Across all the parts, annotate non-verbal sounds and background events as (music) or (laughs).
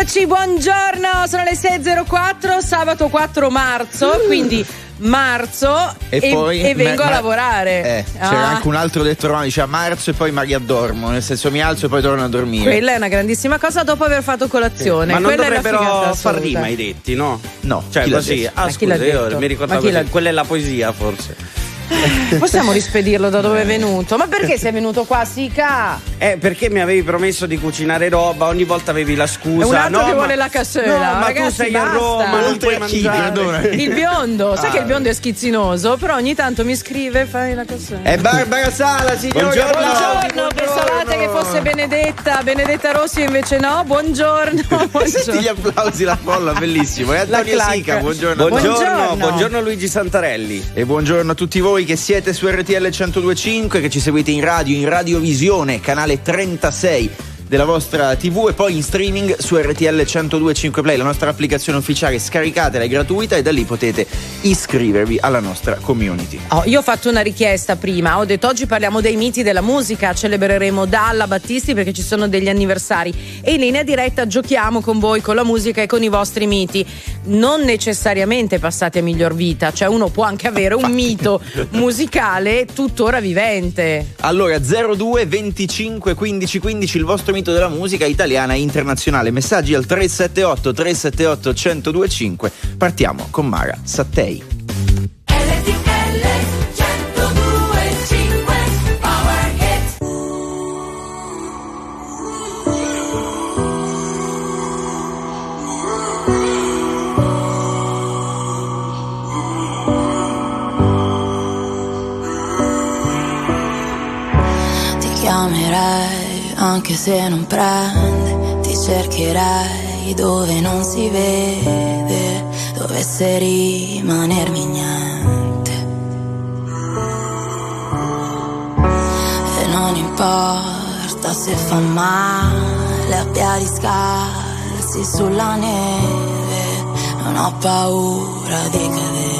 Eccoci, buongiorno, sono le 6.04, sabato 4 marzo, quindi marzo E e, poi e vengo ma- a lavorare. Eh, c'era Ah, anche un altro detto romano, diceva marzo e poi magari addormo, nel senso mi alzo e poi torno a dormire. Quella è una grandissima cosa dopo aver fatto colazione. Ma non Quella dovrebbero far rima i detti, no? No, Cioè chi l'ha così. detto? Ah, Ma chi l'ha scusa, io mi ricordavo? Quella è la poesia, forse. (laughs) Possiamo rispedirlo da dove è venuto? Ma perché sei venuto qua, Sica? Eh, perché mi avevi promesso di cucinare roba, ogni volta avevi la scusa. È un altro no, che ma- vuole la cassola. No, ma Ragazzi, tu sei basta. a Roma, non puoi mangiare. Il biondo, sai Ah. che il biondo è schizzinoso, però ogni tanto mi scrive fai la cassola. È Barbara Sala, signori. Buongiorno. applausi, Buongiorno, pensavate che fosse Benedetta, Benedetta Rossi invece no, buongiorno. (laughs) Senti buongiorno. gli applausi, la folla, bellissimo. E La Antonio. Sica, buongiorno. Buongiorno, Buongiorno. buongiorno Luigi Santarelli. E buongiorno a tutti voi che siete su RTL 1025, che ci seguite in radio, in radiovisione, canale 36 della vostra TV e poi in streaming su RTL 1025 Play, la nostra applicazione ufficiale, scaricatela, è gratuita e da lì potete iscrivervi alla nostra community. Oh, io ho fatto una richiesta prima, ho detto oggi parliamo dei miti della musica, celebreremo Dalla Battisti perché ci sono degli anniversari e in linea diretta giochiamo con voi, con la musica e con i vostri miti. Non necessariamente passati a miglior vita, cioè uno può anche avere un mito musicale tuttora vivente. Allora 02 25 15 15 il vostro mito della musica italiana e internazionale. Messaggi al 378 378 1025. Partiamo con Mara Sattei. RTL 1025 Power Hit Ti chiamerai anche se non prende, ti cercherei dove non si vede, dovesse rimanermi niente. E non importa se fa male a piedi scalzi sulla neve, non ho paura di cadere.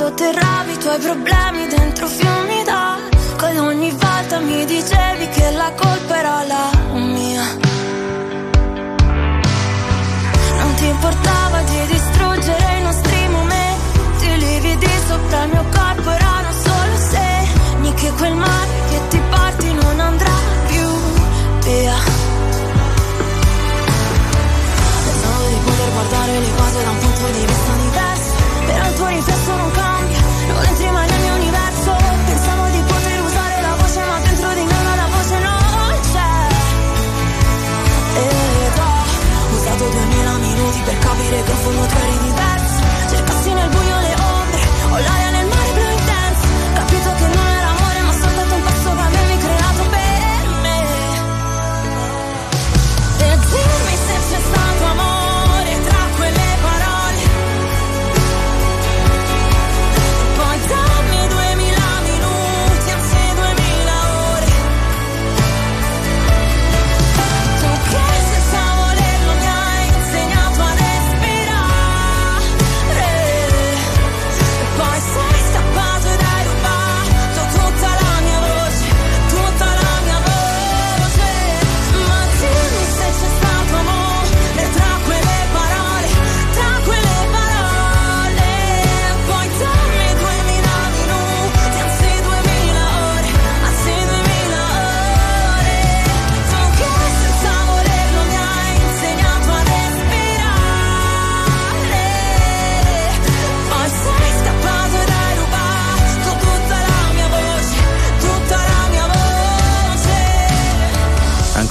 sotterravi i tuoi problemi dentro fiumi d'acqua e ogni volta mi dicevi che la colpa era la mia. Non ti importava di distruggere i nostri momenti, i lividi sopra il mio corpo erano solo segni che quel mare che ti porti non andrà più via. Pensavo di poter guardare le cose da un punto di vista tuo riflesso non cambia, non entri mai nel mio universo. Pensavo di poter usare la voce, ma dentro di me una voce non c'è. Ed ho usato 2000 minuti per capire che in tu eri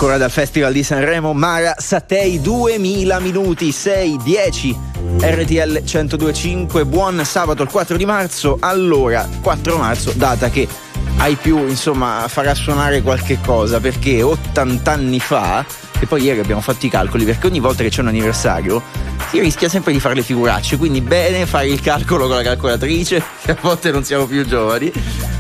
Ancora dal Festival di Sanremo, Mara Satei 2000 minuti, 6, 10, RTL 1025, buon sabato il 4 di marzo, allora 4 marzo, data che ai più insomma farà suonare qualche cosa, perché 80 anni fa, e poi ieri abbiamo fatto i calcoli, perché ogni volta che c'è un anniversario si rischia sempre di fare le figuracce, quindi bene fare il calcolo con la calcolatrice, che (laughs) a volte non siamo più giovani,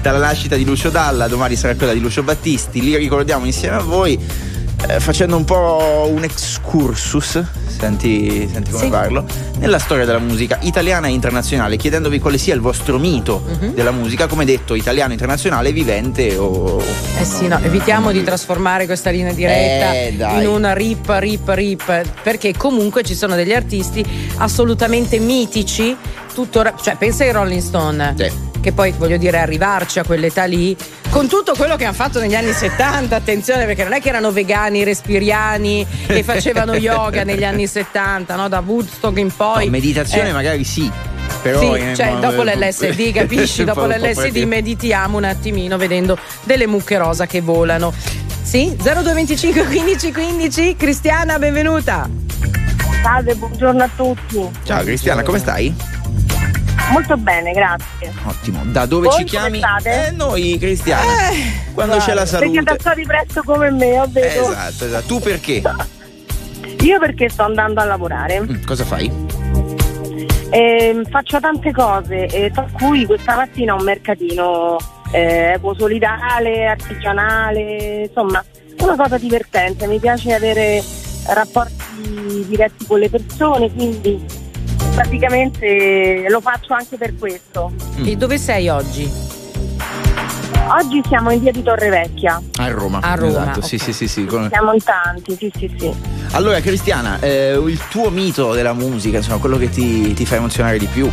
dalla nascita di Lucio Dalla, domani sarà quella di Lucio Battisti, li ricordiamo insieme a voi eh, facendo un po' un excursus, senti, senti come Sì. parlo, nella storia della musica italiana e internazionale, chiedendovi quale sia il vostro mito Mhm. della musica, come detto, italiano, internazionale, vivente o... Eh sì, no, evitiamo di trasformare questa linea diretta Eh, in una rip, rip, rip, perché comunque ci sono degli artisti assolutamente mitici, tuttora, cioè pensa ai Rolling Stone. Sì. Che poi voglio dire arrivarci a quell'età lì con tutto quello che hanno fatto negli anni 70, attenzione perché non è che erano vegani, respiriani e facevano (laughs) yoga negli anni 70, no? Da Woodstock in poi. No, meditazione Eh, magari sì. Però sì, eh, cioè ma- dopo l'LSD, (laughs) capisci? Dopo l'LSD meditiamo un attimino vedendo delle mucche rosa che volano. Sì, 0225 15 15, Cristiana, benvenuta. Salve, buongiorno a tutti. Ciao Cristiana, come stai? Molto bene, grazie. Ottimo. Da dove Voi ci chiami? come state? Eh, noi Cristiana. Quando c'è la Perché salute. tassati presto come me, ho detto. Esatto, esatto. Tu perché? (laughs) Io perché sto andando a lavorare. Mm, cosa fai? Ehm, faccio tante cose, eh, tra cui questa mattina un mercatino eh, equosolidale, artigianale, insomma, una cosa divertente. Mi piace avere rapporti diretti con le persone, quindi praticamente lo faccio anche per questo. Mm. E dove sei oggi? Oggi siamo in via di Torrevecchia. A Roma. A Roma, Esatto, sì, ok. sì, sì, sì. con- Siamo in tanti, sì, sì, sì. Allora, Cristiana, eh, il tuo mito della musica, insomma, quello che ti, ti fa emozionare di più.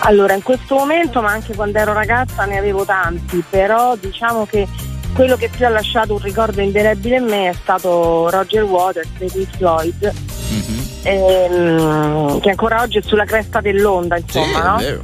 Allora, in questo momento, ma anche quando ero ragazza, ne avevo tanti, però diciamo che quello che più ha lasciato un ricordo indelebile in me è stato Roger Waters dei Pink Floyd, Ehm, che ancora oggi è sulla cresta dell'onda, Sì, insomma, è no? vero.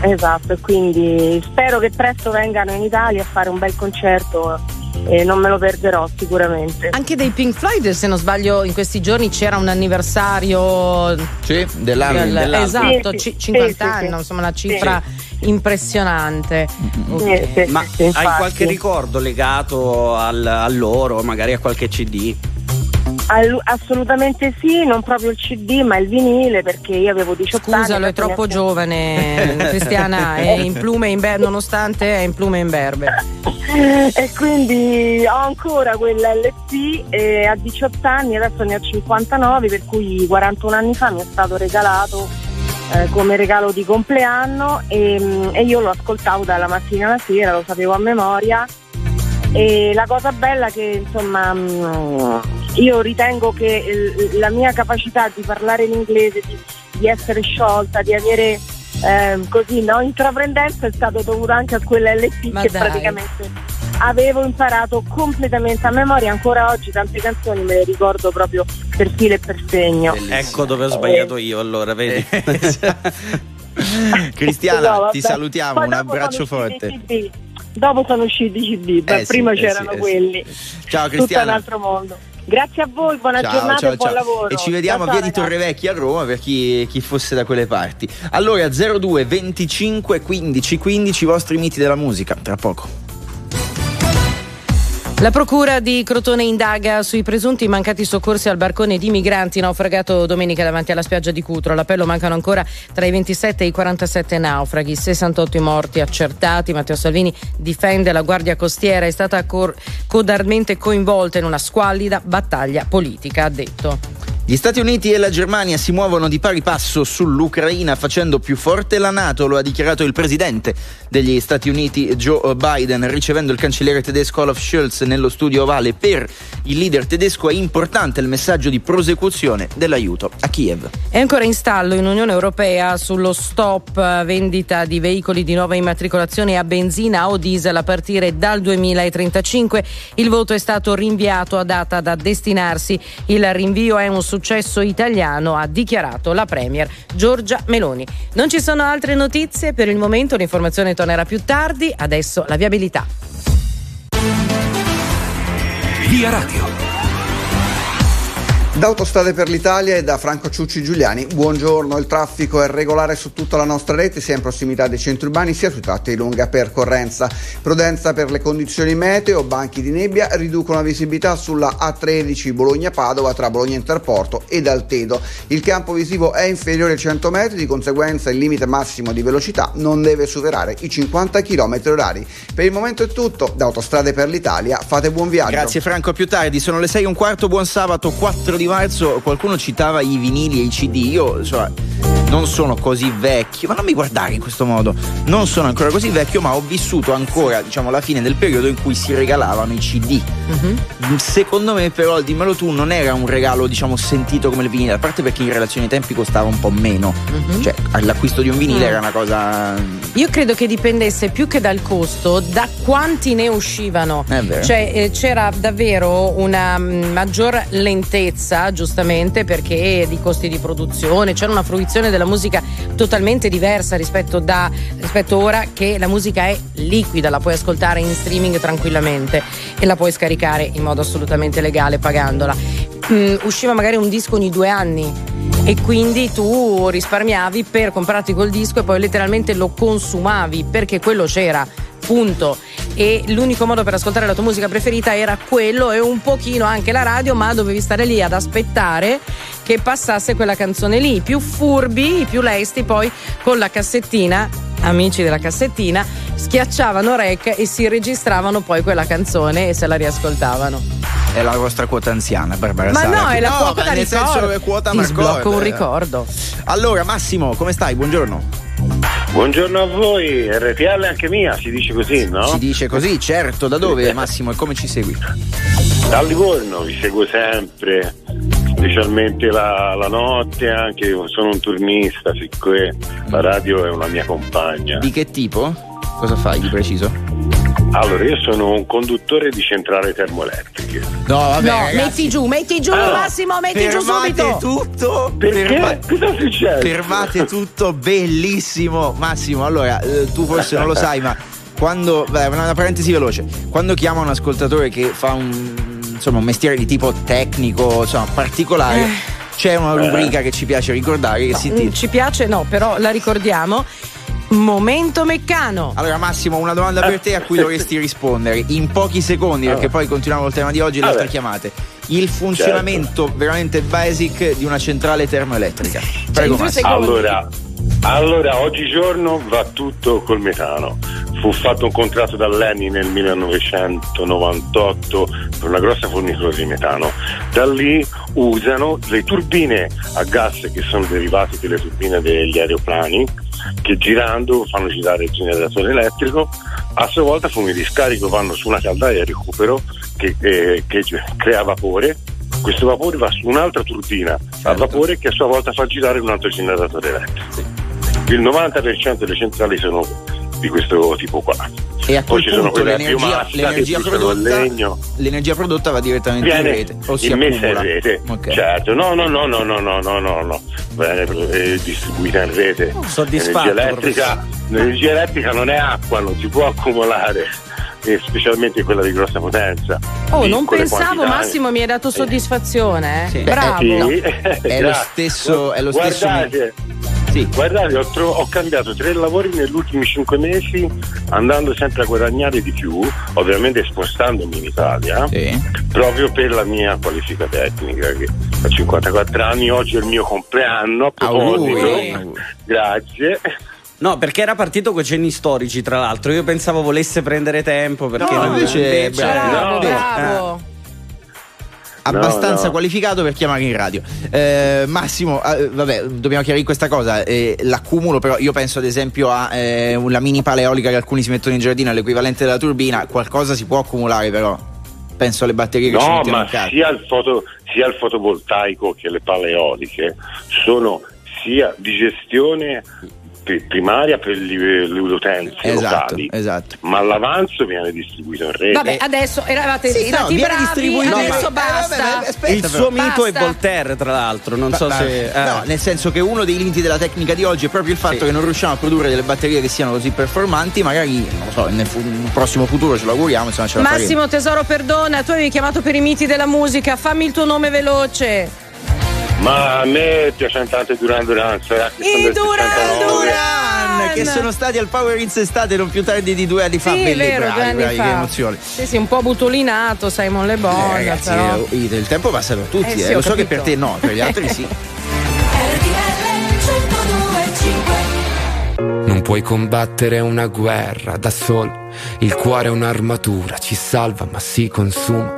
Esatto, e quindi spero che presto vengano in Italia a fare un bel concerto e non me lo perderò sicuramente. Anche dei Pink Floyd, se non sbaglio, in questi giorni c'era un anniversario Sì, dell'anno. del- dell'altro. esatto, Sì, sì, 50 sì, anni, sì. insomma una cifra impressionante. Sì, sì, Ma sì, sì, hai qualche ricordo legato al, a loro, magari a qualche CD? All- assolutamente sì, non proprio il CD ma il vinile perché io avevo 18 anni. Scusa, lo è ne troppo ho- giovane, (laughs) Cristiana, è in plume in berbe, nonostante è in plume e in berbe. e quindi ho ancora quell'LP e a 18 anni, adesso ne ho 59, per cui 41 anni fa mi è stato regalato eh, come regalo di compleanno e, mm, e io lo ascoltavo dalla mattina alla sera, lo sapevo a memoria. E la cosa bella è che insomma mm, io ritengo che la mia capacità di parlare in inglese, di, di essere sciolta, di avere ehm, così no, intraprendenza è stato dovuto anche a quella LP Ma che dai. praticamente avevo imparato completamente a memoria, ancora oggi tante canzoni me le ricordo proprio per filo e per segno. Ecco dove ho sbagliato io allora, vedi? (laughs) Cristiana, No, ti salutiamo, Poi un abbraccio forte. Dopo sono usciti i CD, beh, Eh sì, prima eh sì, c'erano eh sì. quelli. Ciao Tutto un altro mondo. Grazie a voi, buona Ciao, giornata ciao, e buon ciao. lavoro. E ci vediamo Ciao, a via ciao, di ragazzi. Torrevecchia a Roma per chi, chi fosse da quelle parti. Allora 02 25 15 15 i vostri miti della musica, tra poco. La procura di Crotone indaga sui presunti mancati soccorsi al barcone di migranti naufragato domenica davanti alla spiaggia di Cutro. All'appello mancano ancora tra i 27 e i 47 naufraghi, 68 i morti accertati. Matteo Salvini difende la Guardia Costiera, è stata cor- codarmente coinvolta in una squallida battaglia politica, ha detto. Gli Stati Uniti e la Germania si muovono di pari passo sull'Ucraina facendo più forte la Nato, lo ha dichiarato il presidente degli Stati Uniti Joe Biden ricevendo il cancelliere tedesco Olaf Scholz nello studio ovale. Per il leader tedesco è importante il messaggio di prosecuzione dell'aiuto a Kiev. È ancora in stallo in Unione Europea sullo stop eh, vendita di veicoli di nuova immatricolazione a benzina o diesel a partire dal 2035. Il voto è stato rinviato a data da destinarsi. Il rinvio è un successo italiano, ha dichiarato la Premier Giorgia Meloni. Non ci sono altre notizie per il momento, l'informazione tornerà più tardi. Adesso la viabilità. Via Radio. Da Autostrade per l'Italia e da Franco Ciucci Giuliani, buongiorno. Il traffico è regolare su tutta la nostra rete, sia in prossimità dei centri urbani sia sui tratti di lunga percorrenza. Prudenza per le condizioni meteo, banchi di nebbia riducono la visibilità sulla A13 Bologna-Padova tra Bologna Interporto ed Altedo. Il campo visivo è inferiore ai 100 metri, di conseguenza il limite massimo di velocità non deve superare i 50 km orari. Per il momento è tutto, da Autostrade per l'Italia, fate buon viaggio. Grazie Franco, a più tardi, sono le 6 e un quarto, buon sabato 4 di marzo, qualcuno citava i vinili e i CD, io insomma non sono così vecchio, ma non mi guardare in questo modo, non sono ancora così vecchio, ma ho vissuto ancora diciamo la fine del periodo in cui si regalavano i CD. Secondo me però, dimmelo tu, non era un regalo diciamo sentito come il vinile, a parte perché in relazione ai tempi costava un po' meno, cioè l'acquisto di un vinile Mm. era una cosa... Io credo che dipendesse più che dal costo da quanti ne uscivano. È vero. Cioè eh, c'era davvero una mm, maggior lentezza, giustamente, perché di costi di produzione, c'era una fruizione della musica totalmente diversa rispetto, da, rispetto ora che la musica è liquida, la puoi ascoltare in streaming tranquillamente e la puoi scaricare in modo assolutamente legale pagandola. Mm, usciva magari un disco ogni due anni e quindi tu risparmiavi per comprarti quel disco e poi letteralmente lo consumavi perché quello c'era. Punto. E l'unico modo per ascoltare la tua musica preferita era quello e un pochino anche la radio, ma dovevi stare lì ad aspettare che passasse quella canzone lì. I più furbi, i più lesti, poi con la cassettina, amici della cassettina, schiacciavano rec e si registravano poi quella canzone e se la riascoltavano. È la vostra quota anziana, Barbara Ma Sala. no, è la No, quota da ricordo. senso che quota Ti sblocco un ricorda. ricordo. Allora, Massimo, come stai? Buongiorno. Buongiorno a voi, RTL anche mia, si dice così, no? Si dice così, certo. Da dove, Massimo, e come ci segui? Da Livorno vi seguo sempre, specialmente la, la notte, anche sono un turnista, siccome la radio è una mia compagna. Di che tipo? Cosa fai di preciso? Allora, io sono un conduttore di centrale termoelettriche. No, vabbè, no, metti giù, metti giù Allora, Massimo, metti giù fermate subito. tutto. Perché? ferma- Cosa è successo? Fermate tutto, bellissimo. Massimo, allora, eh, tu forse non lo sai, ma quando. Beh, una parentesi veloce. Quando chiama un ascoltatore che fa un. Insomma, un mestiere di tipo tecnico, insomma, particolare. Eh. C'è una rubrica che ci piace ricordare che si Mm, intitola- Ci piace, no, però la ricordiamo. Momento Meccano. Allora Massimo, una domanda per te a cui dovresti rispondere in pochi secondi, perché Allora. poi continuiamo col tema di oggi e le altre chiamate. Il funzionamento veramente basic di una centrale termoelettrica. Prego in due Massimo. Allora, allora, oggigiorno va tutto col metano. Fu fatto un contratto dall'ENI nel 1998 per una grossa fornitura di metano. Da lì usano le turbine a gas che sono derivate delle turbine degli aeroplani che girando fanno girare il generatore elettrico. A sua volta fumi di scarico vanno su una caldaia di recupero che, eh, che crea vapore. Questo vapore va su un'altra turbina a Certo. vapore che a sua volta fa girare un altro generatore elettrico. Il 90% delle centrali sono di questo tipo qua. E a Poi quel ci sono punto l'energia, biomassa l'energia prodotta, legno. l'energia prodotta va direttamente in rete o si immessa in rete, Ok. certo. No, no, no, no, no, no, no, no, no. Viene eh, distribuita in rete. soddisfatto, L'energia elettrica, l'energia elettrica non è acqua, non si può accumulare, e specialmente quella di grossa potenza. Oh, non pensavo, quantità. Massimo, mi hai dato soddisfazione. Eh? Sì. Bravo. Sì, È lo stesso- è lo stesso- Guardate, Sì. guardate ho, tro- ho cambiato tre lavori negli ultimi cinque mesi, andando sempre a guadagnare di più, ovviamente spostandomi in Italia, Sì. proprio per la mia qualifica tecnica, che ho 54 anni, oggi è il mio compleanno, a proposito. Auguri. Grazie. No, perché era partito con cenni storici, tra l'altro. Io pensavo volesse prendere tempo perché No, non- invece, bravo. Bravo, No. bravo. Abbastanza no. qualificato per chiamare in radio. Eh, Massimo, eh, vabbè, dobbiamo chiarire questa cosa. eh, l'accumulo, però, io penso ad esempio a eh, una mini pala eolica che alcuni si mettono in giardino, l'equivalente della turbina. Qualcosa si può accumulare, però. Penso alle batterie che ci No, mettiamo ma in casa. sia il, foto- sia il fotovoltaico che le palle eoliche sono sia di gestione primaria per le, utenze Esatto, locali, esatto. ma l'avanzo viene distribuito in rete. Vabbè, adesso eravate Sì, no, stati viene bravi, distribuito- adesso No, ma- eh, basta. vabbè, aspetta, Il però. suo mito è Basta. Voltaire, tra l'altro. Non so Ma- se. eh. No, nel senso che uno dei limiti della tecnica di oggi è proprio il fatto Sì. che non riusciamo a produrre delle batterie che siano così performanti, magari, non lo so, nel fu- nel prossimo futuro ce lo auguriamo, insomma ce la faremo. Massimo Tesoro, perdona, tu avevi chiamato per i miti della musica, fammi il tuo nome veloce. Ma a me piace tanto Duran Duran, sarà che sono I Duran 69. Duran! che sono stati al Power Ins estate non più tardi di due anni fa. Sì, Belli, vero, bravi, due anni bravi, fa. che emozione. Sì, sì, un po' butolinato, Simon Le Bon, Eh, ragazzi, però. eh, il tempo passa per tutti, Eh, sì, eh. lo so che per te no, per gli altri sì. Non puoi combattere una guerra da solo. Il cuore è un'armatura, ci salva ma si consuma.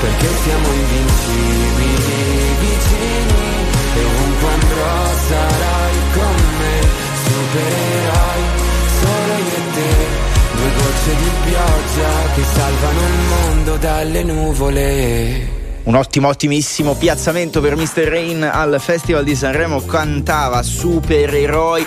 perché siamo invincibili vicini e ovunque andrò sarai con me, supereroi solo io e te. Due gocce di pioggia che salvano il mondo dalle nuvole. Un ottimo, ottimissimo piazzamento per Mr. Rain al Festival di Sanremo. Cantava supereroi.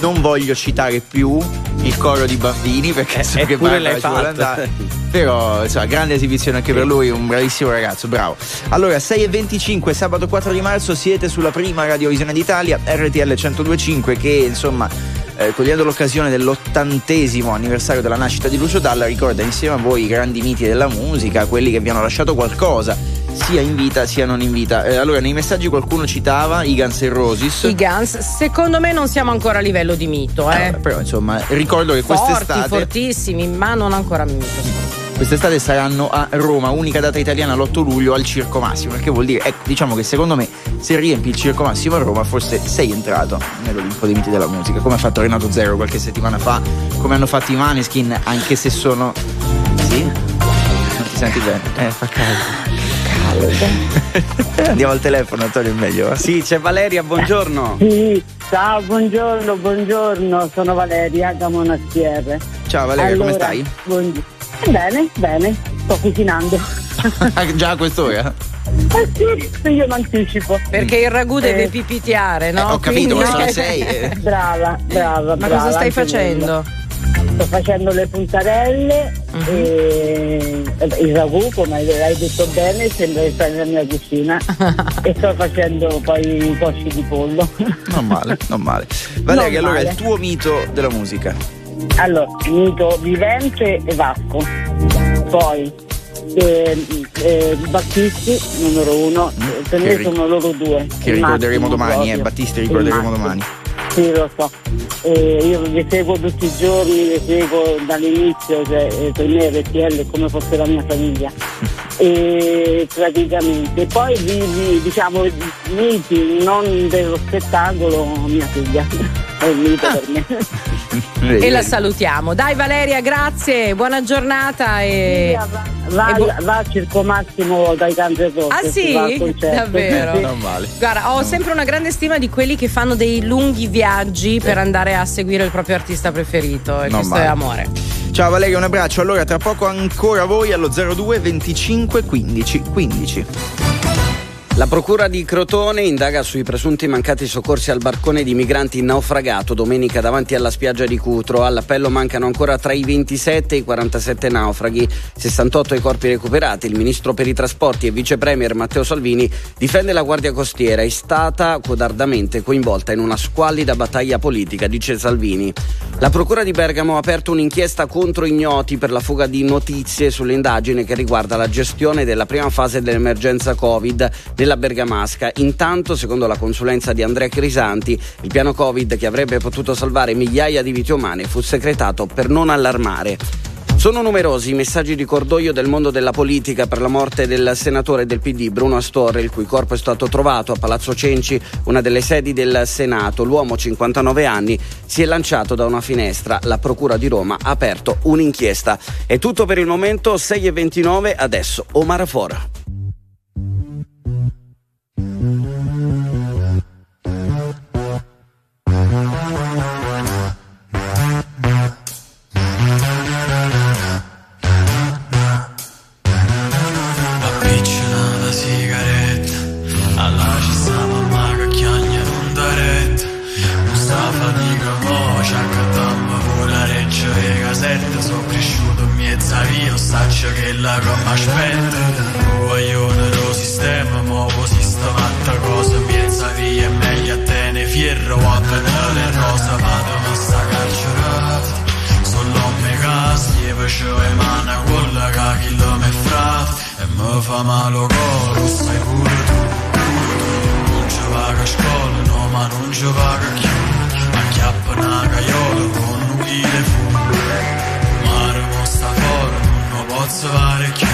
Non voglio citare più il coro di bambini perché so che eppure Barbara ci vuole andare. Però, insomma, grande esibizione anche per lui, un bravissimo ragazzo, bravo. Allora, 6 e 25, sabato 4 di marzo, siete sulla prima radiovisione d'Italia, RTL 1025, che insomma, eh, cogliendo l'occasione dell'ottantesimo anniversario della nascita di Lucio Dalla, ricorda insieme a voi i grandi miti della musica, quelli che vi hanno lasciato qualcosa, sia in vita sia non in vita. Eh, allora, nei messaggi qualcuno citava i Guns N' Roses. I Guns, secondo me non siamo ancora a livello di mito, eh. Eh, però insomma ricordo che Forti, quest'estate fortissimi, ma non ancora mito. Quest'estate saranno a Roma, unica data italiana l'8 luglio al Circo Massimo. Perché vuol dire, ecco, diciamo che secondo me se riempi il Circo Massimo a Roma forse sei entrato nell'Olimpo dei miti della musica, come ha fatto Renato Zero qualche settimana fa, come hanno fatto i Maneskin, anche se sono. Sì? Non ti senti bene? Eh, fa caldo. Andiamo al telefono, Antonio, è meglio. eh? Sì, c'è Valeria, buongiorno. Sì, ciao, buongiorno, buongiorno, sono Valeria da Monastiere. Ciao Valeria, come Allora, stai? buongi- Bene, bene, sto cucinando. (laughs) Già a quest'ora? Eh sì, io mi anticipo. Perché il ragù Eh. deve pipitiare, no? Eh, ho capito, Quindi- ma sono sei, eh. (laughs) Brava, brava, Ma brava, cosa stai facendo? Sto facendo le puntarelle Mhm. e il ragù, come hai detto bene, sembra che stai nella mia cucina (laughs) e sto facendo poi i cosci di pollo. Non male, non male. Valeria, Non allora male. il tuo mito della musica. Allora, mito vivente e Vasco. Poi eh, eh, Battisti, numero uno, eh, per Mm, me ri- sono loro due. Che ricorderemo domani, eh. Battisti ricorderemo domani. Sì, lo so. Eh, io li seguo tutti i giorni, li seguo dall'inizio, cioè, eh, per me RTL è come fosse la mia famiglia. (laughs) E praticamente. Poi vi, vi- diciamo miti non dello spettacolo, mia figlia. È un mito per me. (laughs) E la salutiamo. Dai Valeria, grazie, buona giornata e... Va, e bu- va al Circo Massimo dai cantatori. Ah sì? va. Davvero? Sì. Non male. Guarda, ho sempre una grande stima di quelli che fanno dei lunghi viaggi per andare a seguire il proprio artista preferito. E Non questo male. è amore. Ciao Valeria, un abbraccio. Allora, tra poco ancora voi allo 02 25 15 15. La procura di Crotone indaga sui presunti mancati soccorsi al barcone di migranti naufragato domenica davanti alla spiaggia di Cutro. All'appello mancano ancora tra i 27 e i 47 naufraghi, 68 i corpi recuperati. Il ministro per i trasporti e vice premier Matteo Salvini difende la Guardia Costiera, è stata codardamente coinvolta in una squallida battaglia politica, dice Salvini. La procura di Bergamo ha aperto un'inchiesta contro ignoti per la fuga di notizie sull'indagine che riguarda la gestione della prima fase dell'emergenza Covid nella Bergamasca. Intanto, secondo la consulenza di Andrea Crisanti, il piano Covid che avrebbe potuto salvare migliaia di vite umane fu segretato per non allarmare. Sono numerosi i messaggi di cordoglio del mondo della politica per la morte del senatore del PD Bruno Astorre, il cui corpo è stato trovato a Palazzo Cenci, una delle sedi del Senato. L'uomo, 59 anni, si è lanciato da una finestra. La Procura di Roma ha aperto un'inchiesta. È tutto per il momento, 6 e 29, adesso Omar Fora. A via Staccia che la gomma aspetta Guaglione lo sistema Mo sistematta cosa in mezzo a via È meglio a te ne fierro O a venere rosa Vado ma sta carcerata Solo me gas, gli facevo mani a quella che chi lo me frate E mi fa male lo coro, sai pure tu. Non ci vaga a scuola, no ma non ci vaga più Ma chiappa una caiola con un chile fu non lo posso fare più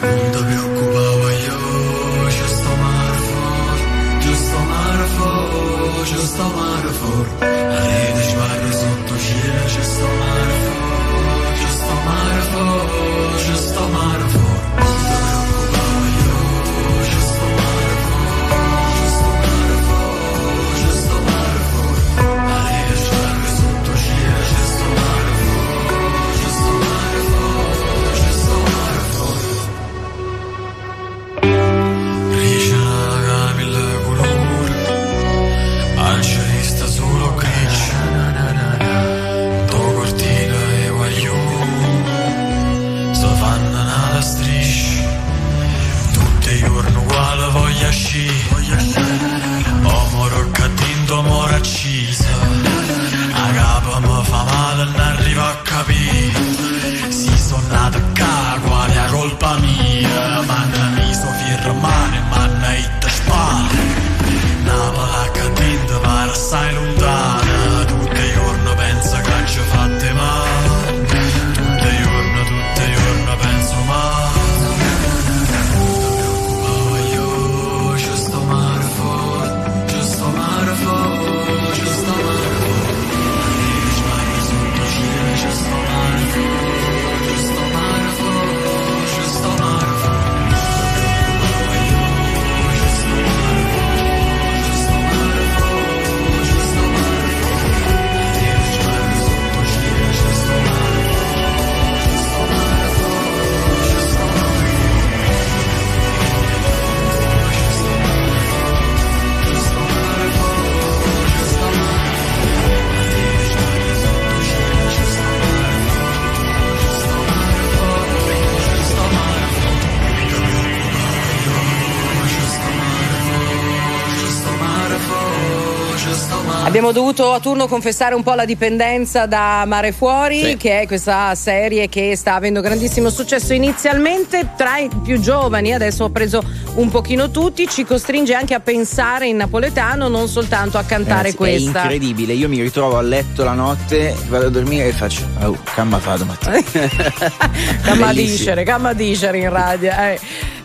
Non ti preoccupare io, ci sto mare fuori Ci sto mare fuori, ci sto mare fuori La rete ci guarda sotto cielo, ci sto mare fuori Ci sto mare fuori, ci sto mare fuori accisa A capo mi fa male non arrivo a capire. Si sono nato qua quale è colpa mia Abbiamo dovuto a turno confessare un po' la dipendenza da Mare Fuori, Sì. che è questa serie che sta avendo grandissimo successo inizialmente tra i più giovani, adesso ha preso un pochino tutti, ci costringe anche a pensare in napoletano, non soltanto a cantare Ragazzi, questa. È incredibile, io mi ritrovo a letto la notte, vado a dormire e faccio. Oh, camma fa domattina. (laughs) (laughs) Camma dicere, camma dicere in radio. eh.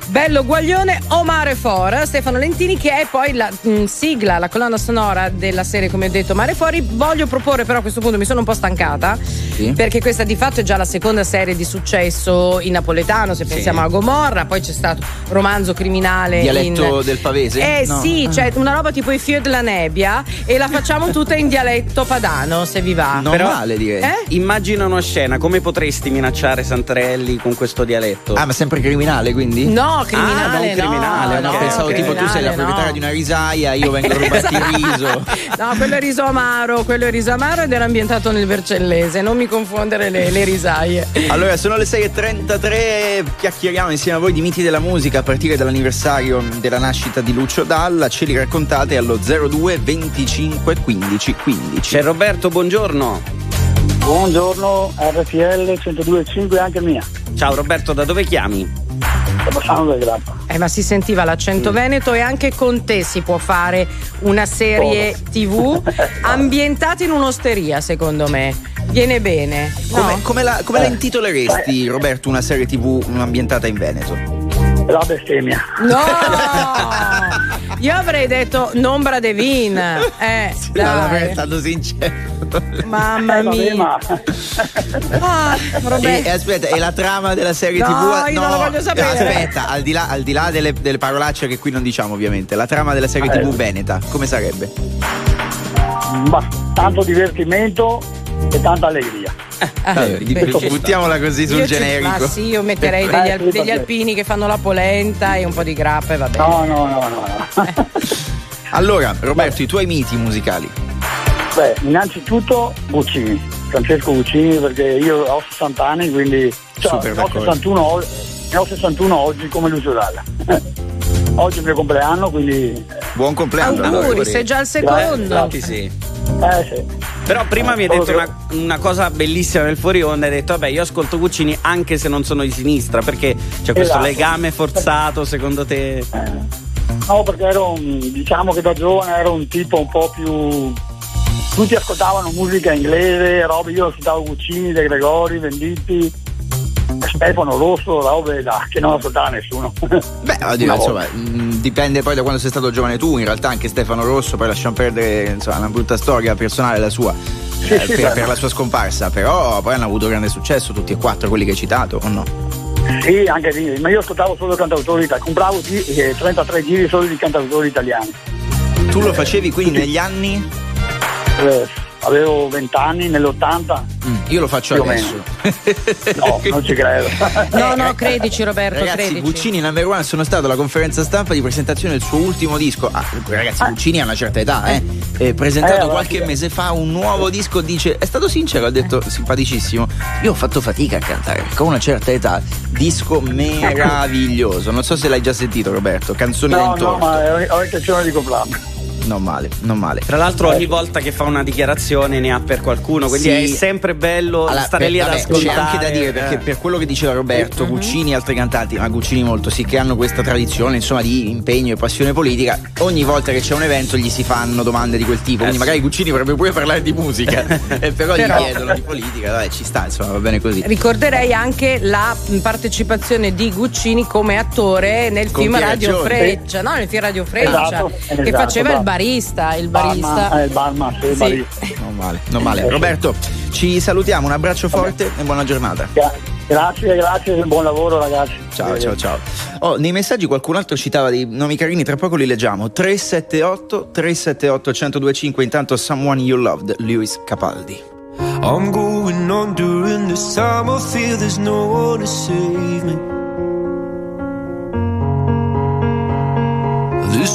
Bello Guaglione o Mare Fora, Stefano Lentini che è poi la mh, sigla, la colonna sonora della serie come ho detto Mare Fuori. Voglio proporre però a questo punto mi sono un po' stancata Sì. perché questa di fatto è già la seconda serie di successo in napoletano, se pensiamo a Gomorra, poi c'è stato romanzo criminale Dialetto in... del pavese? Eh No. sì, c'è una roba tipo i Fior della nebbia e la facciamo tutta in dialetto padano, se vi va. Non Però- male direi. Eh? Immagina una scena, come potresti minacciare Santarelli con questo dialetto? Ah, ma sempre criminale quindi? No, Ah, criminale, non criminale, no, No, ok, pensavo ok. tipo tu sei la Criminale, proprietaria no. di una risaia, io vengo a rubarti il (laughs) riso. No, quello è riso amaro, quello è riso amaro ed era ambientato nel Vercellese, non mi confondere le, le risaie. Allora, sono le 6.33, chiacchieriamo insieme a voi di miti della musica a partire dall'anniversario della nascita di Lucio Dalla. Ce li raccontate allo 02 25 15 15. C'è Roberto, buongiorno. Buongiorno, RTL 102.5 anche mia. Ciao Roberto, da dove chiami? Grappa. Eh, ma si sentiva l'accento veneto e anche con te si può fare una serie TV (laughs) ambientata in un'osteria, secondo me. Viene bene. No? Come, come la, come la intitoleresti, Roberto, una serie TV ambientata in Veneto? La bestemmia. No! Io avrei detto Nombra de Vin. Eh, dai. stato sincero. Mamma Eh, vabbè, mia. ma Ah, E, e aspetta, e la trama della serie No, TV? io non la voglio sapere. Aspetta, al di là, al di là delle, delle parolacce che qui non diciamo, ovviamente, la trama della serie Eh. TV Veneta, come sarebbe? ma tanto divertimento e tanta allegria. Ah, beh, ci buttiamola così sul Io ci- generico. Ma sì, io metterei degli, Eh, al- degli alpini che fanno la polenta e un po' di grappa e va bene. No, no, no, no. no. (laughs) Allora, Roberto, i tuoi miti musicali. Beh, innanzitutto Guccini, Francesco Guccini, perché io ho 60 anni, quindi cioè, Super ho d'accordo. 61, o- ne ho 61 oggi come Lucio Dalla. (laughs) oggi è il mio compleanno, quindi eh, Buon compleanno. Auguri, allora. sei già al secondo. grazie. Sì, sì. eh, sì. Però prima mi hai detto che- una, una cosa bellissima nel fuori onda, hai detto vabbè io ascolto Guccini anche se non sono di sinistra, perché c'è questo Esatto. legame forzato secondo te? Eh, No, perché ero un- diciamo che da giovane ero un tipo un po' più. Tutti ascoltavano musica inglese, robe, io ascoltavo Guccini, De Gregori, Venditti, Stefano Rosso, robe da, che non ascoltava nessuno. Beh, (laughs) oddio, insomma, mh, dipende poi da quando sei stato giovane tu. In realtà anche Stefano Rosso, poi lasciamo perdere, insomma, una brutta storia personale la sua. Sì, eh, sì, per, certo. per la sua scomparsa, però poi hanno avuto grande successo tutti e quattro quelli che hai citato, o no? Sì, anche lì, ma io ascoltavo solo cantautori italiani, compravo eh, 33 giri solo di cantautori italiani. Tu lo facevi quindi negli anni? Eh, avevo 20 anni, nell'80, Mm, io lo faccio adesso. (laughs) no, non ci credo. (laughs) No, no, credici Roberto, Ragazzi, credici. Guccini number one sono stato alla conferenza stampa di presentazione del suo ultimo disco. Ah, ragazzi, Guccini ha una certa età, eh. Eh, presentato Eh, qualche sì. mese fa un nuovo disco, dice, è stato sincero, ha detto simpaticissimo. Io ho fatto fatica a cantare, perché ho una certa età. Disco meraviglioso. Non so se l'hai già sentito, Roberto. Canzoni da No, no, intorno. ma ho ho intenzione di comprarlo. Non male, non male. Tra l'altro ogni volta che fa una dichiarazione ne ha per qualcuno, quindi Sì. è sempre bello Allora, stare per- lì ad vabbè, ascoltare. C'è anche da dire perché eh. per quello che diceva Roberto, Guccini e altri cantanti, ma Guccini molto, sì, che hanno questa tradizione insomma di impegno e passione politica, ogni volta che c'è un evento gli si fanno domande di quel tipo. Quindi sì. magari Guccini vorrebbe pure parlare di musica, (laughs) eh, però, Però- gli chiedono di politica, dai, ci sta, insomma, va bene così. Ricorderei anche la partecipazione di Guccini come attore nel Con film Radio. Freccia, no? Nel film Radio Freccia, Esatto, che esatto, faceva il bravo. Barista, il barista. Barman, eh, il barman, sì, il barista. Non male, non male. Roberto, ci salutiamo, un abbraccio forte e buona giornata. Gra- Grazie, grazie, buon lavoro ragazzi. Ciao, ciao, ciao. Oh, nei messaggi qualcun altro citava dei nomi carini, tra poco li leggiamo. 378 378 1025, intanto Someone You Loved, Lewis Capaldi. I'm going on during this time. I feel there's no one to save me.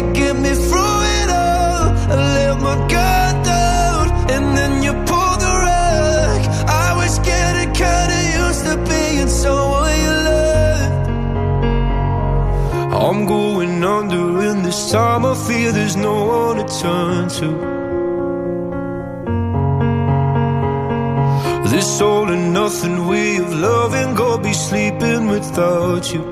get me through it all. I let my guard down, and then you pulled the rug. I was getting kinda used to being someone you loved. I'm going under, and this time I fear there's no one to turn to. This all and nothing way of loving, go be sleeping without you.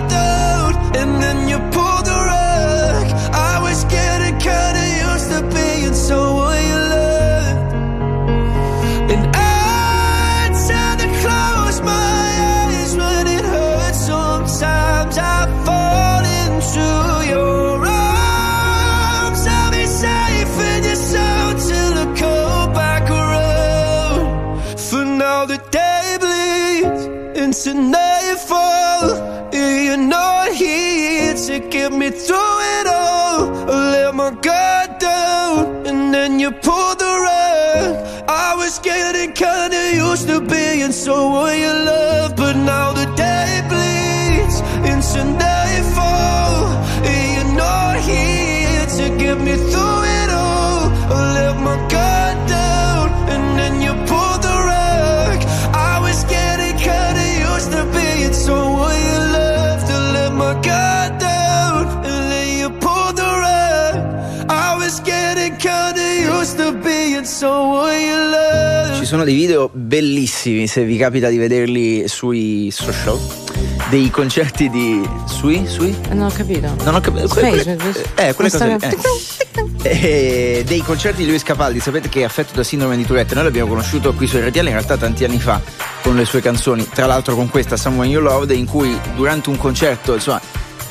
into nightfall. and You're not here to get me through it all. I let my guard down, and then you pulled the rug. I was getting kinda used to being someone you love, but now the day Ci sono dei video bellissimi, se vi capita di vederli sui social, dei concerti di... sui? sui? Non ho capito. Non ho capito. Space, eh, quelle cose. Eh. Eh, dei concerti di Luis Capaldi, sapete che è affetto da sindrome di Tourette, noi l'abbiamo conosciuto qui su RTL in realtà tanti anni fa con le sue canzoni, tra l'altro con questa Someone You Loved, in cui durante un concerto, insomma,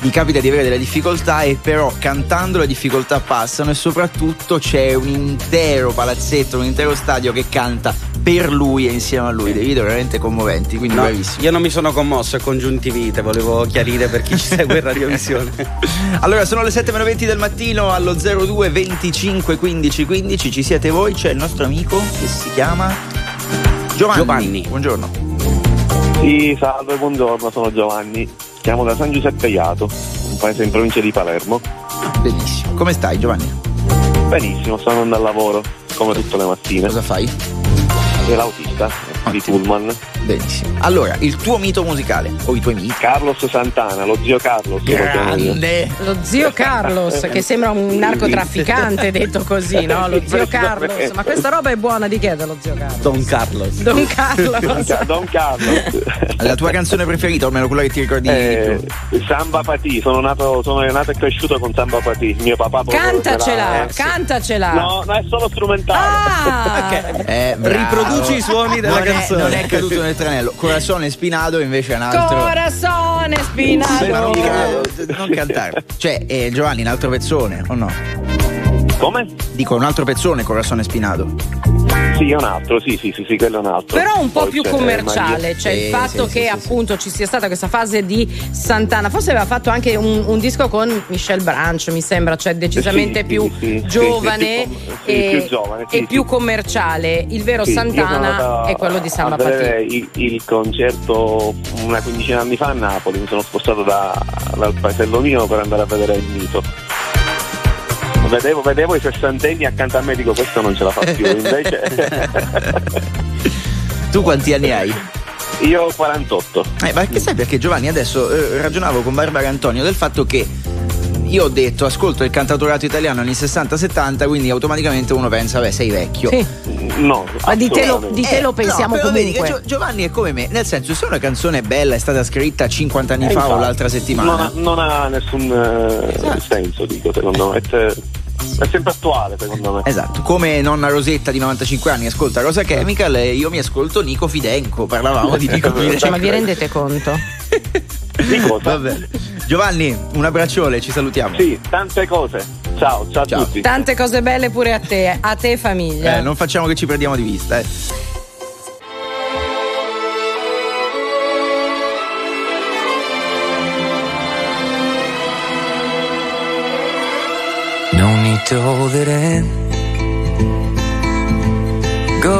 gli capita di avere delle difficoltà e però cantando le difficoltà passano e soprattutto c'è un intero palazzetto, un intero stadio che canta per lui e insieme a lui, dei video veramente commoventi, quindi No, bravissimo. io non mi sono commosso, è congiuntivite, volevo chiarire per chi ci segue in radiovisione. (laughs) Allora, sono le 7.20 del mattino allo 02 25 15 15. Ci siete voi? C'è il nostro amico che si chiama Giovanni. Giovanni. Buongiorno. Sì, salve, buongiorno, sono Giovanni. Chiamo da San Giuseppe Iato, un paese in provincia di Palermo. Benissimo. Come stai, Giovanni? Benissimo, sto andando al lavoro, come tutte le mattine. Cosa fai? L'autista di Pullman. Benissimo. Allora, il tuo mito musicale o i tuoi miti? Carlos Santana, lo zio Carlos. Grande. Lo zio Carlos, (laughs) che sembra un narcotrafficante detto così, no? Lo zio Carlos. Ma questa roba è buona di chi è dello zio Carlos? Don Carlos. Don Carlos. Don Carlos. (laughs) La tua canzone preferita, o almeno quella che ti ricordi Eh, di più? Samba Pati, sono nato, sono nato e cresciuto con Samba Pati. Mio papà Cantacela, eh, cantacela. No, no, è solo strumentale. Ah, (laughs) Eh, bravo. Riproduci i suoni della non canzone. È, non è caduto nel tranello. Corazone spinato invece è un altro. corazone Ma spinato. non, non cantare. Cioè, eh, Giovanni, un altro pezzone, o no? Come? Dico un altro pezzone, Corazone spinato. Sì, è un altro, sì, sì, sì, sì, quello è un altro. Però un po' Poi più c'è commerciale, Maria- cioè il Sì, fatto sì, che sì, sì, appunto ci sia stata questa fase di Santana, forse aveva fatto anche un, un disco con Michelle Branch, mi sembra, cioè decisamente più giovane, sì, sì, più com- sì, e, più commerciale. Il vero Santana è quello di Samba Pati. il, il concerto una quindicina di anni fa a Napoli, mi sono spostato da- dal paesello mio per andare a vedere il mito. Vedevo, vedevo i sessantenni accanto a me dico questo non ce la fa più, invece (laughs) Tu quanti anni hai? io ho 48. Eh, ma che sai perché Giovanni adesso eh, ragionavo con Barbara Antonio del fatto che io ho detto ascolto il cantautorato italiano anni 60-70 quindi automaticamente uno pensa beh sei vecchio Sì, No, ma di te lo, di te lo Eh, pensiamo no, vedi comunque. Gio- Giovanni è come me, nel senso se una canzone è bella è stata scritta 50 anni Eh, fa o infatti, l'altra settimana. Non ha, non ha nessun eh, Esatto. senso, dico, secondo me. Cioè, È sempre attuale secondo me. Esatto, come nonna Rosetta di 95 anni ascolta Rosa Chemical e io mi ascolto Nico Fidenco, parlavamo di Nico (laughs) Fidenco. Ma vi rendete conto? Di cosa? Vabbè. Giovanni, un abbraccione, ci salutiamo. Sì, tante cose. Ciao, ciao, Ciao. a tutti. Tante cose belle pure a te, a te famiglia. Eh, non facciamo che ci perdiamo di vista, eh. To hold it in. Go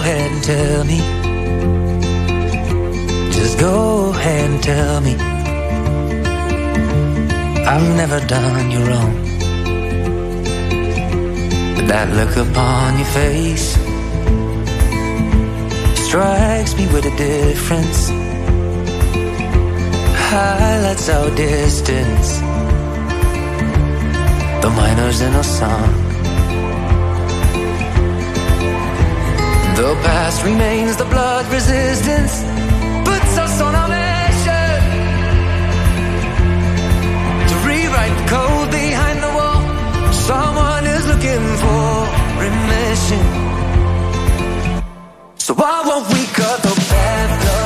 ahead and tell me. Just go ahead and tell me. I've never done you wrong. But that look upon your face strikes me with a difference. Highlights our distance the miners in a song. The past remains, the blood resistance puts us on a mission to rewrite the code behind the wall. Someone is looking for remission. So why won't we cut the bad blood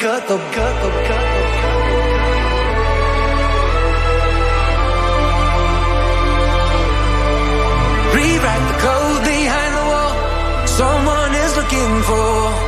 kako, kako, kako. Rewrite the code behind the wall. Someone is looking for.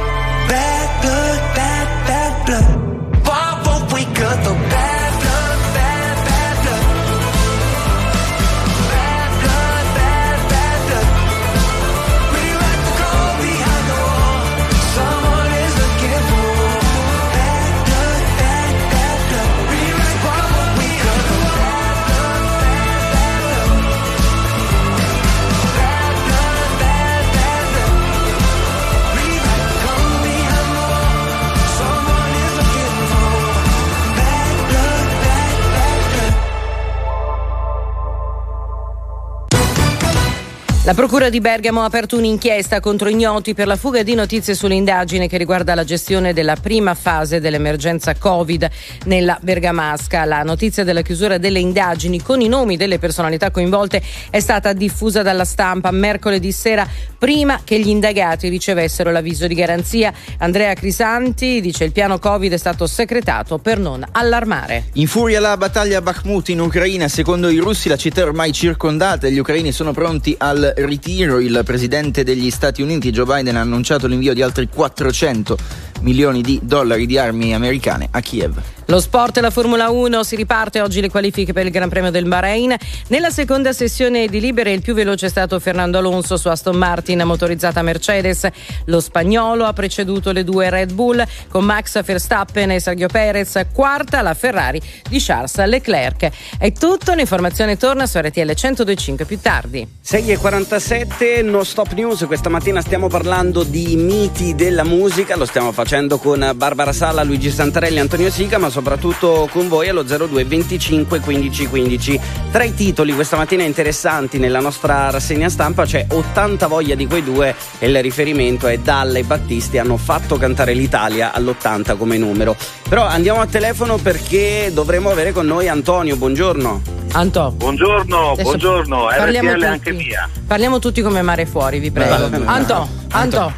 La Procura di Bergamo ha aperto un'inchiesta contro ignoti per la fuga di notizie sull'indagine che riguarda la gestione della prima fase dell'emergenza Covid nella Bergamasca. La notizia della chiusura delle indagini con i nomi delle personalità coinvolte è stata diffusa dalla stampa mercoledì sera prima che gli indagati ricevessero l'avviso di garanzia. Andrea Crisanti dice il piano Covid è stato secretato per non allarmare. In furia la battaglia a Bakhmut in Ucraina, secondo i russi la città è ormai circondata e gli ucraini sono pronti al ritiro. Il presidente degli Stati Uniti Joe Biden ha annunciato l'invio di altri 400 milioni di dollari di armi americane a Kiev. Lo sport e la Formula 1 si riparte oggi le qualifiche per il Gran Premio del Bahrain. Nella seconda sessione di libere il più veloce è stato Fernando Alonso su Aston Martin motorizzata Mercedes. Lo spagnolo ha preceduto le due Red Bull con Max Verstappen e Sergio Perez. Quarta la Ferrari di Charles Leclerc. È tutto, l'informazione torna su RTL 1025 più tardi. 6.47, no stop news, questa mattina stiamo parlando di miti della musica, lo stiamo facendo con Barbara Sala, Luigi Santarelli, Antonio Sica, ma soprattutto con voi allo 02 25 15 15. Tra i titoli questa mattina interessanti nella nostra rassegna stampa c'è 80 voglia di quei due e il riferimento è Dalla e Battisti hanno fatto cantare l'Italia all'80 come numero. Però andiamo a telefono perché dovremo avere con noi Antonio, buongiorno. Anto. Buongiorno, Adesso buongiorno, parliamo RTL tutti. anche mia. Parliamo tutti come mare fuori, vi prego. Bene. Anto, Anto.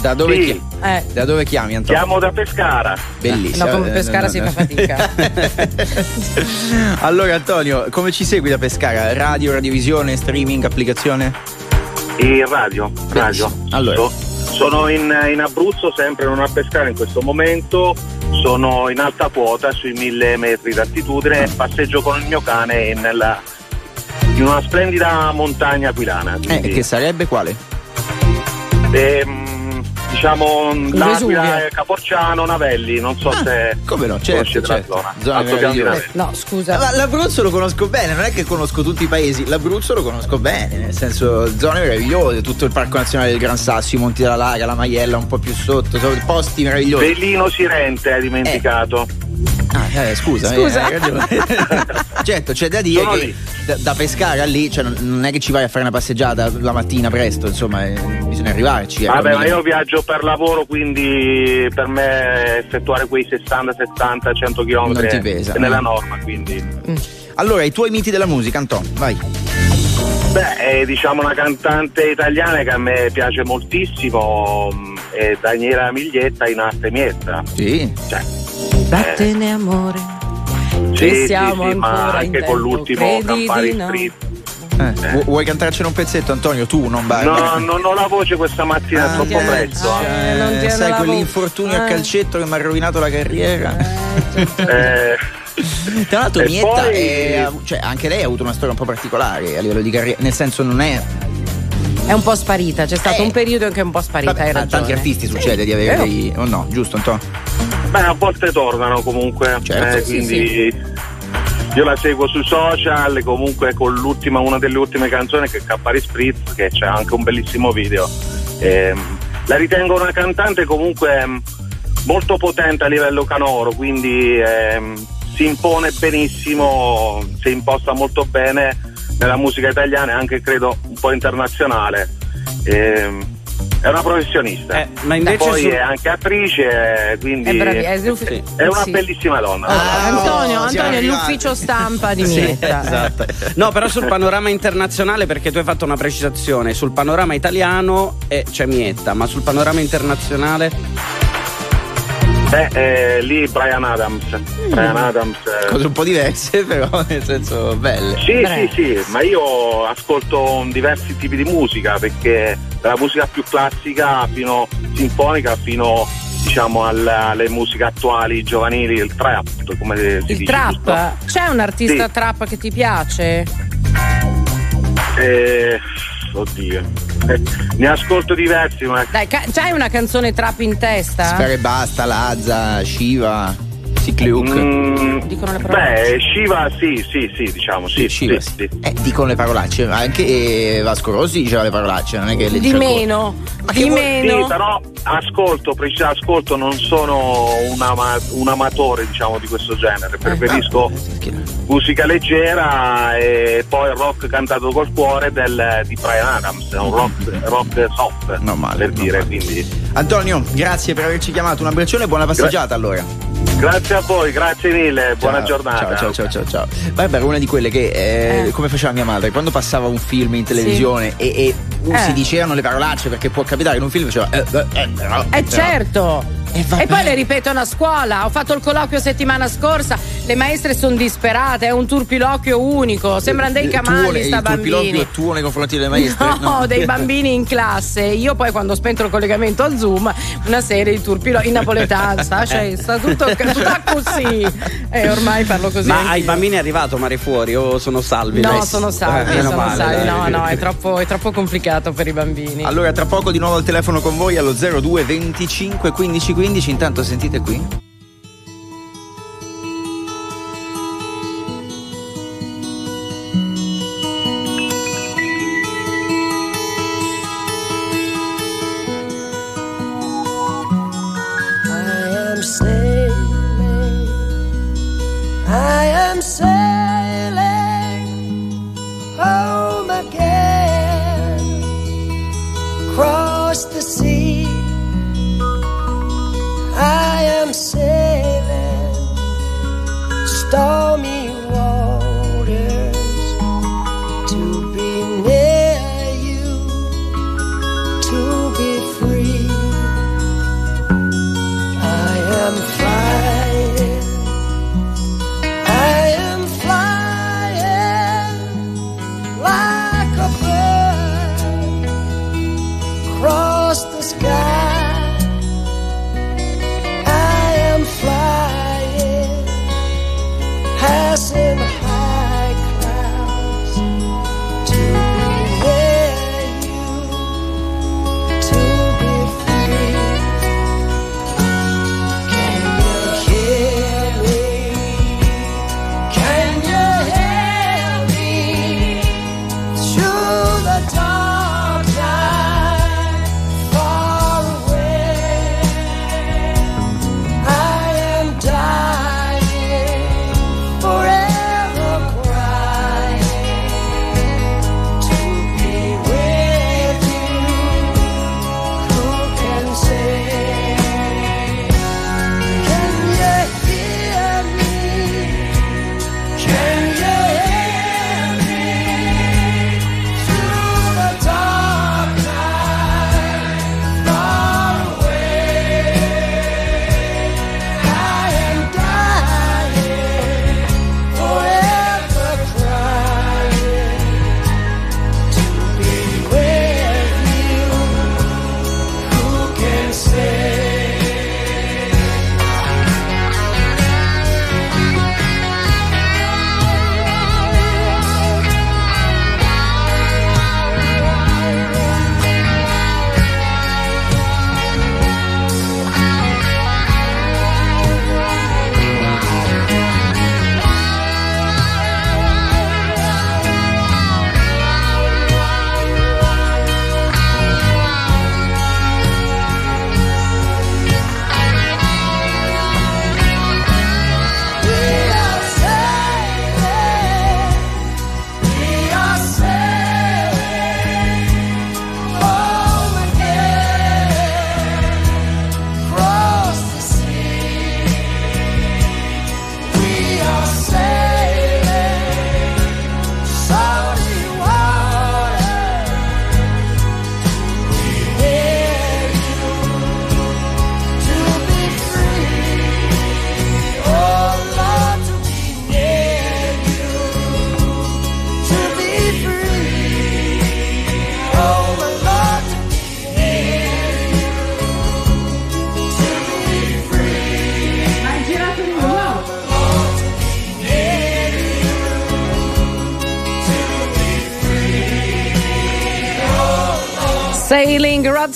Da dove, Sì. chi- Eh. da dove chiami Antonio? Chiamo da Pescara. Bellissimo. No, come Eh, Pescara no, si fa fatica. (laughs) allora Antonio, come ci segui da Pescara? Radio, radiovisione, streaming, applicazione? In radio, radio. Allora. So- sono in, in Abruzzo, sempre non a Pescara in questo momento. Sono in alta quota, sui mille metri d'altitudine. Passeggio con il mio cane in, nella- in una splendida montagna aquilana. Eh, quindi- che sarebbe quale? Ehm, diciamo l'Aquila, Caporciano, Navelli, non so se Ah, Come no, certo, conoscete la certo. zona. Zona. Navelli. No, scusa. Ma l'Abruzzo lo conosco bene, non è che conosco tutti i paesi, l'Abruzzo lo conosco bene, nel senso zone meravigliose, tutto il Parco Nazionale del Gran Sasso, i Monti della Laga, la Maiella un po' più sotto, sono posti meravigliosi. Bellino Sirente, hai dimenticato. Ah, eh, scusa, eh, Scusa. hai ragione. (laughs) certo, c'è da dire Sono che da, da Pescara lì, cioè, non- è che ci vai a fare una passeggiata la mattina presto, insomma, eh, bisogna arrivarci. ecco. Vabbè, ma io viaggio per lavoro, quindi per me effettuare quei 60, 70, 100 km Non ti pesa, è nella no. norma, quindi. Allora, i tuoi miti della musica, Anton, vai. Beh, è diciamo una cantante italiana che a me piace moltissimo, mh, è Daniela Miglietta in arte mietta. Sì. Cioè, Vattene amore. sì, Che sì, siamo sì, ma ancora in anche con tempo, l'ultimo credi Campari no? Street. Eh, vu- Vuoi cantarcene un pezzetto, Antonio? Tu, non vai. No, non ho la voce questa mattina, è troppo Ah, presto. eh, non tiene sai quell'infortunio vo- a eh. calcetto che mi ha rovinato la carriera. Eh, Tra l'altro E Mietta poi- è- cioè, anche lei ha avuto una storia un po' particolare a livello di carriera, nel senso non è È un po' sparita, c'è stato Eh. un periodo in cui è un po' sparita, Vabbè, hai a tanti artisti succede di avere Vero. dei o no, giusto Antonio? Beh, a volte tornano comunque, Certo, eh, sì, quindi io la seguo sui social, comunque con l'ultima, una delle ultime canzoni che è Campari Spritz, che c'è anche un bellissimo video. Ehm, la ritengo una cantante comunque ehm, molto potente a livello canoro, quindi ehm, si impone benissimo, si imposta molto bene nella musica italiana e anche credo un po' internazionale. Ehm, è una professionista. Eh, ma invece Poi su- è anche attrice, quindi È bravi- è- sì, è una sì. bellissima donna. Ah, Antonio, Antonio è l'ufficio stampa di Mietta. eh. Esatto. No, però sul panorama internazionale, perché tu hai fatto una precisazione, sul panorama italiano eh, c'è Mietta, ma sul panorama internazionale Beh, eh, lì Brian Adams. Mm. Brian Adams. eh, Cose un po' diverse, (laughs) però nel senso belle. Sì, Bravo. sì, sì, ma io ascolto diversi tipi di musica perché dalla musica più classica fino sinfonica fino diciamo alla- alle musiche attuali, giovanili, il trap, come si Il dice. trap? C'è un artista Sì. trap che ti piace? Eh, oddio. Eh, ne ascolto diversi, ma Dai, ca- c'hai una canzone trap in testa? Sfera e basta, Lazza, Shiva, Cicliuk. Mm, Dicono le parole. beh, Shiva sì, sì, sì, diciamo, sì, Shiva, sì, sì. sì. Eh, dicono le parolacce, anche eh, Vasco Rossi diceva le parolacce, non è che le Di meno, Ma di meno. Sì, però ascolto, preciso ascolto, non sono un, ama- un amatore diciamo di questo genere, preferisco musica leggera e poi il rock cantato col cuore del- di Brian Adams, è un rock, rock soft Non male, per non dire, male. quindi Antonio, grazie per averci chiamato, un abbraccione e buona passeggiata allora. Grazie a voi, grazie mille, buona Ciao, giornata. Ciao, ciao, ciao, ciao. Barbara è una di quelle che, eh, Eh. come faceva mia madre, quando passava un film in televisione e, e Eh. si dicevano le parolacce perché può capitare in un film, diceva, eh, eh, eh, Eh però. certo, E poi le ripetono a scuola. Ho fatto il colloquio settimana scorsa. Le maestre sono disperate. È un turpiloquio unico. Sembrano dei tuo- camali sta Il turpiloquio tuo nei confronti delle maestre? (laughs) No, dei bambini in classe. Io poi quando ho spento il collegamento al Zoom, una serie di turpiloti in napoletanza, cioè sta tutto, tutto così. E ormai parlo così. Ma anch'io. ai bambini è arrivato mare fuori o sono salvi? No, Dai. sono salvi, Eh, sono male, salvi. No, no, è troppo, è troppo complicato per i bambini. Allora, tra poco di nuovo al telefono con voi allo 02 25 15 15. Intanto sentite qui.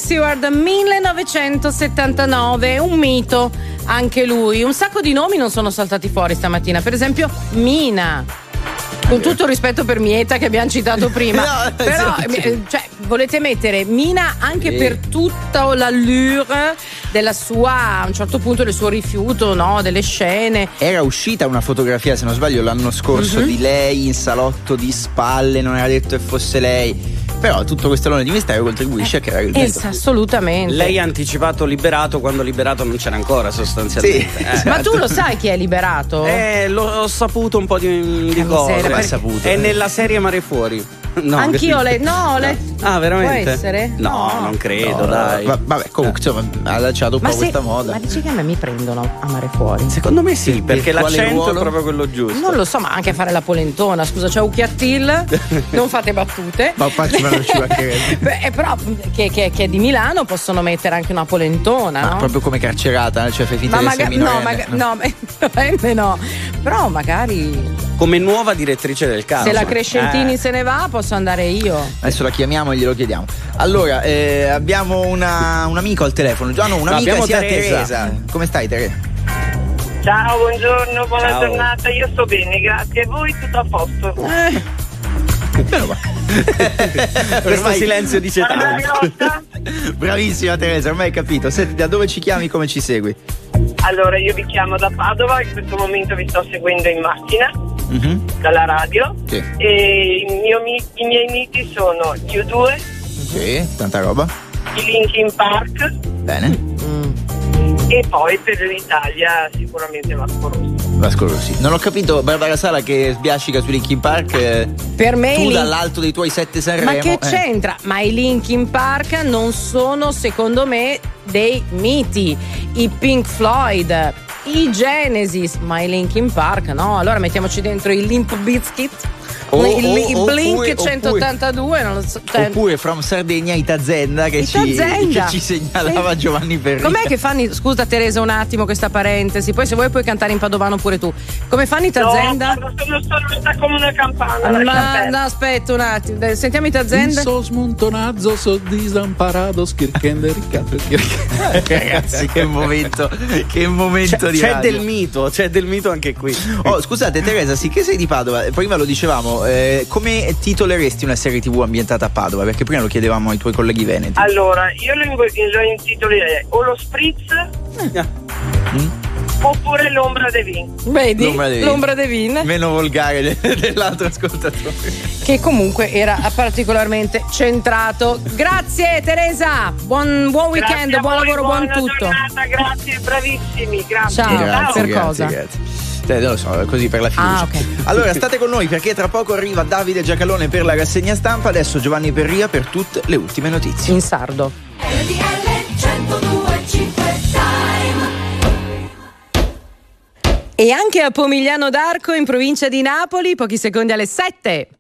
Stewart 1979, un mito anche lui. Un sacco di nomi non sono saltati fuori stamattina, per esempio Mina. Con tutto il rispetto per Mieta che abbiamo citato prima, (laughs) No, però sì, sì. eh, cioè, volete mettere Mina anche Sì. per tutta l'allure della sua, a un certo punto, del suo rifiuto no? delle scene. Era uscita una fotografia, se non sbaglio, l'anno scorso Mhm. di lei in salotto di spalle, non era detto che fosse lei. Però tutto questo alone di mistero contribuisce a creare il. Essa, assolutamente. Lei ha anticipato liberato quando liberato non c'era ancora sostanzialmente. Sì, Eh. Ma tu lo sai chi è liberato? Eh, l'ho ho saputo un po' di, di cose. miseria, Come hai saputo? È nella serie Mare Fuori. (laughs) No, Anch'io le. No, ho letto. Ah, veramente? Può essere? No, non credo, dai. Va- vabbè, comunque, insomma, ha lanciato un Ma, po' se- questa moda. ma dici che a me mi prendono a mare fuori? Secondo me sì, perché l'accento ruolo? è proprio quello giusto. Non lo so, ma anche a fare la polentona. Scusa, c'è Uchiattil, (laughs) non fate battute. Ma facci ma non ci mancherebbe. Beh, (laughs) eh, però che, che- che è di Milano possono mettere anche una polentona, Ma no? proprio come carcerata, cioè fai finta Ma di magari no, maga- no, (laughs) ma- no, però magari Come nuova direttrice del caso. se la Crescentini Eh. se ne va posso andare io. Adesso la chiamiamo e glielo chiediamo. Allora, eh, abbiamo una, un amico al telefono. Già, no, No, un'amica sia Teresa. Teresa. Come stai, Teresa? Ciao, buongiorno, buona Ciao. giornata. Io sto bene, grazie. E voi tutto a posto? (laughs) Questo Ormai- silenzio dice tanto. (laughs) Bravissima Teresa, ormai hai capito. Senti, da dove ci chiami, come ci segui? Allora, io vi chiamo da Padova, in questo momento vi sto seguendo in macchina dalla radio. Sì. E mio mi- i miei miti sono gli U2, Sì, tanta roba. i Linkin Park Bene. e poi per l'Italia sicuramente Vasco Rossi. Vasco Rossi. Non ho capito, Barbara Sala che sbiascica su Linkin Park. eh, Per me tu i Lin- dall'alto dei tuoi sette Sanremo. Ma che eh. c'entra? Ma i Linkin Park non sono, secondo me, dei miti. I Pink Floyd, i Genesis, ma i Linkin Park no. Allora mettiamoci dentro i Limp Bizkit. O- il, o- Blink oppure- 182, non lo so. cioè- Oppure From Sardegna Itazenda che, ci, Itazenda. che ci segnalava Sì. Giovanni Perri. Com'è che fanno? Scusa Teresa un attimo questa parentesi, poi se vuoi puoi cantare in padovano pure tu. Come fanno i Tazenda? No, sono sorda come una campana. Ma no, aspetta un attimo, sentiamo i Tazenda. Sos smontonato, sos disamparados, kirkende riccato, (laughs) Ragazzi, che momento, che momento C'è, di c'è radio. del mito, c'è del mito anche qui. Oh, scusate Teresa, sì che sei di Padova, prima lo dicevamo, eh, come titoleresti una serie tv ambientata a Padova? Perché prima lo chiedevamo ai tuoi colleghi veneti. Allora, io lo, intitolerei o lo spritz oppure l'ombra de vin. Vedi? L'ombra dei- L'ombra de Vin. Meno volgare de- (laughs) dell'altro ascoltatore. che comunque era particolarmente centrato. Grazie Teresa, buon, buon weekend, a buon voi, lavoro, buon buona tutto. giornata, grazie, bravissimi, grazie. Ciao. Grazie, per grazie, cosa? grazie. Eh, non lo so, così per la fiducia. Ah, ok. Allora, state con noi perché tra poco arriva Davide Giacalone per la rassegna stampa. Adesso Giovanni Perria per tutte le ultime notizie. In sardo. RTL 1025 Time E anche a Pomigliano d'Arco in provincia di Napoli, pochi secondi alle 7.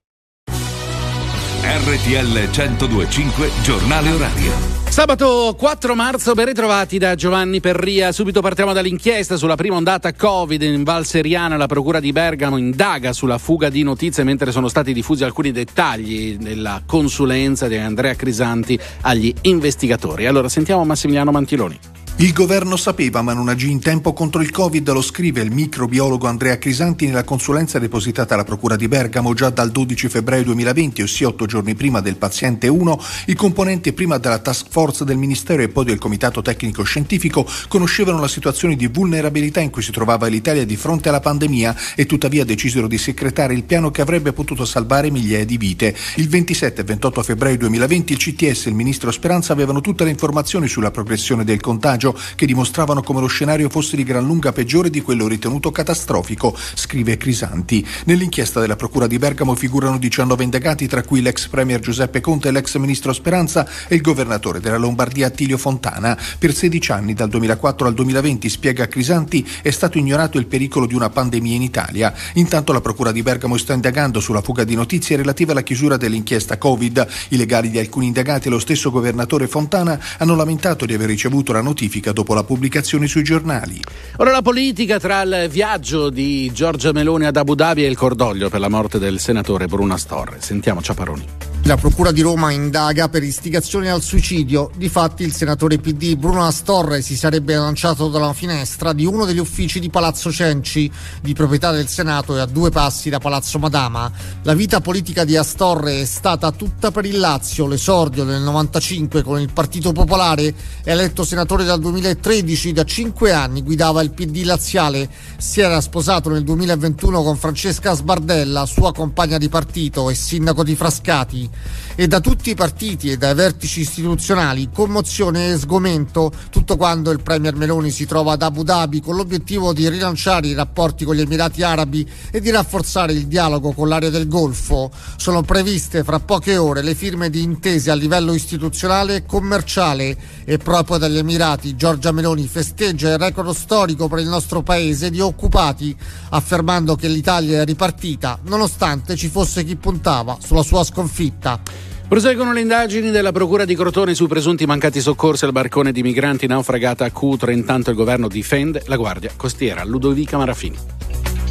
RTL 1025 Giornale Orario. Sabato 4 marzo, ben ritrovati da Giovanni Perria. Subito partiamo dall'inchiesta sulla prima ondata Covid in Val Seriana. La Procura di Bergamo indaga sulla fuga di notizie mentre sono stati diffusi alcuni dettagli della consulenza di Andrea Crisanti agli investigatori. Allora sentiamo Massimiliano Mantiloni. Il governo sapeva ma non agì in tempo contro il Covid, lo scrive il microbiologo Andrea Crisanti nella consulenza depositata alla Procura di Bergamo già dal 12 febbraio 2020, ossia otto giorni prima del paziente 1. I componenti prima della task force del Ministero e poi del Comitato Tecnico Scientifico conoscevano la situazione di vulnerabilità in cui si trovava l'Italia di fronte alla pandemia e tuttavia decisero di secretare il piano che avrebbe potuto salvare migliaia di vite. Il 27 e 28 febbraio 2020 il CTS e il Ministro Speranza avevano tutte le informazioni sulla progressione del contagio che dimostravano come lo scenario fosse di gran lunga peggiore di quello ritenuto catastrofico, scrive Crisanti. Nell'inchiesta della Procura di Bergamo figurano 19 indagati, tra cui l'ex Premier Giuseppe Conte, l'ex Ministro Speranza e il governatore della Lombardia Attilio Fontana. Per 16 anni, dal 2004 al 2020, spiega Crisanti, è stato ignorato il pericolo di una pandemia in Italia. Intanto la Procura di Bergamo sta indagando sulla fuga di notizie relative alla chiusura dell'inchiesta Covid. I legali di alcuni indagati e lo stesso governatore Fontana hanno lamentato di aver ricevuto la notifica dopo la pubblicazione sui giornali. Ora la politica tra il viaggio di Giorgia Meloni ad Abu Dhabi e il cordoglio per la morte del senatore Bruna Storre. Sentiamo Ciaparoni. La Procura di Roma indaga per istigazione al suicidio. Difatti il senatore PD Bruno Astorre si sarebbe lanciato dalla finestra di uno degli uffici di Palazzo Cenci, di proprietà del Senato e a due passi da Palazzo Madama. La vita politica di Astorre è stata tutta per il Lazio. L'esordio del 95 con il Partito Popolare, eletto senatore dal 2013, da cinque anni guidava il PD laziale. Si era sposato nel 2021 con Francesca Sbardella, sua compagna di partito e sindaco di Frascati. E da tutti i partiti e dai vertici istituzionali, commozione e sgomento, tutto quando il Premier Meloni si trova ad Abu Dhabi con l'obiettivo di rilanciare i rapporti con gli Emirati Arabi e di rafforzare il dialogo con l'area del Golfo. Sono previste fra poche ore le firme di intese a livello istituzionale e commerciale e proprio dagli Emirati Giorgia Meloni festeggia il record storico per il nostro paese di occupati, affermando che l'Italia è ripartita nonostante ci fosse chi puntava sulla sua sconfitta. Proseguono le indagini della Procura di Crotone sui presunti mancati soccorsi al barcone di migranti naufragata a Cutro. Intanto il governo difende la guardia costiera Ludovica Marafini.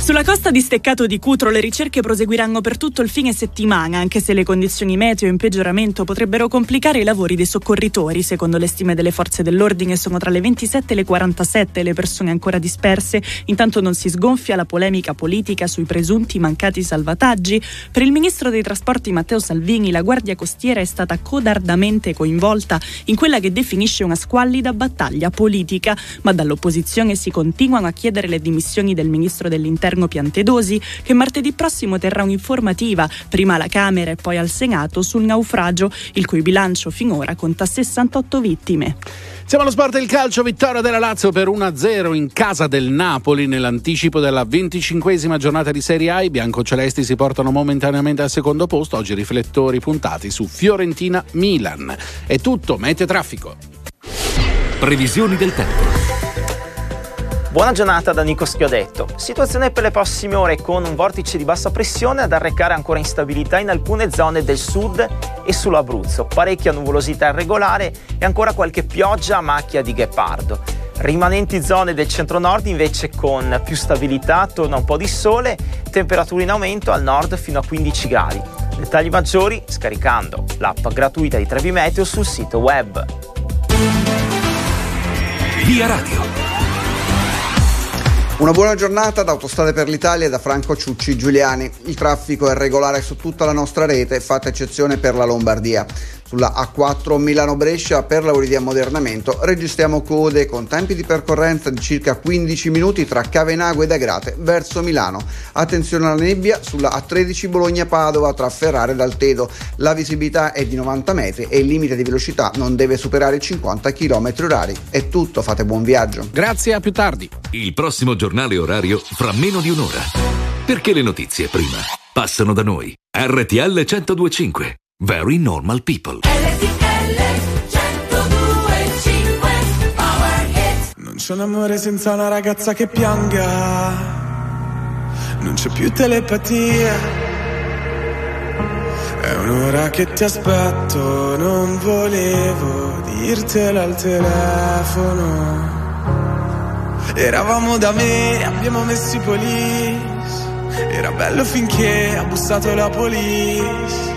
Sulla costa di Steccato di Cutro le ricerche proseguiranno per tutto il fine settimana, anche se le condizioni meteo in peggioramento potrebbero complicare i lavori dei soccorritori. Secondo le stime delle forze dell'ordine sono tra le 27 e le 47 le persone ancora disperse. Intanto non si sgonfia la polemica politica sui presunti mancati salvataggi. Per il ministro dei trasporti Matteo Salvini la Guardia Costiera è stata codardamente coinvolta in quella che definisce una squallida battaglia politica, ma dall'opposizione si continuano a chiedere le dimissioni del ministro dell'interno Piantedosi, che martedì prossimo terrà un'informativa, prima alla Camera e poi al Senato, sul naufragio, il cui bilancio finora conta 68 vittime. Siamo allo sport del calcio, vittoria della Lazio per 1-0 in casa del Napoli nell'anticipo della 25esima giornata di Serie A. I biancocelesti si portano momentaneamente al secondo posto, oggi riflettori puntati su Fiorentina-Milan. È tutto, mete traffico. Previsioni del tempo. Buona giornata da Nico Schiodetto. Situazione per le prossime ore con un vortice di bassa pressione ad arrecare ancora instabilità in alcune zone del sud e sull'Abruzzo. Parecchia nuvolosità irregolare e ancora qualche pioggia a macchia di ghepardo. Rimanenti zone del centro-nord invece con più stabilità, torna un po' di sole, temperature in aumento al nord fino a 15 gradi. Dettagli maggiori scaricando l'app gratuita di Trevi Meteo sul sito web. Via Radio. Una buona giornata da Autostrade per l'Italia da Franco Ciucci Giuliani. Il traffico è regolare su tutta la nostra rete, fatta eccezione per la Lombardia. Sulla A4 Milano-Brescia per lavori di ammodernamento registriamo code con tempi di percorrenza di circa 15 minuti tra Cavenago ed Agrate verso Milano. Attenzione alla nebbia sulla A13 Bologna-Padova tra Ferrare ed Altedo. La visibilità è di 90 metri e il limite di velocità non deve superare i 50 km orari. È tutto, fate buon viaggio. Grazie, a più tardi. Il prossimo giornale orario fra meno di un'ora. Perché le notizie prima passano da noi. RTL 1025. Very normal people. Non c'è un amore senza una ragazza che pianga. Non c'è più telepatia. È un'ora che ti aspetto, non volevo dirtelo al telefono. Eravamo da me, abbiamo messo i police. Era bello finché ha bussato la police.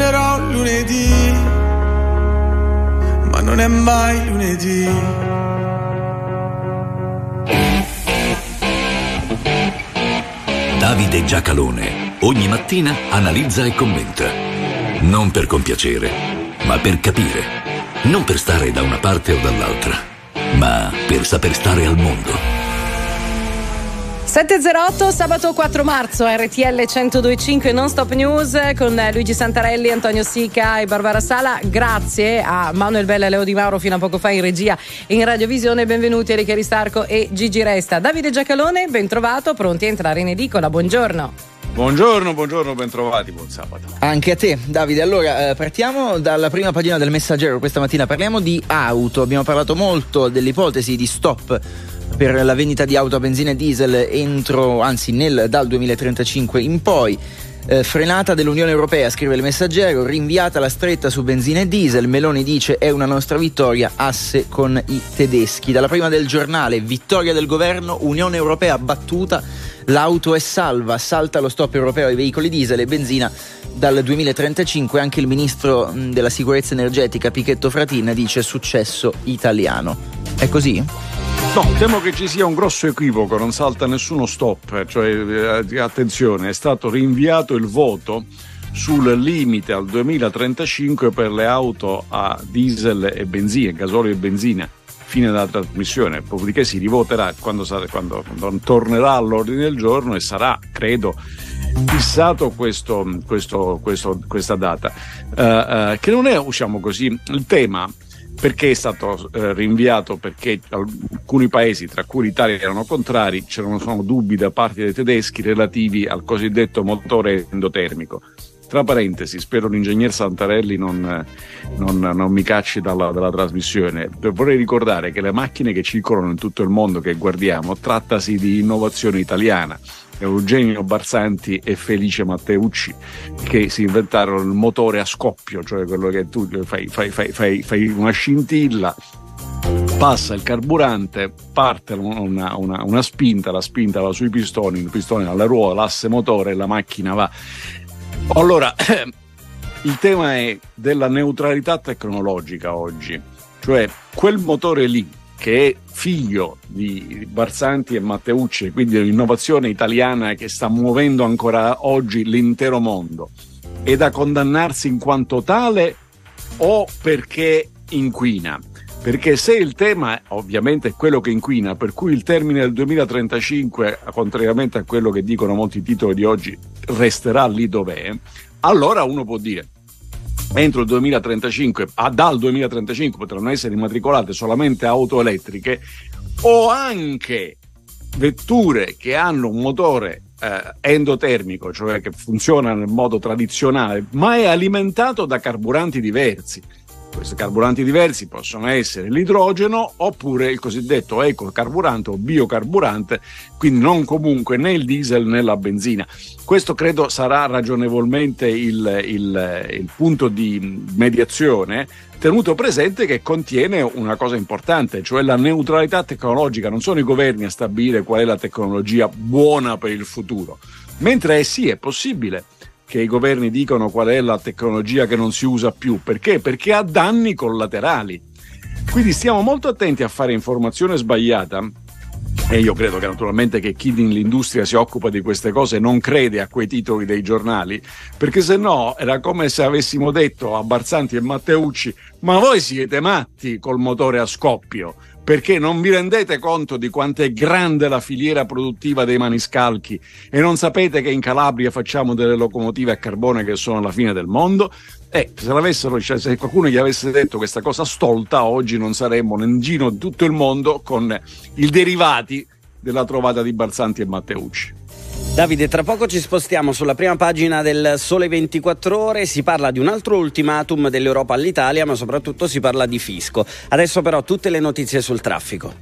Tornerò lunedì Ma non è mai lunedì Davide Giacalone ogni mattina analizza e commenta. Non per compiacere, ma per capire. Non per stare da una parte o dall'altra, ma per saper stare al mondo. 708 sabato 4 marzo RTL 1025 Non Stop News con Luigi Santarelli, Antonio Sica e Barbara Sala. Grazie a Manuel Bella e Leo Di Mauro fino a poco fa in regia e in radiovisione. Benvenuti Enrico Ristarco e Gigi Resta. Davide Giacalone, ben trovato, pronti a entrare in edicola. Buongiorno. Buongiorno, buongiorno, bentrovati, buon sabato. Anche a te, Davide. Allora, eh, partiamo dalla prima pagina del Messaggero. Questa mattina parliamo di auto. Abbiamo parlato molto dell'ipotesi di stop per la vendita di auto a benzina e diesel entro, anzi nel, dal 2035 in poi. Eh, frenata dell'Unione Europea, scrive il messaggero, rinviata la stretta su benzina e diesel, Meloni dice è una nostra vittoria, asse con i tedeschi. Dalla prima del giornale, vittoria del governo, Unione Europea battuta, l'auto è salva, salta lo stop europeo ai veicoli diesel e benzina dal 2035, anche il ministro mh, della sicurezza energetica Pichetto Fratin dice successo italiano. È così? No, temo che ci sia un grosso equivoco, non salta nessuno stop, cioè eh, attenzione, è stato rinviato il voto sul limite al 2035 per le auto a diesel e benzina, gasolio e benzina, fine della trasmissione, dopodiché si rivoterà quando, sarà- quando- quando tornerà all'ordine del giorno e sarà, credo, fissato questo, questo- questo- questa data, Eh, eh, che non è, diciamo così, il tema perché è stato eh, rinviato? Perché alcuni paesi, tra cui l'Italia, erano contrari, c'erano dubbi da parte dei tedeschi relativi al cosiddetto motore endotermico. Tra parentesi, spero l'ingegner Santarelli non, non- non mi cacci dalla, dalla trasmissione. Vorrei ricordare che le macchine che circolano in tutto il mondo che guardiamo, trattasi di innovazione italiana. Eugenio Barsanti e Felice Matteucci che si inventarono il motore a scoppio, cioè quello che tu fai, fai- fai- fai- una scintilla, passa il carburante, parte una, una- una spinta, la spinta va sui pistoni, il pistone alla ruota, l'asse motore la macchina va. Allora, (clears throat) il tema è della neutralità tecnologica oggi, cioè quel motore lì che è figlio di Barsanti e Matteucci, quindi è un'innovazione italiana che sta muovendo ancora oggi l'intero mondo, è da condannarsi in quanto tale o perché inquina? Perché se il tema ovviamente è quello che inquina, per cui il termine del 2035, contrariamente a quello che dicono molti titoli di oggi, resterà lì dov'è, allora uno può dire entro il 2035, ah, dal 2035 potranno essere immatricolate solamente auto elettriche o anche vetture che hanno un motore eh, endotermico, cioè che funziona nel modo tradizionale, ma è alimentato da carburanti diversi. Questi carburanti diversi possono essere l'idrogeno oppure il cosiddetto ecocarburante o biocarburante, quindi non comunque né il diesel né la benzina. Questo credo sarà ragionevolmente il, il- il punto di mediazione, tenuto presente che contiene una cosa importante, cioè la neutralità tecnologica. Non sono i governi a stabilire qual è la tecnologia buona per il futuro, mentre è sì, è possibile che i governi dicono qual è la tecnologia che non si usa più. Perché? Perché ha danni collaterali. Quindi stiamo molto attenti a fare informazione sbagliata e io credo che naturalmente che chi nell'industria si occupa di queste cose non crede a quei titoli dei giornali, perché se no era come se avessimo detto a Barzanti e Matteucci, ma voi siete matti col motore a scoppio, perché non vi rendete conto di quanto è grande la filiera produttiva dei maniscalchi e non sapete che in Calabria facciamo delle locomotive a carbone che sono la fine del mondo? Eh, se, cioè, se qualcuno gli avesse detto questa cosa stolta, oggi non saremmo in giro di tutto il mondo con i derivati della trovata di Barzanti e Matteucci. Davide, tra poco ci spostiamo sulla prima pagina del Sole 24 Ore, si parla di un altro ultimatum dell'Europa all'Italia, ma soprattutto si parla di fisco. Adesso però tutte le notizie sul traffico.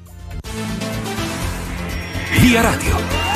Via Radio.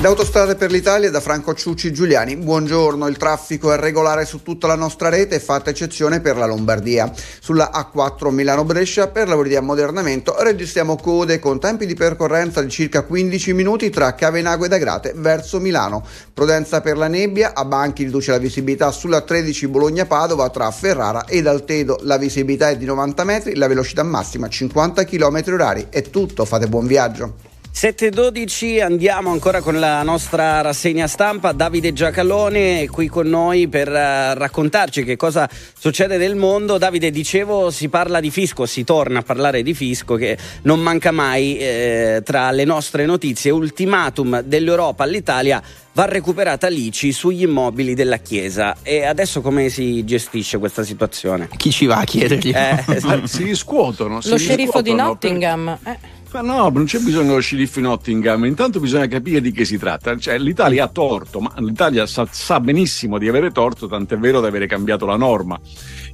Da Autostrade per l'Italia da Franco Ciucci Giuliani. Buongiorno, il traffico è regolare su tutta la nostra rete, fatta eccezione per la Lombardia. Sulla A4 Milano-Brescia per lavori di ammodernamento registriamo code con tempi di percorrenza di circa 15 minuti tra Cavenago ed Agrate verso Milano. Prudenza per la nebbia, a Banchi riduce la visibilità sulla 13 Bologna-Padova tra Ferrara ed Altedo. La visibilità è di 90 metri, la velocità massima 50 km orari. È tutto, fate buon viaggio. 7.12 andiamo ancora con la nostra rassegna stampa. Davide Giacalone è qui con noi per eh, raccontarci che cosa succede nel mondo. Davide, dicevo, si parla di fisco, si torna a parlare di fisco che non manca mai eh, tra le nostre notizie. Ultimatum dell'Europa all'Italia va recuperata l'ICI sugli immobili della Chiesa. E adesso come si gestisce questa situazione? Chi ci va a chiedergli? Eh, (laughs) esatto. Si riscuotono. si Lo sceriffo di riscuotono per- Nottingham. eh. Ma no, non c'è bisogno dello sceriffo di Nottingham, intanto bisogna capire di che si tratta. Cioè, l'Italia ha torto, ma l'Italia sa, sa benissimo di avere torto, tant'è vero di avere cambiato la norma.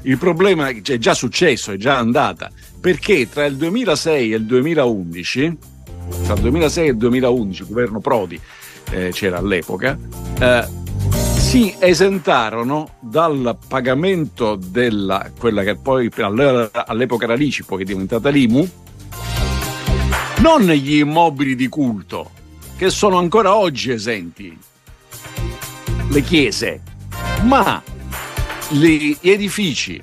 Il problema è già successo, è già andata, perché tra il 2006 e il 2011, tra il 2006 e il 2011, il governo Prodi eh, c'era all'epoca, eh, si esentarono dal pagamento della quella che poi all'epoca era l'ICI, poi è diventata l'IMU, non gli immobili di culto, che sono ancora oggi esenti, le chiese, ma gli edifici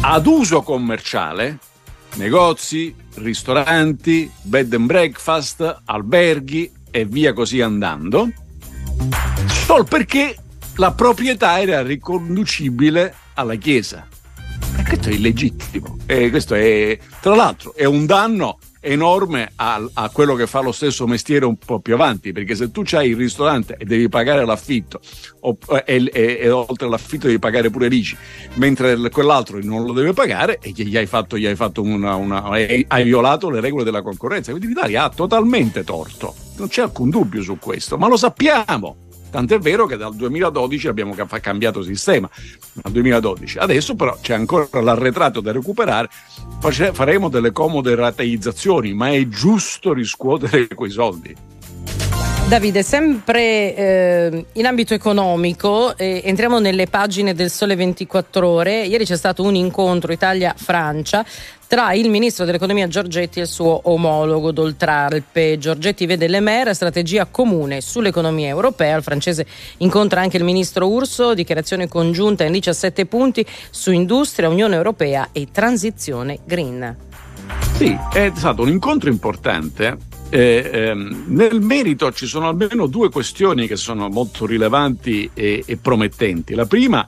ad uso commerciale, negozi, ristoranti, bed and breakfast, alberghi e via così andando, solo perché la proprietà era riconducibile alla chiesa. Questo è illegittimo. E questo è, tra l'altro, è un danno enorme a, a quello che fa lo stesso mestiere un po' più avanti, perché se tu hai il ristorante e devi pagare l'affitto, o- e, e- e oltre all'affitto devi pagare pure l'ICI, mentre quell'altro non lo deve pagare e gli hai fatto, gli hai fatto una, una- hai violato le regole della concorrenza. Quindi l'Italia ha totalmente torto, non c'è alcun dubbio su questo, ma lo sappiamo. Tant'è vero che dal 2012 abbiamo cambiato sistema, dal 2012. Adesso però c'è ancora l'arretrato da recuperare, faremo delle comode rateizzazioni, ma è giusto riscuotere quei soldi. Davide, sempre eh, in ambito economico, eh, entriamo nelle pagine del Sole 24 Ore. Ieri c'è stato un incontro Italia-Francia tra il ministro dell'economia Giorgetti e il suo omologo d'Oltralpe. Giorgetti vede l'EMER, strategia comune sull'economia europea. Il francese incontra anche il ministro Urso, dichiarazione congiunta in 17 punti su industria, Unione Europea e transizione green. Sì, è stato un incontro importante. Eh, ehm, nel merito ci sono almeno due questioni che sono molto rilevanti e, e promettenti. La prima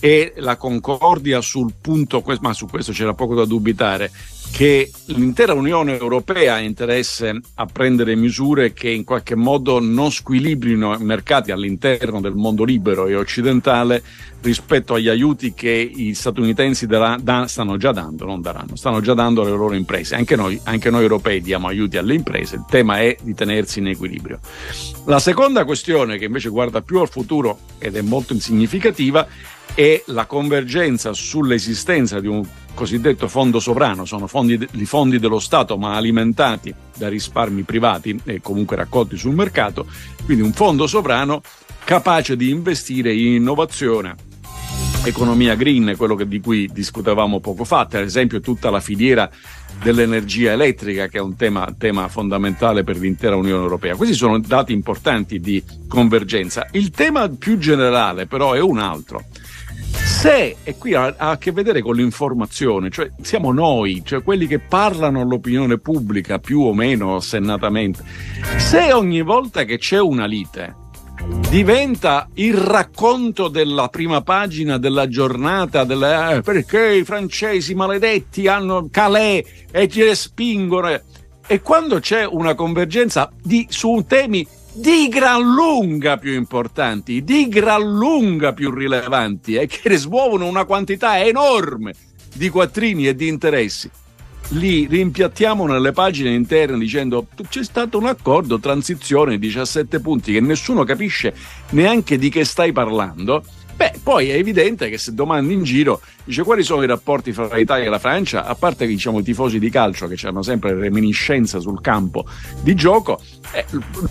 è la concordia sul punto, ma su questo c'era poco da dubitare, che l'intera Unione Europea ha interesse a prendere misure che in qualche modo non squilibrino i mercati all'interno del mondo libero e occidentale rispetto agli aiuti che gli statunitensi darà- da- stanno già dando, non daranno, stanno già dando alle loro imprese. Anche noi, anche noi europei diamo aiuti alle imprese, il tema è di tenersi in equilibrio. La seconda questione che invece guarda più al futuro ed è molto significativa è la convergenza sull'esistenza di un cosiddetto fondo sovrano, sono fondi, i fondi dello Stato ma alimentati da risparmi privati e comunque raccolti sul mercato, quindi un fondo sovrano capace di investire in innovazione economia green, quello che- di cui discutevamo poco fa, per esempio tutta la filiera dell'energia elettrica che è un tema, tema fondamentale per l'intera Unione Europea. Questi sono dati importanti di convergenza. Il tema più generale però è un altro. Se, e qui ha, ha a che vedere con l'informazione, cioè siamo noi, cioè quelli che parlano all'opinione pubblica più o meno assennatamente, se ogni volta che c'è una lite diventa il racconto della prima pagina della giornata delle, eh, perché i francesi maledetti hanno Calais e ci respingono e quando c'è una convergenza di, su temi di gran lunga più importanti, di gran lunga più rilevanti e che smuovono una quantità enorme di quattrini e di interessi. Li rimpiattiamo nelle pagine interne dicendo c'è stato un accordo transizione 17 punti che nessuno capisce neanche di che stai parlando. Beh, poi è evidente che se domandi in giro, dice quali sono i rapporti fra l'Italia e la Francia, a parte diciamo i tifosi di calcio che hanno sempre reminiscenza sul campo di gioco, eh,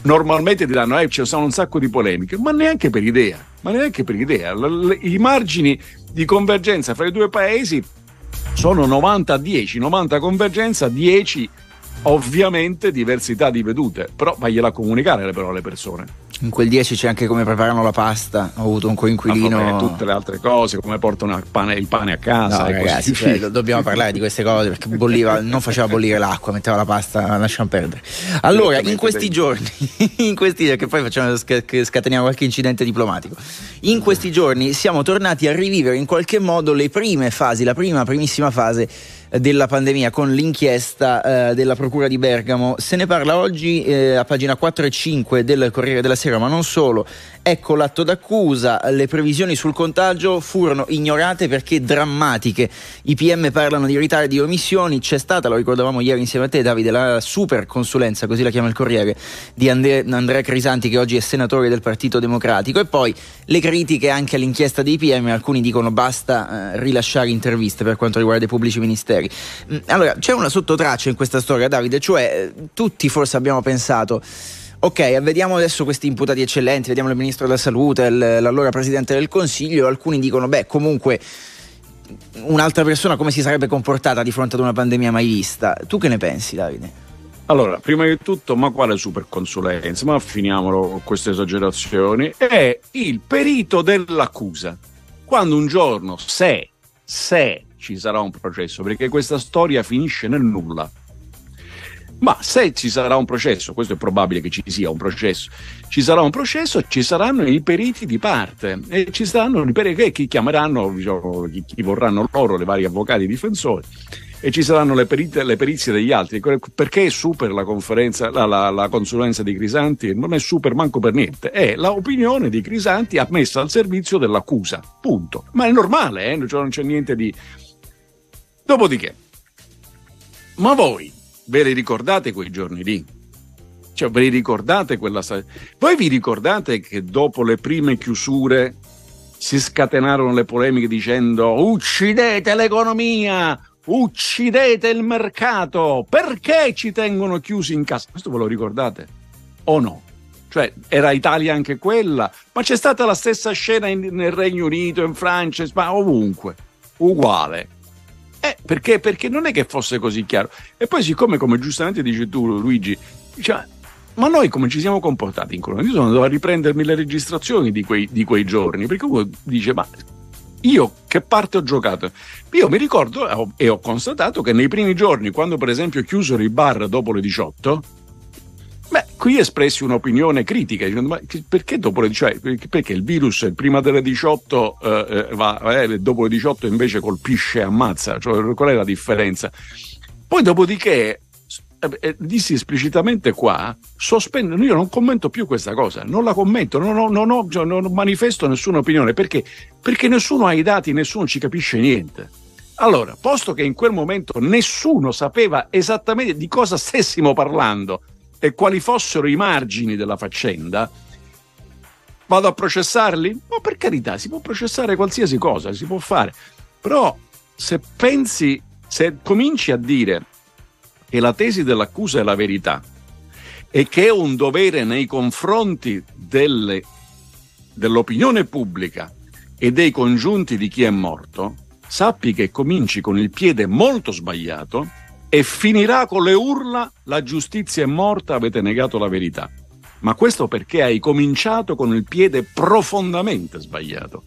normalmente diranno eh, ci sono un sacco di polemiche, ma neanche per idea, ma neanche per idea. L- l- I margini di convergenza fra i due paesi sono 90 a 10, 90 convergenza, 10 ovviamente diversità di vedute, però vagliela comunicare però alle persone. In quel 10 c'è anche come preparano la pasta. Ho avuto un coinquilino. Vabbè, tutte le altre cose, come portano il pane, il pane a casa. No, ragazzi, cioè, dobbiamo parlare di queste cose perché bolliva, non faceva bollire l'acqua, metteva la pasta, lasciamo perdere. Allora, in (laughs) questi giorni, in questi che poi facciamo scateniamo qualche incidente diplomatico. In questi giorni siamo tornati a rivivere in qualche modo le prime fasi, la prima primissima fase della pandemia con l'inchiesta eh, della Procura di Bergamo. Se ne parla oggi eh, a pagina 4 e 5 del Corriere della Sera, ma non solo. Ecco l'atto d'accusa, le previsioni sul contagio furono ignorate perché drammatiche. I PM parlano di ritardi e omissioni, c'è stata, lo ricordavamo ieri insieme a te Davide, la super consulenza, così la chiama il Corriere, di Ande- Andrea Crisanti che oggi è senatore del Partito Democratico e poi le critiche anche all'inchiesta dei PM, alcuni dicono basta eh, rilasciare interviste per quanto riguarda i pubblici ministeri. Mm, Allora, c'è una sottotraccia in questa storia Davide, cioè eh, tutti forse abbiamo pensato Ok, vediamo adesso questi imputati eccellenti, vediamo il ministro della salute, l'allora presidente del consiglio, alcuni dicono, beh, comunque un'altra persona come si sarebbe comportata di fronte ad una pandemia mai vista? Tu che ne pensi, Davide? Allora, prima di tutto, ma quale superconsulenza? Ma finiamolo con queste esagerazioni. È il perito dell'accusa. Quando un giorno, se, se ci sarà un processo, perché questa storia finisce nel nulla. Ma se ci sarà un processo, questo è probabile che ci sia un processo, ci sarà un processo, ci saranno i periti di parte e ci saranno i periti che chi chiameranno, diciamo, chi, chi vorranno loro, le varie avvocati difensori e ci saranno le, perite- le perizie degli altri. Perché è super la conferenza, la, la- la consulenza di Crisanti? Non è super manco per niente, è l'opinione di Crisanti messa al servizio dell'accusa. Punto. Ma è normale, eh? Cioè non c'è niente di. Dopodiché, ma voi ve li ricordate quei giorni lì? Cioè, ve li ricordate quella. Voi vi ricordate che dopo le prime chiusure si scatenarono le polemiche dicendo uccidete l'economia, uccidete il mercato, perché ci tengono chiusi in casa? Questo ve lo ricordate? O no? Cioè, era Italia anche quella, ma c'è stata la stessa scena in- nel Regno Unito, in Francia, in Spagna, ovunque, uguale. Eh, perché? Perché non è che fosse così chiaro. E poi, siccome, come giustamente dici tu, Luigi, cioè, ma noi come ci siamo comportati in Colombia? Io sono andato a riprendermi le registrazioni di quei, di quei giorni, perché uno dice, ma io che parte ho giocato? Io mi ricordo e ho, e ho constatato che nei primi giorni, quando per esempio chiusero i bar dopo le 18, beh, qui espressi un'opinione critica, dicendo, ma perché dopo le 18? Perché, perché il virus prima delle 18 eh, eh, va, eh, dopo le 18 invece colpisce e ammazza, cioè, qual è la differenza? Poi dopodiché eh, eh, dissi esplicitamente qua, sospendo, io non commento più questa cosa, non la commento, non, ho- non ho- cioè, non manifesto nessuna opinione, perché? Perché nessuno ha i dati, nessuno ci capisce niente. Allora, posto che in quel momento nessuno sapeva esattamente di cosa stessimo parlando e quali fossero i margini della faccenda, vado a processarli? Ma per carità, si può processare qualsiasi cosa, si può fare. Però se pensi, se cominci a dire che la tesi dell'accusa è la verità e che è un dovere nei confronti delle- dell'opinione pubblica e dei congiunti di chi è morto, sappi che cominci con il piede molto sbagliato e finirà con le urla la giustizia è morta, avete negato la verità. Ma questo perché hai cominciato con il piede profondamente sbagliato.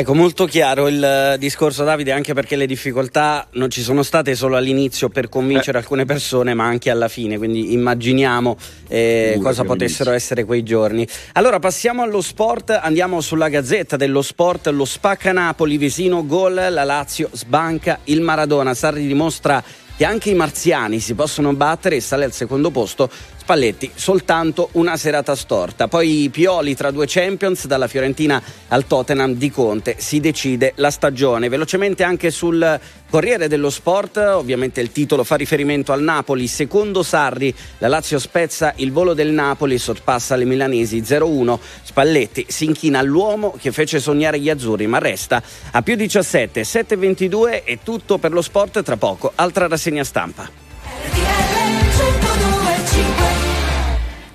Ecco, molto chiaro il eh, discorso Davide, anche perché le difficoltà non ci sono state solo all'inizio per convincere alcune persone, ma anche alla fine, quindi immaginiamo eh, cosa potessero essere quei giorni. Allora passiamo allo sport, andiamo sulla gazzetta dello sport, lo spacca Napoli, Vesino, gol, la Lazio sbanca il Maradona, Sarri dimostra che anche i marziani si possono battere e sale al secondo posto Spalletti, soltanto una serata storta. Poi Pioli tra due Champions, dalla Fiorentina al Tottenham di Conte, si decide la stagione. Velocemente anche sul Corriere dello Sport, ovviamente il titolo fa riferimento al Napoli, secondo Sarri, la Lazio spezza il volo del Napoli, sorpassa le milanesi 0-1, Spalletti si inchina all'uomo che fece sognare gli azzurri, ma resta a più 17, 7-22 e tutto per lo sport tra poco. Altra rassegna stampa.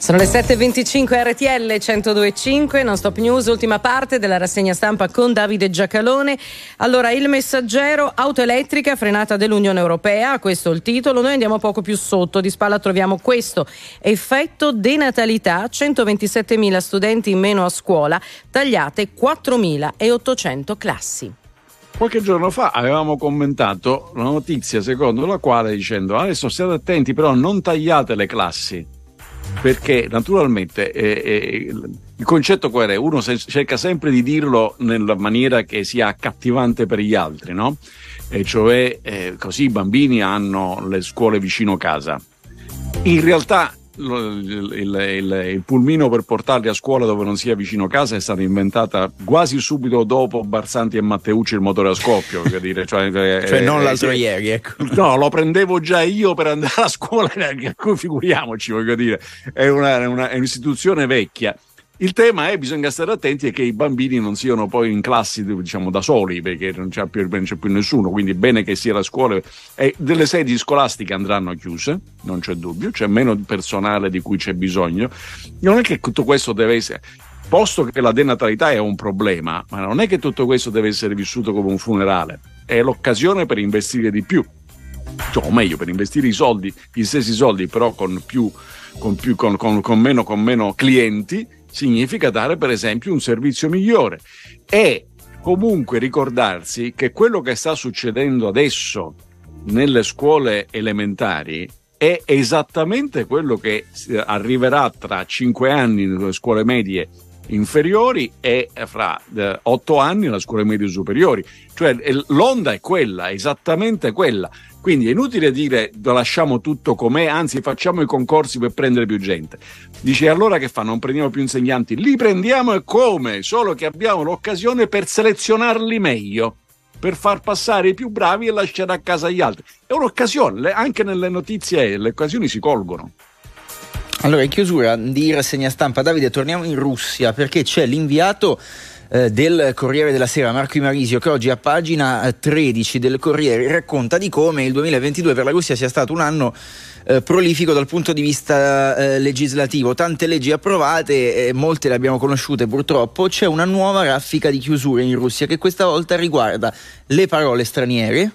Sono le 7.25 RTL 102.5, non stop news, ultima parte della rassegna stampa con Davide Giacalone. Allora, il messaggero, auto elettrica frenata dell'Unione Europea, questo è il titolo. Noi andiamo poco più sotto, di spalla troviamo questo. Effetto denatalità, 127.000 studenti in meno a scuola, tagliate 4.800 classi. Qualche giorno fa avevamo commentato la notizia secondo la quale dicendo adesso state attenti però non tagliate le classi perché naturalmente eh, eh, il concetto qual è? Uno se- cerca sempre di dirlo nella maniera che sia accattivante per gli altri, no? E cioè eh, così i bambini hanno le scuole vicino casa. In realtà il, il- il- il pulmino per portarli a scuola dove non sia vicino casa è stata inventata quasi subito dopo Barsanti e Matteucci il motore a scoppio, dire, cioè, (laughs) eh, Cioè, non eh, l'altro sì. ieri, ecco. (laughs) No, lo prendevo già io per andare a scuola, (laughs) figuriamoci, voglio dire, è, una- è una- è un'istituzione vecchia. Il tema è bisogna stare attenti che i bambini non siano poi in classi diciamo da soli perché non c'è più, non c'è più nessuno quindi bene che sia la scuola e delle sedi scolastiche andranno chiuse non c'è dubbio c'è meno personale di cui c'è bisogno. Non è che tutto questo deve essere posto che la denatalità è un problema ma non è che tutto questo deve essere vissuto come un funerale è l'occasione per investire di più. Cioè, o meglio per investire i soldi gli stessi soldi però con più con, più, con, con- con meno, con meno clienti significa dare per esempio un servizio migliore e comunque ricordarsi che quello che sta succedendo adesso nelle scuole elementari è esattamente quello che eh, arriverà tra cinque anni nelle scuole medie inferiori e fra eh, otto anni nelle scuole medie superiori. Cioè eh, l'onda è quella, esattamente quella. Quindi è inutile dire "Lo lasciamo tutto com'è, anzi facciamo i concorsi per prendere più gente. Dice allora che fa? Non prendiamo più insegnanti? Li prendiamo e come? Solo che abbiamo l'occasione per selezionarli meglio, per far passare i più bravi e lasciare a casa gli altri. È un'occasione, anche nelle notizie le occasioni si colgono. Allora, in chiusura di rassegna stampa, Davide, torniamo in Russia perché c'è l'inviato eh, del Corriere della Sera, Marco Imarisio, che oggi a pagina eh, 13 del Corriere racconta di come il 2022 per la Russia sia stato un anno eh, prolifico dal punto di vista eh, legislativo. Tante leggi approvate, eh, molte le abbiamo conosciute purtroppo. C'è una nuova raffica di chiusure in Russia che questa volta riguarda le parole straniere.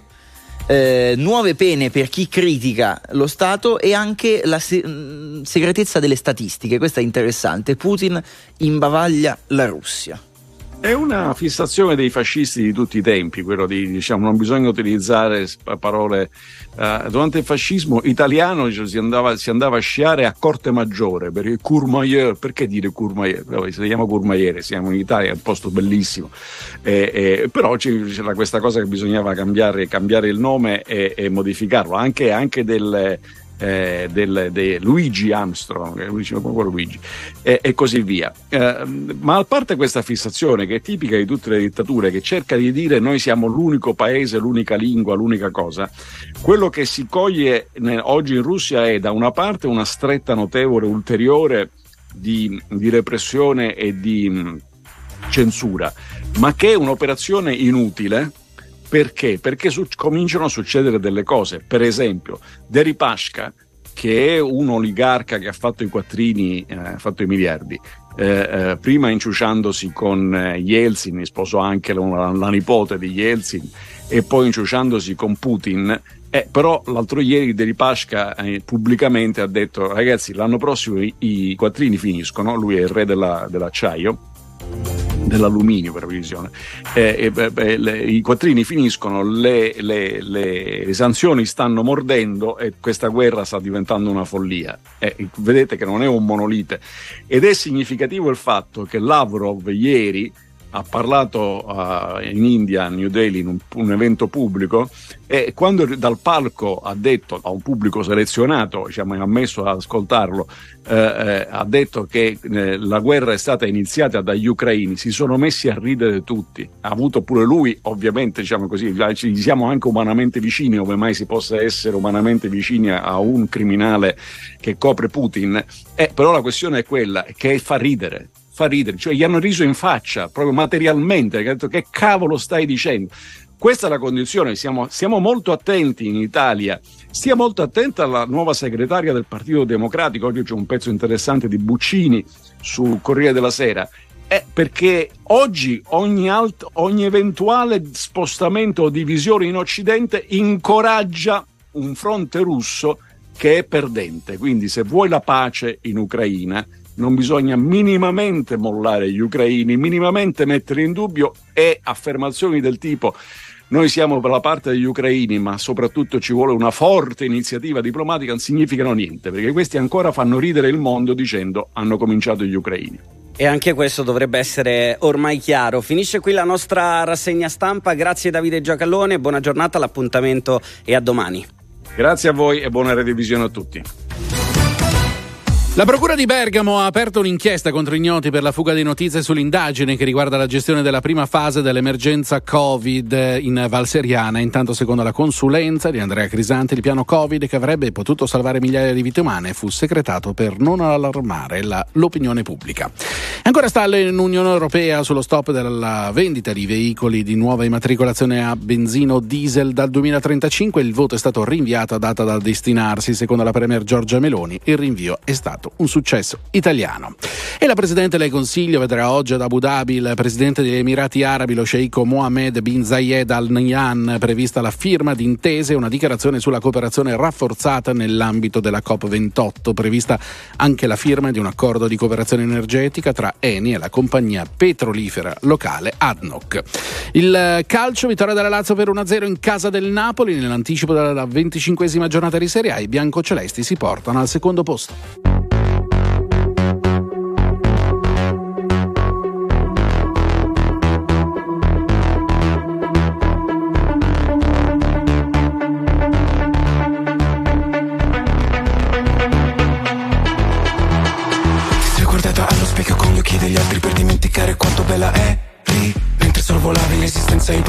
eh, nuove pene per chi critica lo Stato e anche la se- mh, segretezza delle statistiche. Questo è interessante. Putin imbavaglia la Russia. È una fissazione dei fascisti di tutti i tempi, quello di diciamo non bisogna utilizzare parole. eh, durante il fascismo italiano dice, si, andava, si andava a sciare a Corte Maggiore per il Courmayeur. Perché dire Courmayeur? Vabbè, Si chiama Courmayeur, siamo in Italia, è un posto bellissimo. Eh, eh, però c'era questa cosa che bisognava cambiare, cambiare il nome e, e modificarlo, anche, anche del, eh, del- de Luigi Armstrong, eh, Luigi, Luigi, e, e così via. Eh, ma a parte questa fissazione che è tipica di tutte le dittature, che cerca di dire noi siamo l'unico paese, l'unica lingua, l'unica cosa, quello che si coglie ne- oggi in Russia è da una parte una stretta notevole ulteriore di, di repressione e di censura, ma che è un'operazione inutile. Perché? Perché su- cominciano a succedere delle cose. Per esempio, Deripashka che è un oligarca che ha fatto i quattrini, eh, ha fatto i miliardi, eh, eh, prima inciuciandosi con eh, Yeltsin, sposò anche la, la nipote di Yeltsin, e poi inciuciandosi con Putin. Eh, però l'altro ieri Deripaska eh, pubblicamente ha detto ragazzi l'anno prossimo i, i quattrini finiscono, lui è il re della- dell'acciaio, dell'alluminio per precisione. Eh, eh, beh, le- I quattrini finiscono, le, le- le- le sanzioni stanno mordendo e questa guerra sta diventando una follia. Eh, vedete che non è un monolite. Ed è significativo il fatto che Lavrov ieri ha parlato eh, in India, a New Delhi, in un, un evento pubblico, e quando dal palco ha detto a un pubblico selezionato, diciamo, è ammesso ad ascoltarlo, eh, eh, ha detto che eh, la guerra è stata iniziata dagli ucraini, si sono messi a ridere tutti. Ha avuto pure lui, ovviamente, diciamo così, ci siamo anche umanamente vicini, ove mai si possa essere umanamente vicini a un criminale che copre Putin. Eh, però la questione è quella che fa ridere. Fa ridere, cioè gli hanno riso in faccia proprio materialmente, che ha detto che cavolo stai dicendo? Questa è la condizione, siamo, siamo molto attenti in Italia, stia molto attenta alla nuova segretaria del Partito Democratico, oggi c'è un pezzo interessante di Buccini su Corriere della Sera, è perché oggi ogni, alt- ogni eventuale spostamento o divisione in Occidente incoraggia un fronte russo che è perdente. Quindi se vuoi la pace in Ucraina non bisogna minimamente mollare gli ucraini, minimamente mettere in dubbio e affermazioni del tipo noi siamo per la parte degli ucraini, ma soprattutto ci vuole una forte iniziativa diplomatica, non significano niente, perché questi ancora fanno ridere il mondo dicendo hanno cominciato gli ucraini. E anche questo dovrebbe essere ormai chiaro. Finisce qui la nostra rassegna stampa. Grazie Davide Giacallone, buona giornata, l'appuntamento è a domani. Grazie a voi e buona revisione a tutti. La Procura di Bergamo ha aperto un'inchiesta contro ignoti per la fuga di notizie sull'indagine che riguarda la gestione della prima fase dell'emergenza Covid in Val Seriana. Intanto, secondo la consulenza di Andrea Crisanti, il piano Covid che avrebbe potuto salvare migliaia di vite umane fu segretato per non allarmare la- l'opinione pubblica. Ancora sta l'Unione Europea sullo stop della vendita di veicoli di nuova immatricolazione a benzino diesel dal 2035. Il voto è stato rinviato a data da destinarsi. Secondo la Premier Giorgia Meloni, il rinvio è stato un successo italiano. E la Presidente del Consiglio vedrà oggi ad Abu Dhabi il Presidente degli Emirati Arabi, lo sceicco Mohammed bin Zayed Al Nahyan, prevista la firma di intese e una dichiarazione sulla cooperazione rafforzata nell'ambito della COP28, prevista anche la firma di un accordo di cooperazione energetica tra Eni e la compagnia petrolifera locale ADNOC. Il calcio, vittoria della Lazio per 1-0 in casa del Napoli, nell'anticipo della 25esima giornata di Serie A, i biancocelesti si portano al secondo posto.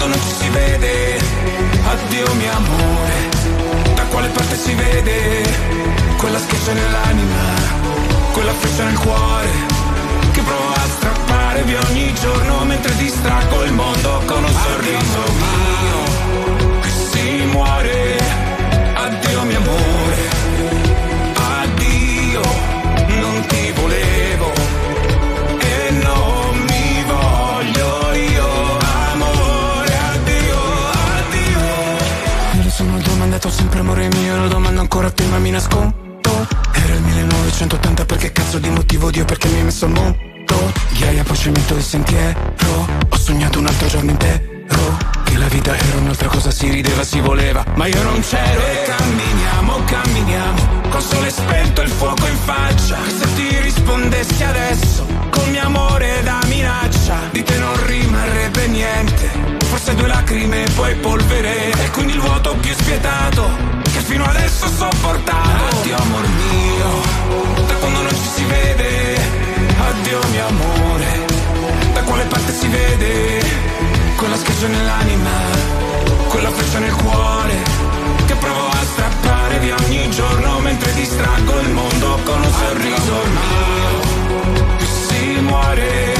quando non ci si vede. Addio mio amore Da quale parte si vede? Quella schiaccia nell'anima Quella freccia nel cuore Che provo a strappare via ogni giorno Mentre distraggo il mondo con un sorriso mio E si muore. Addio mio amore sono sempre amore mio, lo domando ancora a te ma mi nascondo. Era il 1980 perché cazzo di motivo Dio perché mi hai messo al mondo. Ghiaia poi cemento il sentiero, ho sognato un altro giorno intero. Che la vita era un'altra cosa, si rideva, si voleva, ma io non c'ero. E camminiamo, camminiamo, col sole spento e il fuoco in faccia. Che se ti rispondessi adesso, con mio amore da minaccia, di te non rimarrebbe niente. Forse due lacrime e poi polvere, e quindi il vuoto più spietato, che fino adesso ho sopportato Addio amor mio. Da quando non ci si vede. Addio mio amore. Da quale parte si vede? Quella schiaccia nell'anima Quella freccia nel cuore Che provo a strappare via ogni giorno Mentre distraggo il mondo con un sorriso. Mio. E si muore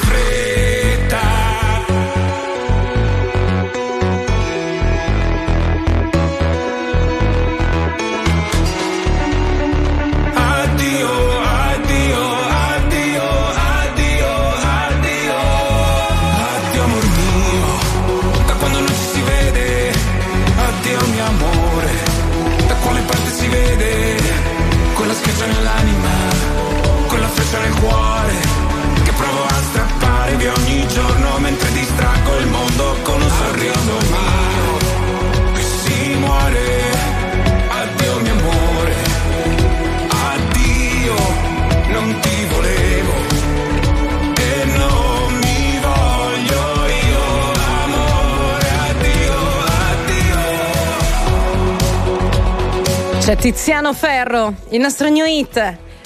C'è Tiziano Ferro, il nostro new hit.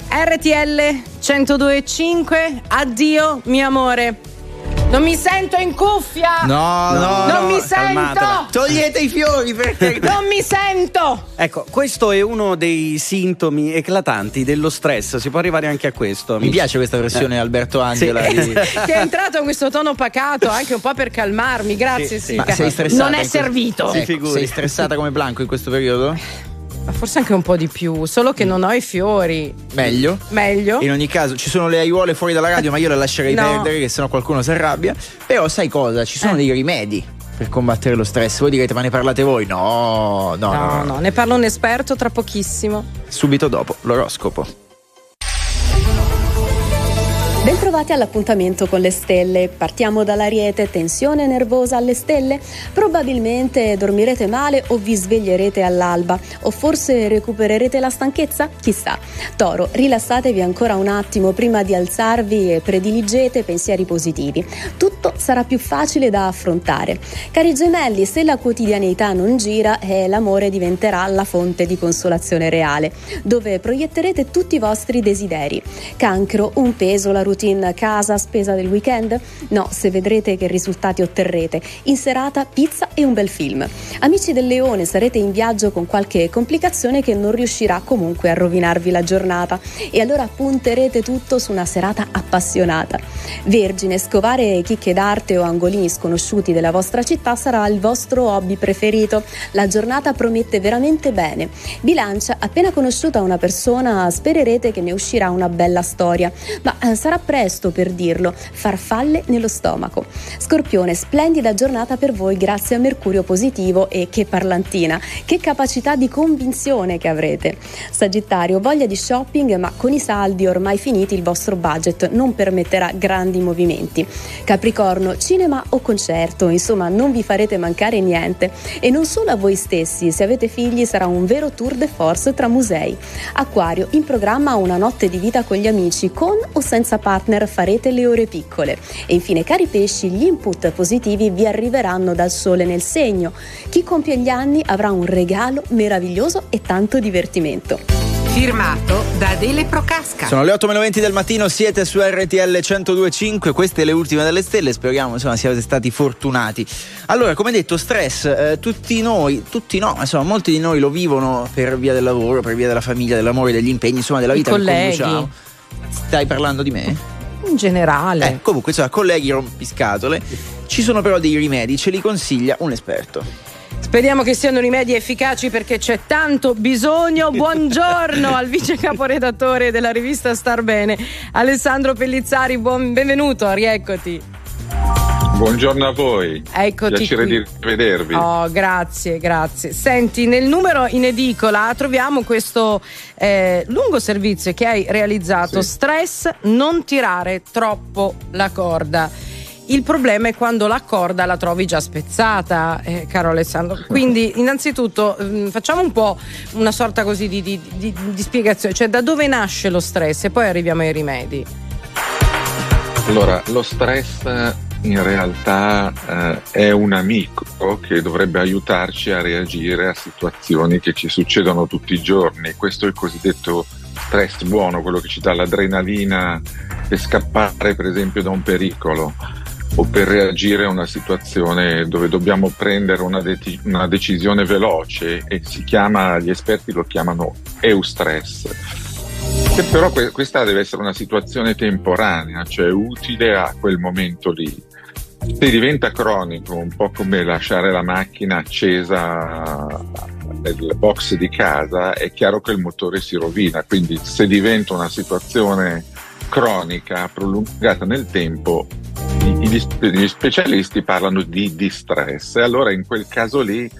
RTL 102.5, addio mio amore. Non mi sento in cuffia! No, no, Non no, mi calmatela. sento! Togliete i fiori perché. (laughs) Non mi sento! Ecco, questo è uno dei sintomi eclatanti dello stress. Si può arrivare anche a questo. Mi amici. piace questa versione Alberto Angela Sì. di- (laughs) Che è entrato in questo tono pacato anche un po' per calmarmi, grazie Sì, sì. Ma sei stressata Non è in questo- servito. Ecco, sei stressata come Blanco in questo periodo? (laughs) Ma forse anche un po' di più, solo che non ho i fiori. Meglio. Meglio? In ogni caso ci sono le aiuole fuori dalla radio, ma io le lascerei No. perdere, che sennò qualcuno si arrabbia. Però sai cosa? Ci sono Eh. dei rimedi per combattere lo stress. Voi direte, ma ne parlate voi? No, no, no. No, no. no, ne parla un esperto tra pochissimo. Subito dopo l'oroscopo. Bentrovati all'appuntamento con le stelle. Partiamo dall'ariete, tensione nervosa alle stelle? Probabilmente dormirete male o vi sveglierete all'alba o forse recupererete la stanchezza? Chissà. Toro, rilassatevi ancora un attimo prima di alzarvi e prediligete pensieri positivi. Tutto sarà più facile da affrontare. Cari gemelli, se la quotidianità non gira, eh, l'amore diventerà la fonte di consolazione reale, dove proietterete tutti i vostri desideri. Cancro, un peso la routine casa spesa del weekend? No, se vedrete che risultati otterrete. In serata pizza e un bel film. Amici del leone, sarete in viaggio con qualche complicazione che non riuscirà comunque a rovinarvi la giornata e allora punterete tutto su una serata appassionata. Vergine, scovare chicche d'arte o angolini sconosciuti della vostra città sarà il vostro hobby preferito. La giornata promette veramente bene. Bilancia, appena conosciuta una persona, spererete che ne uscirà una bella storia, ma eh, sarà presto per dirlo, farfalle nello stomaco. Scorpione, splendida giornata per voi grazie a Mercurio positivo e che parlantina, che capacità di convinzione che avrete. Sagittario, voglia di shopping, ma con i saldi ormai finiti il vostro budget non permetterà grandi movimenti. Capricorno, cinema o concerto, insomma non vi farete mancare niente. E non solo a voi stessi, se avete figli sarà un vero tour de force tra musei. Acquario, in programma una notte di vita con gli amici, con o senza partner farete le ore piccole. E infine, cari pesci, gli input positivi vi arriveranno dal sole nel segno. Chi compie gli anni avrà un regalo meraviglioso e tanto divertimento. Firmato da Adele Procasca. Sono le 8.20 del mattino, siete su RTL 102.5, queste le ultime delle stelle, speriamo insomma siate stati fortunati. Allora, come detto, stress, eh, tutti noi, tutti no, insomma molti di noi lo vivono per via del lavoro, per via della famiglia, dell'amore, degli impegni, insomma della I vita che colleghi. conduciamo. Stai parlando di me? In generale. Eh, comunque, insomma, colleghi rompiscatole, ci sono però dei rimedi, ce li consiglia un esperto. Speriamo che siano rimedi efficaci perché c'è tanto bisogno. Buongiorno al vice caporedattore della rivista Star Bene, Alessandro Pellizzari. Buon, benvenuto, rieccoti. Buongiorno a voi. Eccoti Piacere qui. di rivedervi. Oh, grazie, grazie. Senti, nel numero in edicola troviamo questo eh, lungo servizio che hai realizzato. Stress, non tirare troppo la corda. Il problema è quando la corda la trovi già spezzata, eh, caro Alessandro. (laughs) Quindi, innanzitutto, mm, facciamo un po' una sorta così di, di- di- di spiegazione, cioè da dove nasce lo stress e poi arriviamo ai rimedi. Allora, lo stress in realtà eh, è un amico che dovrebbe aiutarci a reagire a situazioni che ci succedono tutti i giorni. Questo è il cosiddetto stress buono, quello che ci dà l'adrenalina per scappare per esempio da un pericolo o per reagire a una situazione dove dobbiamo prendere una, de- una decisione veloce e chiama, gli esperti lo chiamano eustress. Che però que- questa deve essere una situazione temporanea, cioè utile a quel momento lì. Se diventa cronico, un po' come lasciare la macchina accesa nel box di casa, è chiaro che il motore si rovina. Quindi se diventa una situazione cronica, prolungata nel tempo, gli specialisti parlano di distress. E allora in quel caso lì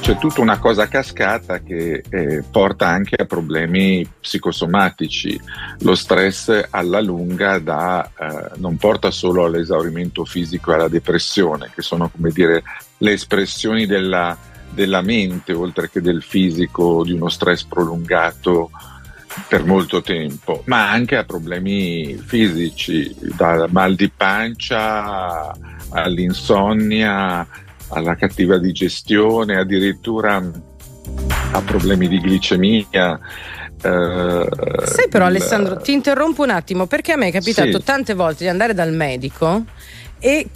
c'è tutta una cosa cascata che eh, porta anche a problemi psicosomatici. Lo stress alla lunga dà, eh, non porta solo all'esaurimento fisico e alla depressione, che sono come dire le espressioni della, della mente oltre che del fisico di uno stress prolungato per molto tempo, ma anche a problemi fisici, dal mal di pancia all'insonnia, alla cattiva digestione, addirittura a problemi di glicemia. eh, Sai però il- Alessandro, ti interrompo un attimo perché a me è capitato Sì. tante volte di andare dal medico e,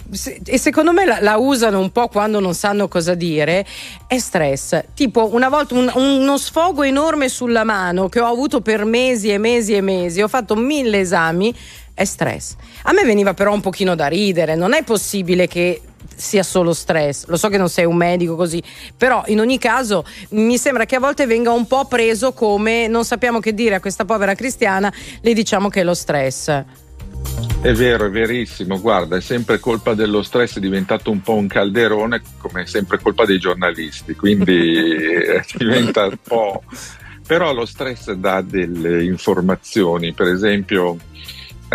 e secondo me la, la usano un po' quando non sanno cosa dire, è stress. Tipo una volta un- uno sfogo enorme sulla mano che ho avuto per mesi e mesi e mesi, ho fatto mille esami, è stress. A me veniva però un pochino da ridere, non è possibile che sia solo stress. Lo so che non sei un medico così, però in ogni caso mi sembra che a volte venga un po' preso come non sappiamo che dire a questa povera cristiana, le diciamo che è lo stress. È vero, è verissimo. Guarda, è sempre colpa dello stress, è diventato un po' un calderone, come è sempre colpa dei giornalisti. Quindi (laughs) eh, diventa un po'. Però lo stress dà delle informazioni, per esempio.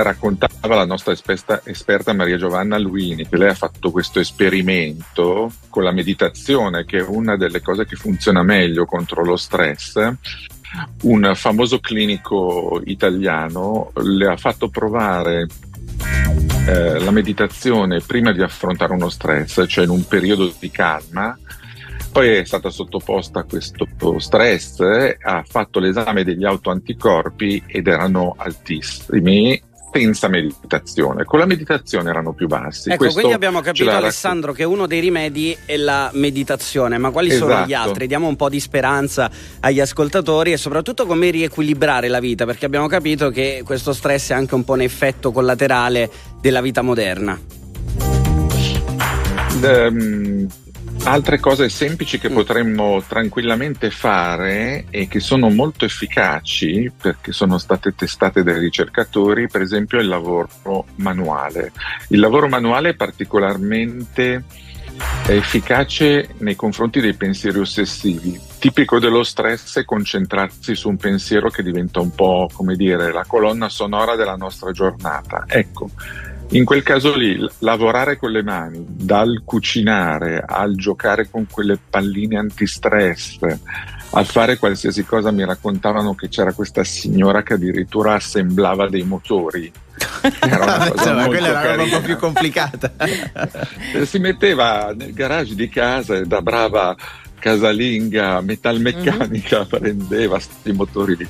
Raccontava la nostra esperta, esperta Maria Giovanna Luini che lei ha fatto questo esperimento con la meditazione, che è una delle cose che funziona meglio contro lo stress un famoso clinico italiano le ha fatto provare eh, la meditazione prima di affrontare uno stress, cioè in un periodo di calma. Poi è stata sottoposta a questo stress, ha fatto l'esame degli autoanticorpi ed erano altissimi senza meditazione. Con la meditazione erano più bassi. Ecco, Questo quindi abbiamo capito Alessandro che uno dei rimedi è la meditazione, ma quali sono gli Esatto. altri? Diamo un po' di speranza agli ascoltatori e soprattutto come riequilibrare la vita, perché abbiamo capito che questo stress è anche un po' un effetto collaterale della vita moderna. Ehm, altre cose semplici che potremmo tranquillamente fare e che sono molto efficaci perché sono state testate dai ricercatori, per esempio il lavoro manuale. Il lavoro manuale è particolarmente efficace nei confronti dei pensieri ossessivi. Tipico dello stress è concentrarsi su un pensiero che diventa un po', come dire, la colonna sonora della nostra giornata. Ecco, in quel caso lì, lavorare con le mani, dal cucinare al giocare con quelle palline antistress, al fare qualsiasi cosa, mi raccontavano che c'era questa signora che addirittura assemblava dei motori. Era una (laughs) cosa molto quella una roba un po' più complicata. (laughs) Si metteva nel garage di casa e da brava casalinga metalmeccanica prendeva questi motori lì.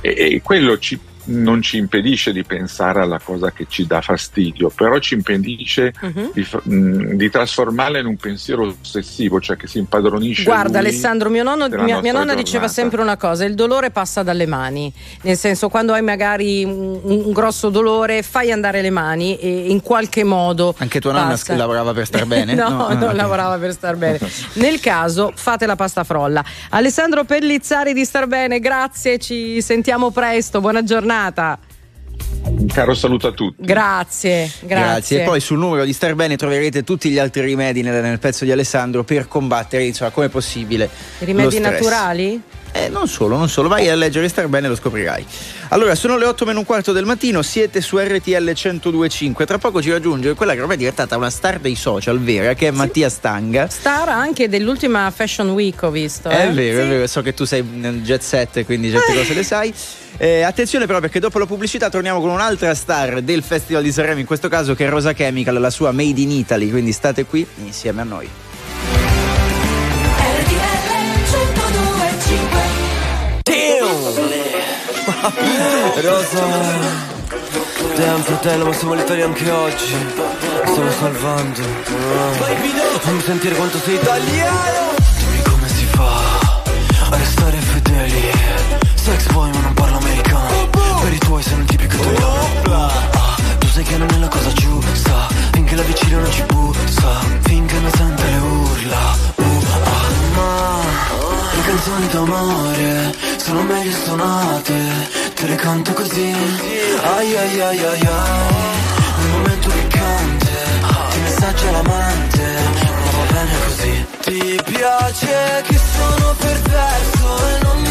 E, e quello ci- non ci impedisce di pensare alla cosa che ci dà fastidio, però ci impedisce Mhm. di, mh, di trasformarla in un pensiero ossessivo, cioè che si impadronisce. Guarda lui Alessandro, mio nonno- mia, mia nonna diceva sempre una cosa, il dolore passa dalle mani, nel senso quando hai magari un, un grosso dolore fai andare le mani e in qualche modo... Anche tua nonna passa. lavorava per star bene? (laughs) no, No, non ok. lavorava per star bene. (laughs) Nel caso fate la pasta frolla. Alessandro Pellizzari di Star Bene, grazie, ci sentiamo presto, buona giornata. Un caro saluto a tutti. Grazie, grazie. E poi sul numero di Star Bene troverete tutti gli altri rimedi nel, nel pezzo di Alessandro per combattere, insomma, come è possibile. Rimedi lo stress. naturali? Eh, non solo, non solo, vai a leggere Star Bene e lo scoprirai. Allora, sono le 8 meno un quarto del mattino, siete su RTL 1025. Tra poco ci raggiunge quella che ormai è diventata una star dei social vera, che è Mattia Stanga. Star anche dell'ultima Fashion Week, ho visto. È eh? vero, Sì. è vero, so che tu sei nel jet set, quindi certe cose le sai. Eh, attenzione però perché dopo la pubblicità torniamo con un'altra star del Festival di Sanremo, in questo caso che è Rosa Chemical, la sua Made in Italy, quindi state qui insieme a noi. Rosa Damn fratello ma siamo l'Italia anche oggi. Mi Stiamo salvando. Fammi sentire quanto sei italiano. Dimmi come si fa A restare fedeli. Sex boy ma non parlo americano. Per i tuoi sei un tipico italiano Ah, Tu sai che non è la cosa giusta. Finché la vicina non ci bussa. Finché non sente le le canzoni d'amore sono meglio suonate, te le canto così. Ai ai ai ai ai, nel momento piccante, ti messaggia l'amante, ma va bene così. Ti piace che sono perverso e non mi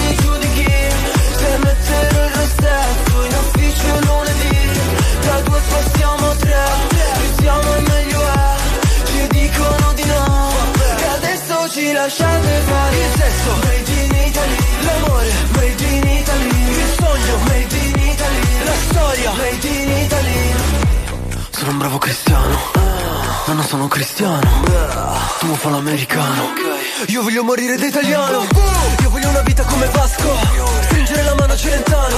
lasciate fare il sesso, made in Italy, l'amore, made in Italy, il sogno, made in Italy, la storia, made in Italy. Sono un bravo cristiano, ma non sono cristiano, tu fa l'americano. Io voglio morire da italiano, io voglio una vita come Vasco, stringere la mano a Celentano,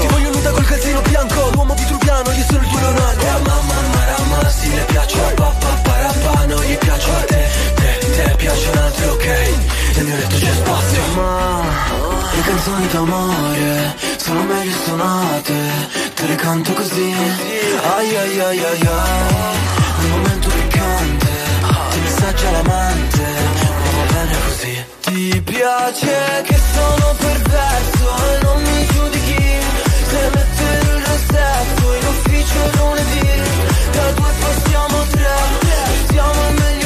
ti voglio nuda col calzino bianco, l'uomo vitruviano, io sono il tuo Leonardo. Eh, mamma, marama, sì le piaccio a papà, parapà, non gli piaccio a te, te, te piacciono altri, ok, nel mio letto c'è spazio. Ma le canzoni d'amore sono meglio suonate, te le canto così, ai ai ai ai ai, nel momento piccante, ti messaggia l'amante, ma va bene così. Ti piace che sono perverso e non mi giudichi, se mettere il rossetto in ufficio lunedì, da due passiamo a tre, siamo meglio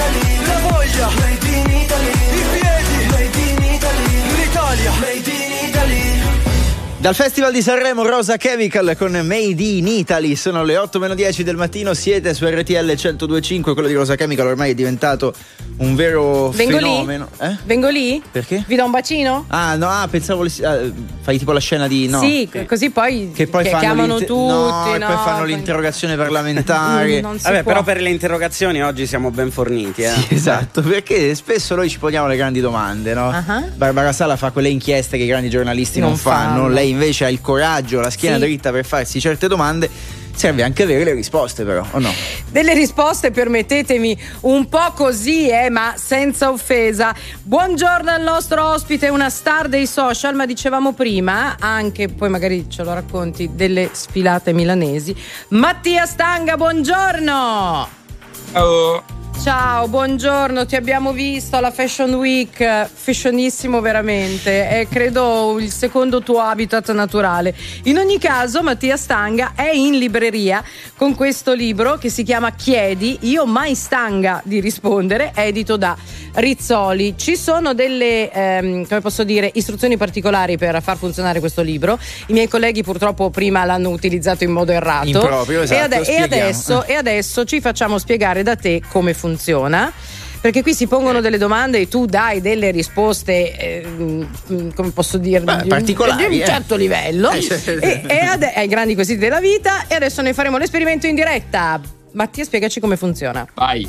La voglia, made in Italy I piedi, made in Italy L'Italia, made in Italy Dal Festival di Sanremo Rosa Chemical con Made in Italy, sono le 8 meno 10 del mattino, siete su RTL 1025, quello di Rosa Chemical ormai è diventato un vero Vengo fenomeno. lì? Eh? Vengo lì? Perché? Vi do un bacino? Ah no, ah, pensavo le- ah, fai tipo la scena di no. Sì, così poi Che poi che fanno chiamano l'inter- tutti. no, e no, poi fanno l'interrogazione parlamentare. (laughs) Non si Vabbè, può. però per le interrogazioni oggi siamo ben forniti, eh. Sì, esatto, perché spesso noi ci poniamo le grandi domande, no? Ah. Barbara Sala fa quelle inchieste che i grandi giornalisti non, Non fanno. fanno. lei invece ha il coraggio, la schiena Sì. dritta per farsi certe domande. Serve anche avere le risposte, però, o no? Delle risposte, permettetemi, un po' così, eh, ma senza offesa. Buongiorno al nostro ospite, una star dei social, ma dicevamo prima, anche poi magari ce lo racconti, delle sfilate milanesi. Mattia Stanga, buongiorno! Ciao. Ciao, buongiorno, ti abbiamo visto alla Fashion Week, fashionissimo veramente, è credo il secondo tuo habitat naturale. In ogni caso, Mattia Stanga è in libreria con questo libro che si chiama Chiedi, io mai stanga di rispondere, edito da Rizzoli. Ci sono delle, ehm, come posso dire, istruzioni particolari per far funzionare questo libro. I miei colleghi purtroppo prima l'hanno utilizzato in modo errato. Improprio, esatto, e, ade- e adesso, e adesso ci facciamo spiegare da te come funziona. Perché qui si pongono delle domande e tu dai delle risposte, eh, mm, come posso dire, di, un- particolari, di un eh. certo livello. Eh, sì. e, e ade- ai grandi quesiti della vita. E adesso ne faremo l'esperimento in diretta. Mattia, spiegaci come funziona. Vai.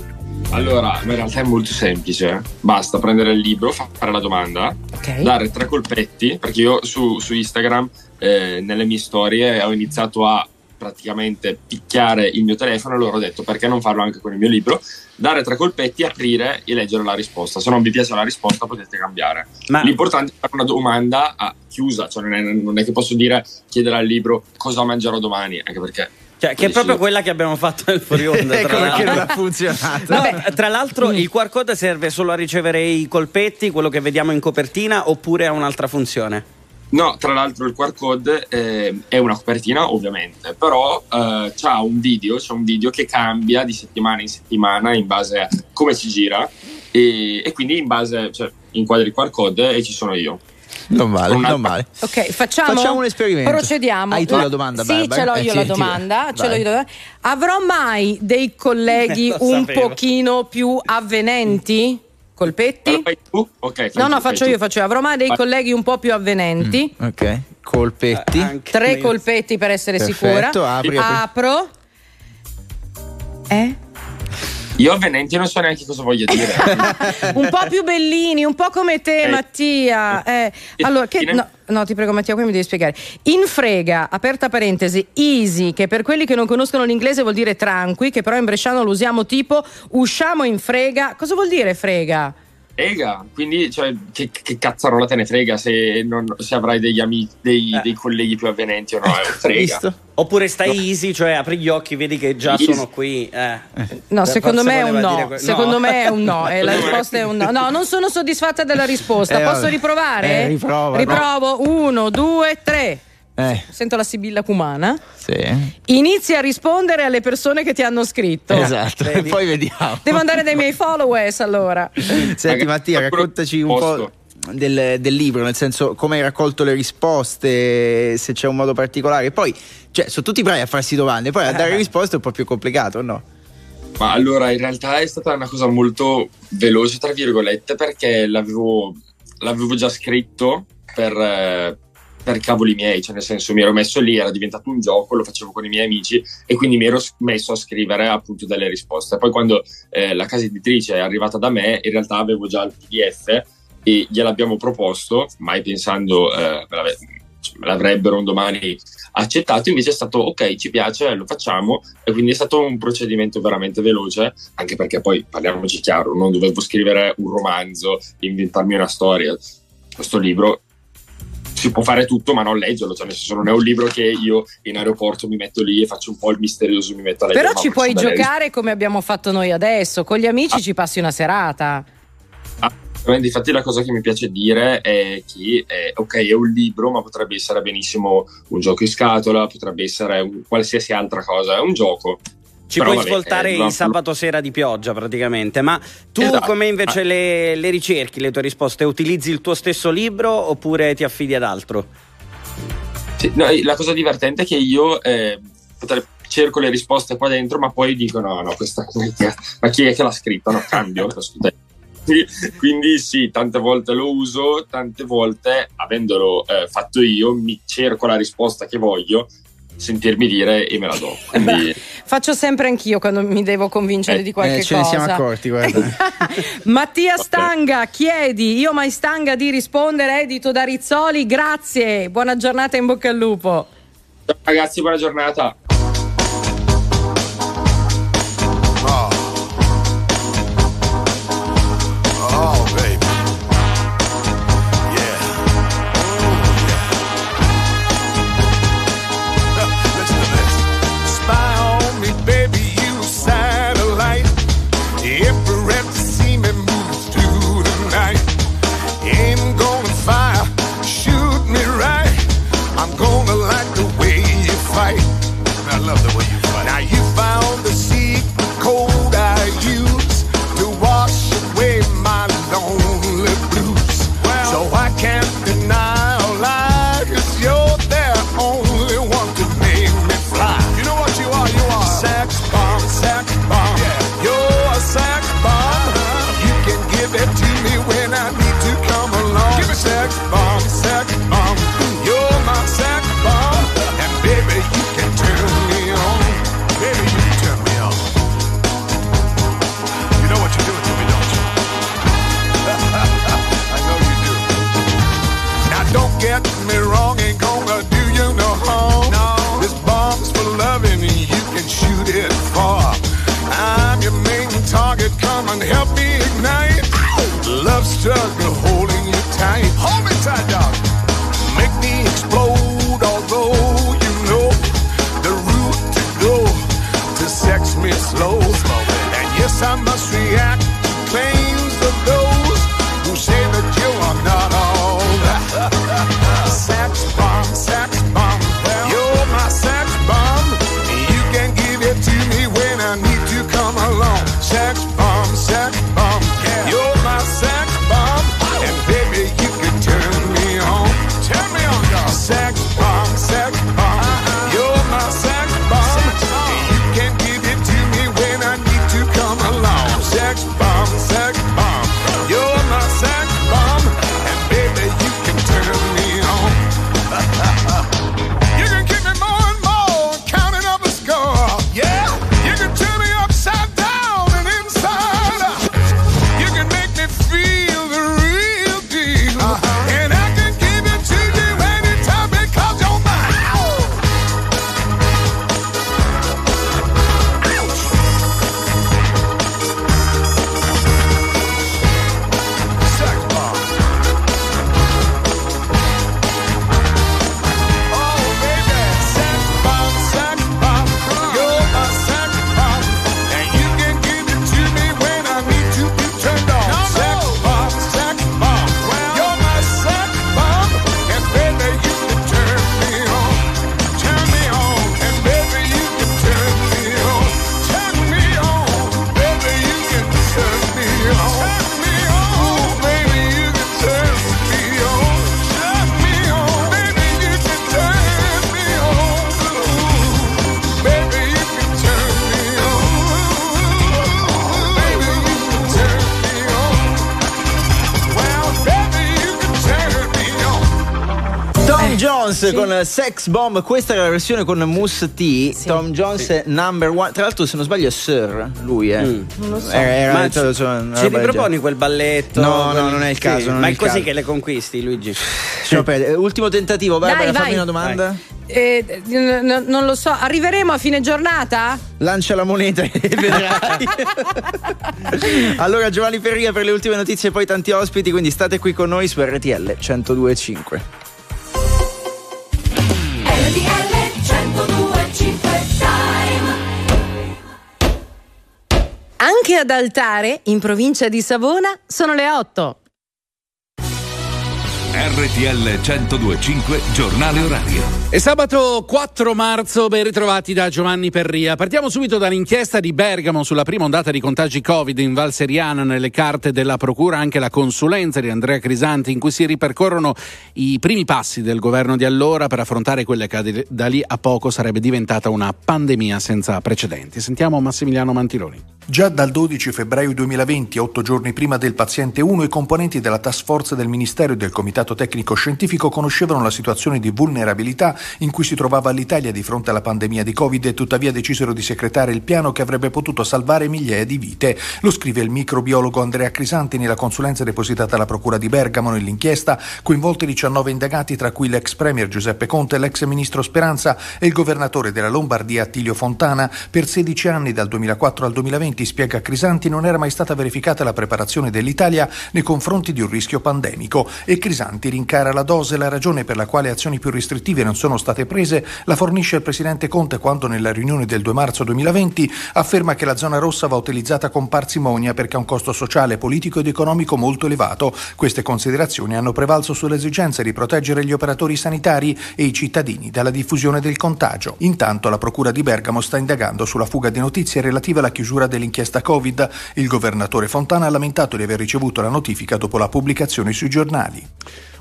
Allora, ma in realtà è molto semplice. Basta prendere il libro, fa- fare la domanda, dare tre colpetti, perché io su, su Instagram, eh, nelle mie storie, ho iniziato a praticamente picchiare il mio telefono e loro ho detto perché non farlo anche con il mio libro dare tre colpetti, aprire e leggere la risposta se non vi piace la risposta potete cambiare l'importante è fare una domanda a chiusa cioè non è, non è che posso dire chiedere al libro cosa mangerò domani anche perché Cioè, che è proprio quella che abbiamo fatto nel fuori (laughs) onda. Ecco tra perché non l'altro. ha funzionato. No, tra l'altro il QR code serve solo a ricevere i colpetti, quello che vediamo in copertina, oppure ha un'altra funzione? No, tra l'altro il QR code eh, è una copertina ovviamente, però eh, c'ha un video, c'è un video che cambia di settimana in settimana in base a come si gira e, e quindi in base, cioè inquadri il QR code e ci sono io. Non male, Con non male. Ok, facciamo, Facciamo un esperimento. Procediamo. Hai tu la domanda, Sì, Barbara? ce l'ho Eh, io la domanda. ce vai. l'ho io la domanda. Avrò mai dei (laughs) colleghi un sapevo. pochino più avvenenti? Colpetti? Tu? Ok, fai No, tu, no, fai faccio tu. io, faccio io. Avrò mai dei Vai. colleghi un po' più avvenenti? Ok, colpetti. Tre colpetti per essere Perfetto, sicura. apri, apri. Apro. Eh? Io avvenenti non so neanche cosa voglia dire. (laughs) un po' più bellini, un po' come te, Eh. Mattia. Eh, allora, che, no, no, ti prego, Mattia, qui mi devi spiegare. In frega, aperta parentesi, easy, che per quelli che non conoscono l'inglese vuol dire tranqui, che però in bresciano lo usiamo tipo usciamo in frega. Cosa vuol dire frega? Frega, quindi cioè, che, che cazzarola te ne frega se, non- se avrai degli amici, dei, Eh. dei colleghi più avvenenti o no? Frega. (laughs) Oppure stai easy, cioè apri gli occhi, vedi che già Easy. sono qui. eh. No, secondo me è un no. que- Secondo no. me è un no. (laughs) E la risposta è un no. No, non sono soddisfatta della risposta. Eh, Posso vabbè. riprovare? Eh, riprova, Riprovo. Uno, due, tre. Eh, Sento la sibilla cumana. sì. Inizia a rispondere alle persone che ti hanno scritto. Esatto, e poi vediamo. Devo andare dai miei followers allora. Senti Mattia, raccontaci un po' del, del libro, nel senso come hai raccolto le risposte, se c'è un modo particolare. Poi, cioè, sono tutti bravi a farsi domande, poi a dare risposte è un po' più complicato, no? Ma allora, in realtà è stata una cosa molto veloce, tra virgolette, perché l'avevo, l'avevo già scritto per, eh, per cavoli miei, cioè nel senso mi ero messo lì, era diventato un gioco, lo facevo con i miei amici e quindi mi ero messo a scrivere appunto delle risposte. Poi quando eh, la casa editrice è arrivata da me, in realtà avevo già il PDF e gliel'abbiamo proposto, mai pensando eh, me me l'avrebbero un domani accettato, invece è stato ok, ci piace, lo facciamo e quindi è stato un procedimento veramente veloce, anche perché poi parliamoci chiaro, non dovevo scrivere un romanzo, inventarmi una storia. Questo libro si può fare tutto, ma non leggerlo, cioè nel senso non è un libro che io in aeroporto mi metto lì e faccio un po' il misterioso, mi metto a leggere. Però ci puoi giocare come abbiamo fatto noi adesso. Con gli amici ci passi una serata. Assolutamente, Infatti, la cosa che mi piace dire è che, eh, ok, è un libro, ma potrebbe essere benissimo un gioco in scatola, potrebbe essere un- qualsiasi altra cosa. È un gioco. Ci Però puoi vabbè, svoltare eh, il sabato sera di pioggia praticamente, ma tu Esatto. come invece Ah. le, le ricerchi, le tue risposte? Utilizzi il tuo stesso libro oppure ti affidi ad altro? Sì, no, la cosa divertente è che io eh, cerco le risposte qua dentro, ma poi dico: no, no, questa ma chi è che l'ha scritta? No, cambio. (laughs) Quindi, quindi sì, tante volte lo uso, tante volte, avendolo eh, fatto io, mi cerco la risposta che voglio, sentirmi dire e me la do. Quindi, Faccio sempre anch'io quando mi devo convincere di qualche Eh, ce ne cosa. siamo accorti, guarda. (laughs) Mattia Stanga, chiedi, io mai Stanga di rispondere, edito da Rizzoli, grazie, buona giornata in bocca al lupo. ciao ragazzi, buona giornata. Struggle holding you tight. Hold me tight, dog. Make me explode, although you know the route to go to sex me slow. And yes, I Jones con Sex Bomb, questa era la versione con Mousse T. Tom Jones number one. Tra l'altro, se non sbaglio, è Sir. Lui è. Non lo so. Era, era- Ma ci, riproponi quel balletto? No, no, non è il sì, caso, non ma è così caso. che le conquisti, Luigi. Ultimo tentativo, Barbara, Dai, fammi vai. una domanda. Eh, n- n- non lo so, arriveremo a fine giornata? Lancia la moneta e (laughs) vedrai. allora, Giovanni Ferria per le ultime notizie e poi tanti ospiti, quindi state qui con noi su RTL 1025. Anche ad Altare, in provincia di Savona, sono le 8. RTL 1025 Giornale Orario. E sabato 4 marzo, ben ritrovati da Giovanni Perria. Partiamo subito dall'inchiesta di Bergamo sulla prima ondata di contagi Covid in Val Seriana. Nelle carte della Procura anche la consulenza di Andrea Crisanti in cui si ripercorrono i primi passi del governo di allora per affrontare quella che da lì a poco sarebbe diventata una pandemia senza precedenti. Sentiamo Massimiliano Mantiloni. Già dal 12 febbraio 2020, otto giorni prima del paziente 1, i componenti della task force del Ministero e del Comitato Tecnico Scientifico conoscevano la situazione di vulnerabilità in cui si trovava l'Italia di fronte alla pandemia di Covid e tuttavia decisero di secretare il piano che avrebbe potuto salvare migliaia di vite. Lo scrive il microbiologo Andrea Crisanti nella consulenza depositata alla Procura di Bergamo nell'inchiesta, coinvolti 19 indagati tra cui l'ex premier Giuseppe Conte, l'ex ministro Speranza e il governatore della Lombardia Attilio Fontana. Per 16 anni, dal 2004 al 2020, spiega Crisanti, non era mai stata verificata la preparazione dell'Italia nei confronti di un rischio pandemico e Crisanti rincara la dose. La ragione per la quale azioni più restrittive non sono state prese la fornisce il presidente Conte quando nella riunione del 2 marzo 2020 afferma che la zona rossa va utilizzata con parsimonia perché ha un costo sociale, politico ed economico molto elevato. Queste considerazioni hanno prevalso sull'esigenza di proteggere gli operatori sanitari e i cittadini dalla diffusione del contagio. Intanto la Procura di Bergamo sta indagando sulla fuga di notizie relative alla chiusura dell'inchiesta Covid. Il governatore Fontana ha lamentato di aver ricevuto la notifica dopo la pubblicazione sui giornali.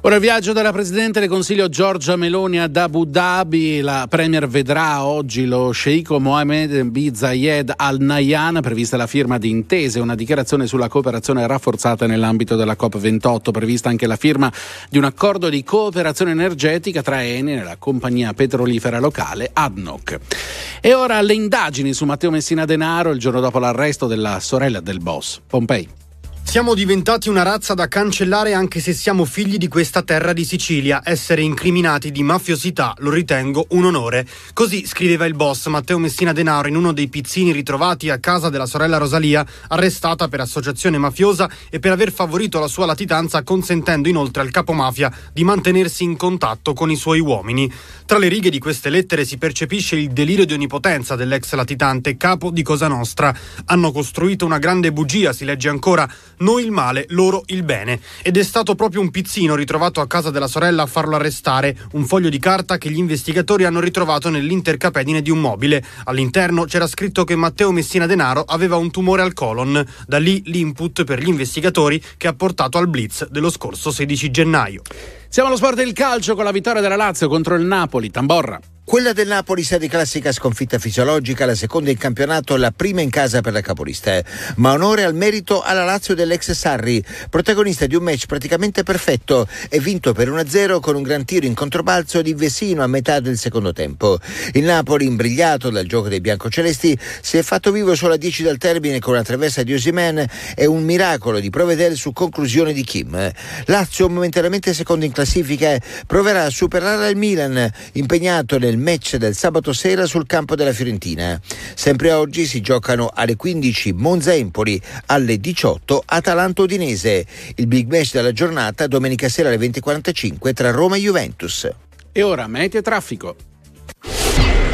Ora il viaggio della Presidente del Consiglio Giorgia Meloni ad Abu Dhabi. La Premier vedrà oggi lo sceicco Mohammed bin Zayed Al Nahyan, prevista la firma di intese, una dichiarazione sulla cooperazione rafforzata nell'ambito della COP28, prevista anche la firma di un accordo di cooperazione energetica tra Eni e la compagnia petrolifera locale ADNOC. E ora le indagini su Matteo Messina Denaro il giorno dopo l'arresto della sorella del boss, Pompei. Siamo diventati una razza da cancellare anche se siamo figli di questa terra di Sicilia. Essere incriminati di mafiosità lo ritengo un onore. Così scriveva il boss Matteo Messina Denaro in uno dei pizzini ritrovati a casa della sorella Rosalia, arrestata per associazione mafiosa e per aver favorito la sua latitanza consentendo inoltre al capomafia di mantenersi in contatto con i suoi uomini. Tra le righe di queste lettere si percepisce il delirio di onnipotenza dell'ex latitante capo di Cosa Nostra. Hanno costruito una grande bugia, si legge ancora, noi il male, loro il bene. Ed è stato proprio un pizzino ritrovato a casa della sorella a farlo arrestare, un foglio di carta che gli investigatori hanno ritrovato nell'intercapedine di un mobile. All'interno c'era scritto che Matteo Messina Denaro aveva un tumore al colon. Da lì l'input per gli investigatori che ha portato al blitz dello scorso 16 gennaio. Siamo allo sport del calcio con la vittoria della Lazio contro il Napoli. Tamborra. Quella del Napoli sa di classica sconfitta fisiologica, la seconda in campionato, la prima in casa per la capolista. Ma onore al merito alla Lazio dell'ex Sarri, protagonista di un match praticamente perfetto e vinto per 1-0 con un gran tiro in controbalzo di Vesino a metà del secondo tempo. Il Napoli, imbrigliato dal gioco dei biancocelesti, si è fatto vivo solo a 10 dal termine con una traversa di Osimen e un miracolo di Provedel su conclusione di Kim. Lazio, momentaneamente secondo in classifica, proverà a superare il Milan, impegnato nel match del sabato sera sul campo della Fiorentina. Sempre oggi si giocano alle 15 Monza-Empoli, alle 18 Atalanta-Udinese. Il big match della giornata domenica sera alle 20.45 tra Roma e Juventus. E ora meteo e traffico.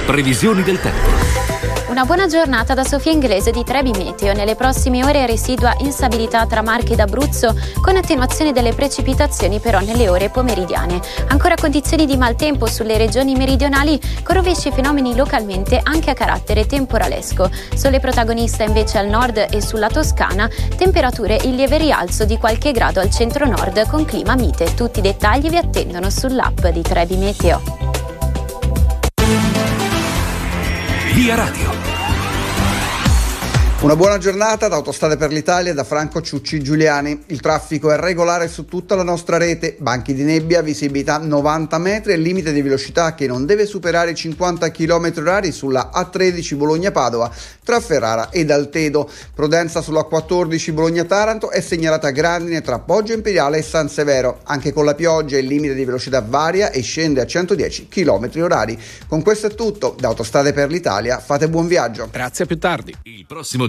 Previsioni del tempo. Una buona giornata da Sofia Inglese di Trebi Meteo. Nelle prossime ore residua instabilità tra Marche ed Abruzzo con attenuazione delle precipitazioni però nelle ore pomeridiane. Ancora condizioni di maltempo sulle regioni meridionali con rovesci fenomeni localmente anche a carattere temporalesco. Sole protagonista invece al nord e sulla Toscana, temperature in lieve rialzo di qualche grado al centro-nord con clima mite. Tutti i dettagli vi attendono sull'app di Trebi Meteo. Via Radio. Una buona giornata da Autostrade per l'Italia da Franco Ciucci Giuliani. Il traffico è regolare su tutta la nostra rete, banchi di nebbia, visibilità 90 metri e limite di velocità che non deve superare i 50 km h sulla A13 Bologna-Padova tra Ferrara ed Altedo. Prudenza sulla 14 Bologna-Taranto è segnalata grandine tra Poggio Imperiale e San Severo. Anche con la pioggia il limite di velocità varia e scende a 110 km h Con questo è tutto, da Autostrade per l'Italia fate buon viaggio. Grazie, a più tardi. Il prossimo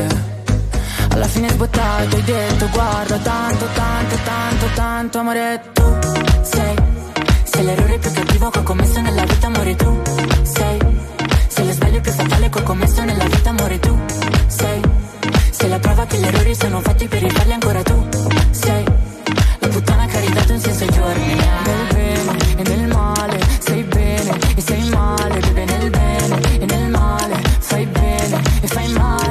alla fine sbottato, hai detto guarda tanto, tanto, tanto, tanto amore tu sei Sei l'errore più cattivo che ho commesso nella vita amore tu sei Sei lo sbaglio più fatale che ho commesso nella vita amore tu sei Sei la prova che gli errori sono fatti per rifarli ancora tu sei La puttana che ha ridato un senso ai giorni. Nel bene e nel male sei bene e sei male Bebe nel bene e nel male fai bene e fai male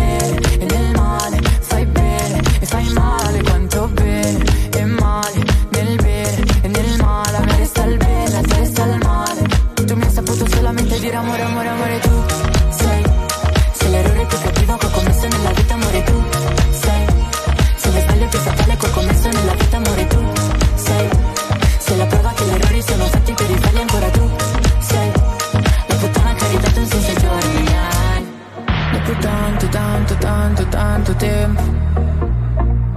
te dirò amore, amore, amore tu sei. Se l'errore più cattivo che ho commesso nella vita amore tu sei. Se le sbaglio più fatale che ho commesso nella vita amore tu sei. Se la prova che gli errori sono fatti per i falli ancora tu sei. La puttana che ha ridato in senso giorni Dopo tanto, tanto, tanto, tanto tempo.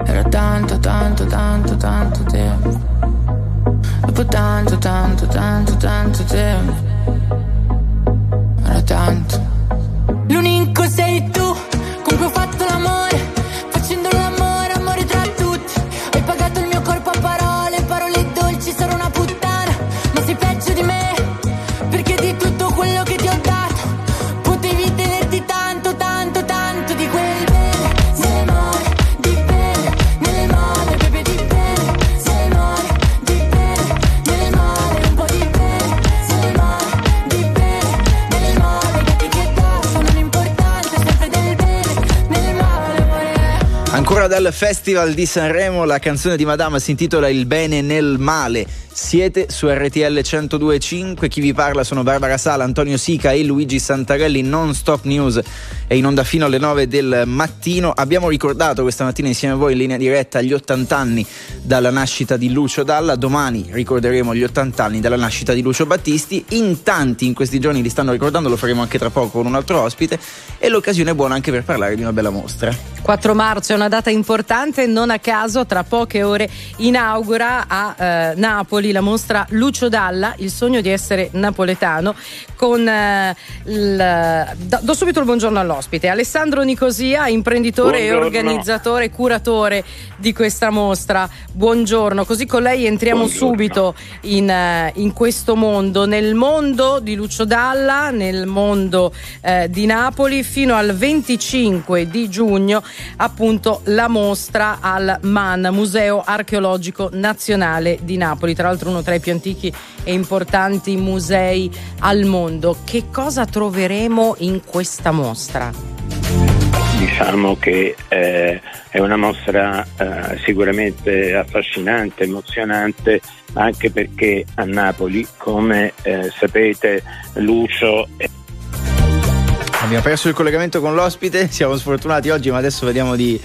Era tanto, tanto, tanto, tanto tempo. Dopo tanto, tanto, tanto, tanto tempo. Dal Festival di Sanremo, la canzone di Madama si intitola Il bene nel male. Siete su RTL 102.5, chi vi parla sono Barbara Sala, Antonio Sica e Luigi Santarelli, non stop news è in onda fino alle 9 del mattino. Abbiamo ricordato questa mattina insieme a voi in linea diretta gli 80 anni dalla nascita di Lucio Dalla, domani ricorderemo gli 80 anni dalla nascita di Lucio Battisti, in tanti in questi giorni li stanno ricordando, lo faremo anche tra poco con un altro ospite e l'occasione è buona anche per parlare di una bella mostra. 4 marzo è una data importante, non a caso tra poche ore inaugura a eh, Napoli la mostra Lucio Dalla, il sogno di essere napoletano, con eh, il, do, do subito il buongiorno all'ospite, Alessandro Nicosia, imprenditore e Buongiorno. organizzatore, curatore di questa mostra. Buongiorno, così con lei entriamo Buongiorno. subito in, eh, in questo mondo, nel mondo di Lucio Dalla, nel mondo eh, di Napoli, fino al 25 di giugno appunto la mostra al MAN, Museo Archeologico Nazionale di Napoli, tra l'altro uno tra i più antichi e importanti musei al mondo. Che cosa troveremo in questa mostra? Diciamo che eh, è una mostra eh, sicuramente affascinante, emozionante, anche perché a Napoli, come eh, sapete, Lucio è Abbiamo perso il collegamento con l'ospite, siamo sfortunati oggi, ma adesso vediamo di,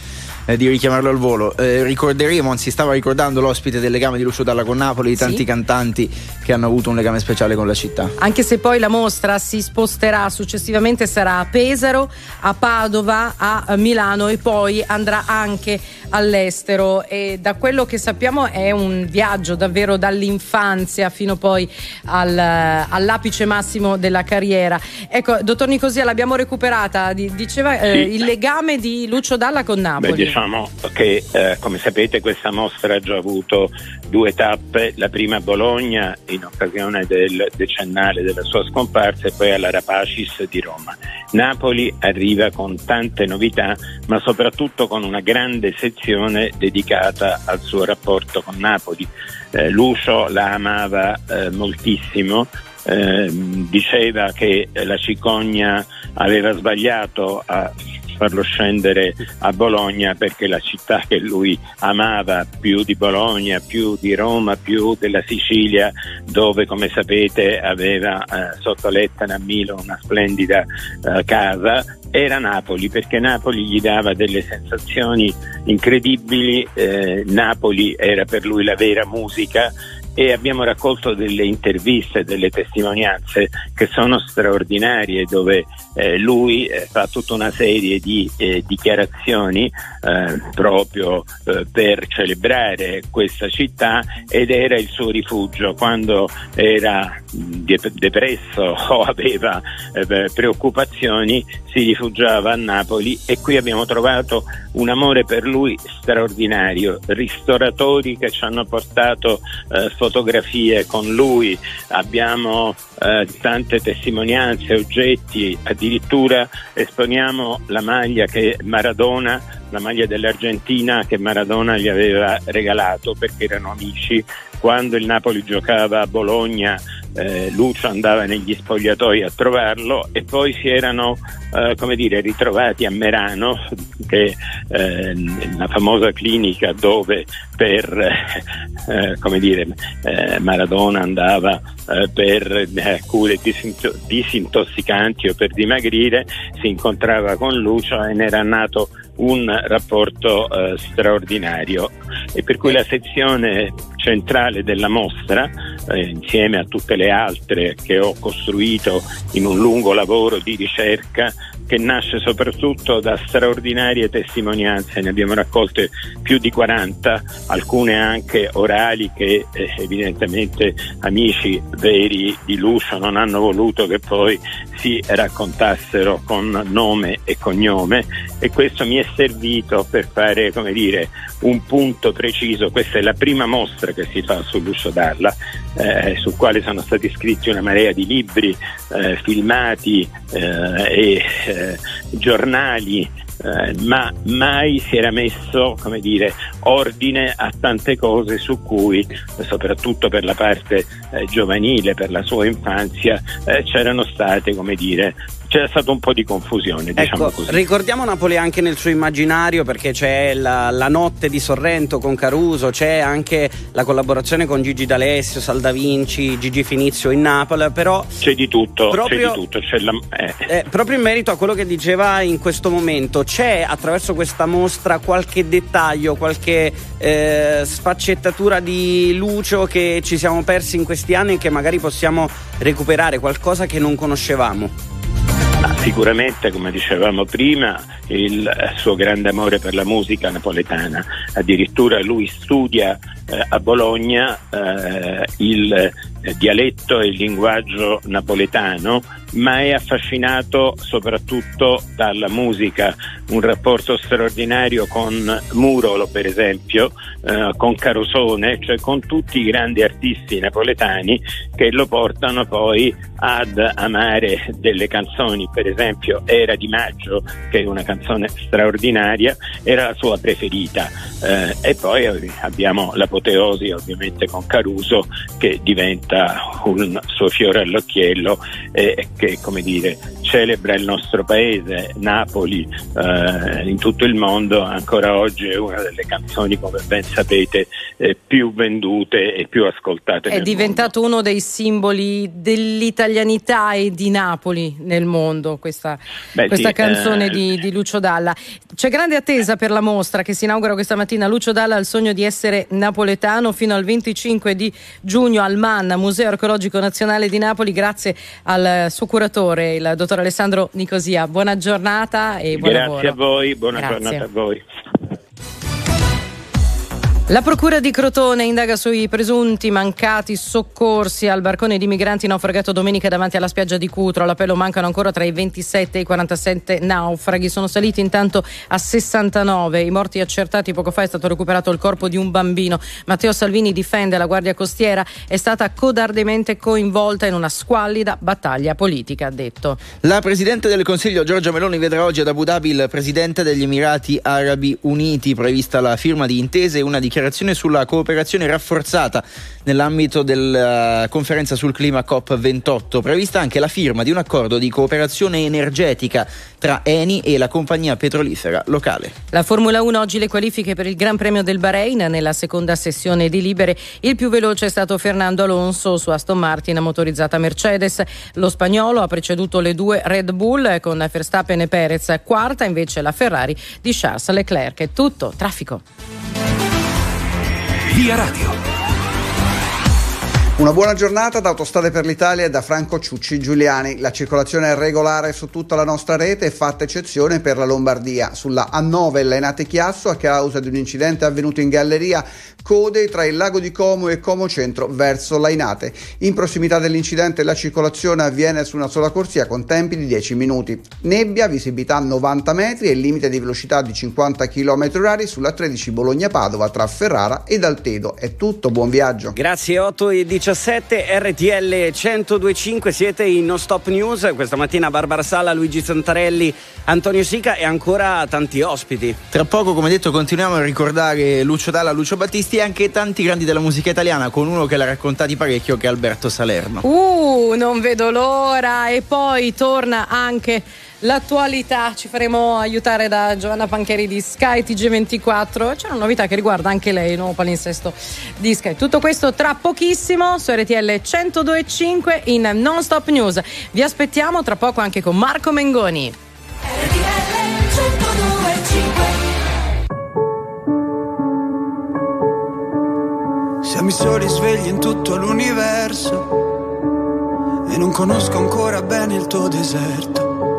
eh, di richiamarlo al volo. Eh, ricorderemo, anzi stava ricordando l'ospite del legame di Lucio Dalla con Napoli, di tanti Sì. cantanti che hanno avuto un legame speciale con la città. Anche se poi la mostra si sposterà successivamente, sarà a Pesaro, a Padova, a Milano e poi andrà anche all'estero. E da quello che sappiamo è un viaggio davvero dall'infanzia fino poi al- all'apice massimo della carriera. Ecco, dottor Nicosia, l'abbiamo recuperata. Di- Diceva eh, Sì. il legame di Lucio Dalla con Napoli. Beh, diciamo che eh, come sapete questa mostra ha già avuto due tappe, la prima a Bologna in occasione del decennale della sua scomparsa e poi alla Rapacis di Roma. Napoli arriva con tante novità, ma soprattutto con una grande sezione dedicata al suo rapporto con Napoli. Eh, Lucio la amava eh, moltissimo, eh, diceva che la cicogna aveva sbagliato a farlo scendere a Bologna perché la città che lui amava più di Bologna, più di Roma, più della Sicilia, dove come sapete aveva eh, sotto l'Etna a Milo una splendida eh, casa, era Napoli perché Napoli gli dava delle sensazioni incredibili, eh, Napoli era per lui la vera musica e abbiamo raccolto delle interviste, delle testimonianze che sono straordinarie dove eh, lui eh, fa tutta una serie di eh, dichiarazioni eh, proprio eh, per celebrare questa città ed era il suo rifugio. Quando era mh, de- depresso (laughs) o aveva eh, preoccupazioni si rifugiava a Napoli e qui abbiamo trovato un amore per lui straordinario, ristoratori che ci hanno portato eh, fotografie con lui, abbiamo eh, tante testimonianze, oggetti, addirittura esponiamo la maglia che Maradona, la maglia dell'Argentina che Maradona gli aveva regalato perché erano amici. Quando il Napoli giocava a Bologna, eh, Lucio andava negli spogliatoi a trovarlo e poi si erano eh, come dire, ritrovati a Merano, che è la famosa clinica dove per eh, come dire, eh, Maradona andava eh, per eh, cure disinto- disintossicanti o per dimagrire, si incontrava con Lucio e ne era nato un rapporto eh, straordinario. E per cui la sezione centrale della mostra eh, insieme a tutte le altre che ho costruito in un lungo lavoro di ricerca che nasce soprattutto da straordinarie testimonianze, ne abbiamo raccolte più di 40, alcune anche orali che eh, evidentemente amici veri di Lucio non hanno voluto che poi si raccontassero con nome e cognome. E questo mi è servito per fare come dire, un punto preciso, questa è la prima mostra che si fa su Lucio Dalla, eh, sul quale sono stati scritti una marea di libri, eh, filmati eh, e eh, giornali eh, ma mai si era messo dire, ordine a tante cose su cui, soprattutto per la parte eh, giovanile, per la sua infanzia, eh, c'erano state come dire, c'era stato un po' di confusione, diciamo Ecco, così. ricordiamo Napoli anche nel suo immaginario perché c'è la, la notte di Sorrento con Caruso, c'è anche la collaborazione con Gigi D'Alessio, Salda Vinci, Gigi Finizio in Napoli, però C'è di tutto, Proprio- c'è di tutto. C'è la, eh. eh, proprio in merito a quello che diceva in questo momento, c'è attraverso questa mostra qualche dettaglio, qualche eh, sfaccettatura di Lucio che ci siamo persi in questi anni e che magari possiamo recuperare, qualcosa che non conoscevamo? Sicuramente, come dicevamo prima, il suo grande amore per la musica napoletana. Addirittura lui studia eh, a Bologna eh, il eh, dialetto e il linguaggio napoletano, ma è affascinato soprattutto dalla musica, un rapporto straordinario con Murolo, per esempio, eh, con Carosone, cioè con tutti i grandi artisti napoletani che lo portano poi ad amare delle canzoni, per esempio Era di Maggio, che è una canzone straordinaria, era la sua preferita. Eh, e poi eh, abbiamo l'apoteosi ovviamente con Caruso che diventa un suo fiore all'occhiello e che come dire celebra il nostro paese, Napoli, eh, in tutto il mondo, ancora oggi è una delle canzoni, come ben sapete, eh, più vendute e più ascoltate È diventato uno dei simboli dell'italianità e di Napoli nel mondo, questa, Beh, questa sì, canzone eh, di, di Lucio Dalla. C'è grande attesa per la mostra che si inaugura questa mattina. Lucio Dalla ha il sogno di essere napoletano fino al 25 di giugno al MAN, Museo Archeologico Nazionale di Napoli, grazie al suo curatore, il dottor Alessandro Nicosia. Buona giornata e buon Grazie lavoro. a voi, buona Grazie. giornata a voi. La Procura di Crotone indaga sui presunti mancati soccorsi al barcone di migranti naufragato domenica davanti alla spiaggia di Cutro. All'appello mancano ancora tra i 27 e i 47 naufraghi. Sono saliti intanto a 69. I morti accertati poco fa è stato recuperato il corpo di un bambino. Matteo Salvini difende la Guardia Costiera. È stata codardemente coinvolta in una squallida battaglia politica, ha detto. La Presidente del Consiglio Giorgia Meloni vedrà oggi ad Abu Dhabi il Presidente degli Emirati Arabi Uniti, prevista la firma di intese e una dichiarazione sulla cooperazione rafforzata nell'ambito della conferenza sul clima COP28, prevista anche la firma di un accordo di cooperazione energetica tra Eni e la compagnia petrolifera locale. La Formula 1 oggi le qualifiche per il Gran Premio del Bahrain nella seconda sessione di libere. Il più veloce è stato Fernando Alonso su Aston Martin motorizzata Mercedes. Lo spagnolo ha preceduto le due Red Bull con Verstappen e Perez. Quarta invece la Ferrari di Charles Leclerc. È tutto, traffico. Via Radio. Una buona giornata da Autostrade per l'Italia e da Franco Ciucci Giuliani. La circolazione è regolare su tutta la nostra rete fatta eccezione per la Lombardia. Sulla A9 Lainate Chiasso a causa di un incidente avvenuto in galleria code tra il lago di Como e Como Centro verso Lainate. In prossimità dell'incidente la circolazione avviene su una sola corsia con tempi di 10 minuti. Nebbia, visibilità 90 metri e limite di velocità di 50 km h sulla 13 Bologna-Padova tra Ferrara ed Altedo. È tutto, buon viaggio. Grazie 8 e 17 RTL 1025 siete in No Stop News questa mattina Barbara Sala, Luigi Santarelli, Antonio Sica e ancora tanti ospiti. Tra poco, come detto, continuiamo a ricordare Lucio Dalla, Lucio Battisti e anche tanti grandi della musica italiana, con uno che l'ha raccontati parecchio, che è Alberto Salerno. Uh, non vedo l'ora. E poi torna anche l'attualità. Ci faremo aiutare da Giovanna Pancheri di Sky TG24. C'è una novità che riguarda anche lei, il nuovo palinsesto di Sky. Tutto questo tra pochissimo su RTL 102.5 in Non Stop News. Vi aspettiamo tra poco anche con Marco Mengoni. Siamo i soli svegli in tutto l'universo e non conosco ancora bene il tuo deserto.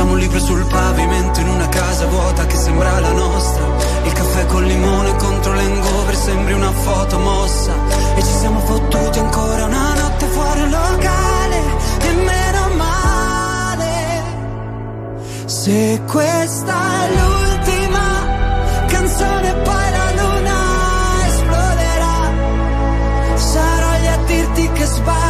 Siamo un libro sul pavimento in una casa vuota che sembra la nostra. Il caffè col limone contro l'engover sembri una foto mossa. E ci siamo fottuti ancora una notte fuori un locale. E meno male. Se questa è l'ultima canzone poi la luna esploderà. Sarò lì a dirti che sbagli,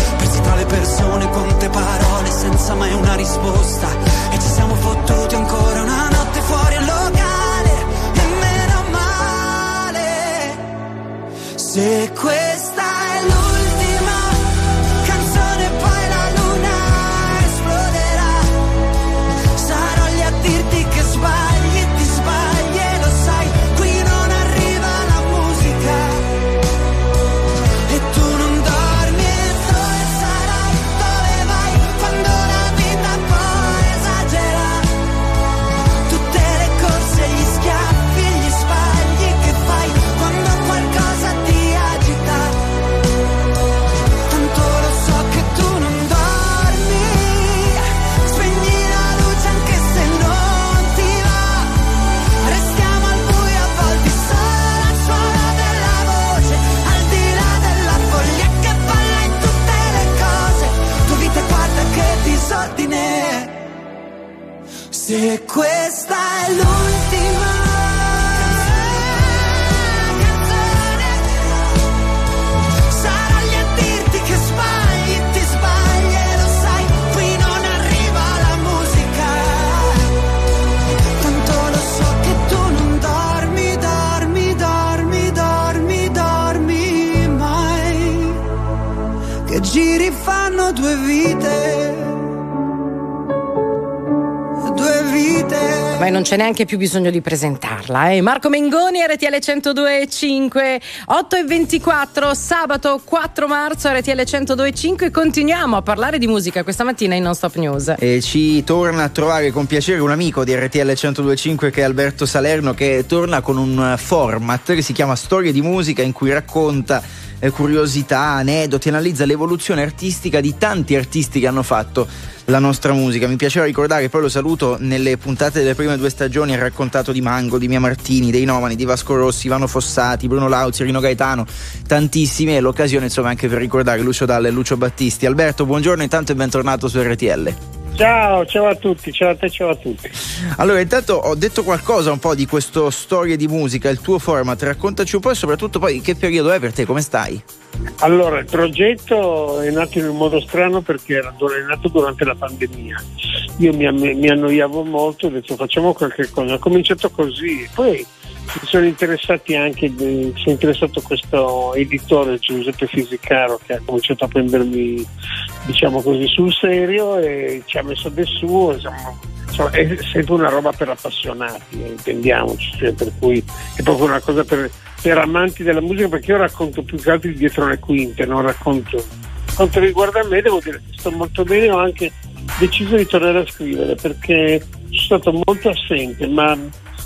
Tra le persone, quante parole senza mai una risposta. E ci siamo fottuti ancora una notte fuori al locale. E meno male. Se questa non c'è neanche più bisogno di presentarla. Eh? Marco Mengoni, RTL 102.5, 8 e 24, sabato 4 marzo, RTL 102.5. Continuiamo a parlare di musica questa mattina in Non Stop News. E ci torna a trovare con piacere un amico di RTL 1025 che è Alberto Salerno che torna con un format che si chiama Storie di musica in cui racconta curiosità, aneddoti, analizza l'evoluzione artistica di tanti artisti che hanno fatto la nostra musica. Mi piaceva ricordare, poi lo saluto, nelle puntate delle prime due stagioni ha raccontato di Mango, di Mia Martini, dei Nomani, di Vasco Rossi, Ivano Fossati, Bruno Lauzi, Rino Gaetano, tantissimi e l'occasione insomma anche per ricordare Lucio Dalle e Lucio Battisti. Alberto, buongiorno intanto e bentornato su RTL. Ciao, ciao a tutti, ciao a te, ciao a tutti. Allora, intanto ho detto qualcosa un po' di questo storie di musica, il tuo format, raccontaci un po' e soprattutto poi che periodo è per te, come stai? Allora, il progetto è nato in un modo strano perché era è nato durante la pandemia. Io mi, mi annoiavo molto e ho detto facciamo qualche cosa. Ho cominciato così, poi mi sono interessati anche, si è interessato questo editore Giuseppe Fisicaro che ha cominciato a prendermi diciamo così sul serio e ci ha messo del suo, insomma, insomma, è sempre una roba per appassionati, eh, intendiamoci, cioè, per cui è proprio una cosa per, per amanti della musica perché io racconto più che altro di dietro le quinte, non racconto. Quanto riguarda me devo dire che sto molto bene, ho anche deciso di tornare a scrivere perché sono stato molto assente, ma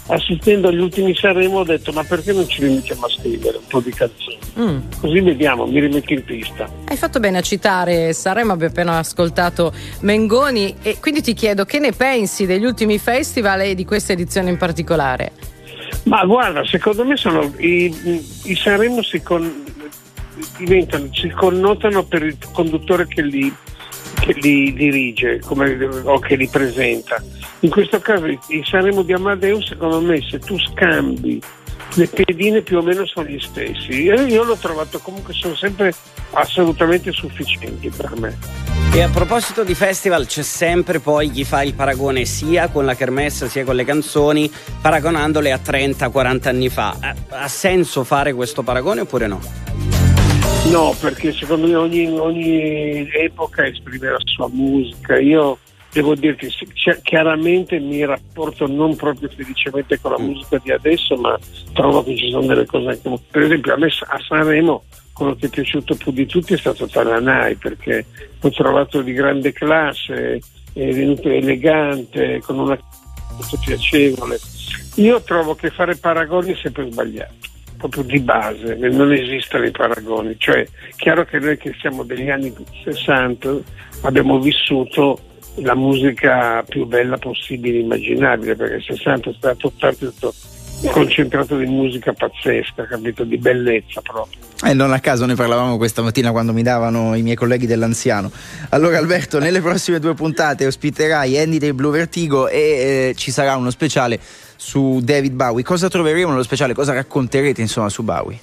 assistendo agli ultimi Sanremo ho detto ma perché non ci rimettiamo a scrivere un po' di canzoni? Mm. Così vediamo, mi rimetto in pista. Hai fatto bene a citare Sanremo, abbiamo appena ascoltato Mengoni e quindi ti chiedo che ne pensi degli ultimi festival e di questa edizione in particolare? Ma guarda, secondo me sono i, i Sanremo si, con- diventano, si connotano per il conduttore che li, che li dirige come- o che li presenta. In questo caso i, Sanremo di Amadeus, secondo me, se tu scambi le pedine più o meno sono gli stessi. Io, l'ho trovato comunque sono sempre assolutamente sufficienti per me. E a proposito di festival, c'è sempre poi chi fa il paragone sia con la kermesse sia con le canzoni, paragonandole a 30-40 anni fa. Ha senso fare questo paragone oppure no? No, perché secondo me ogni, ogni epoca esprime la sua musica. Io devo dirti, chi- chiaramente mi rapporto non proprio felicemente con la musica di adesso, ma trovo che ci sono delle cose anche. Per esempio, a me a Sanremo quello che è piaciuto più di tutti è stato Tananai, perché l'ho trovato di grande classe, è venuto elegante, con una molto piacevole. Io trovo che fare paragoni è sempre sbagliato proprio di base, non esistono i paragoni. Cioè, chiaro che noi che siamo degli anni 60 abbiamo vissuto la musica più bella possibile, immaginabile, perché il 60 è stato tanto concentrato di musica pazzesca, capito? Di bellezza proprio. E non a caso ne parlavamo questa mattina quando mi davano i miei colleghi dell'anziano. Allora Alberto, nelle prossime due puntate ospiterai Andy dei Blue Vertigo e eh, ci sarà uno speciale su David Bowie. Cosa troveremo nello speciale? Cosa racconterete insomma su Bowie?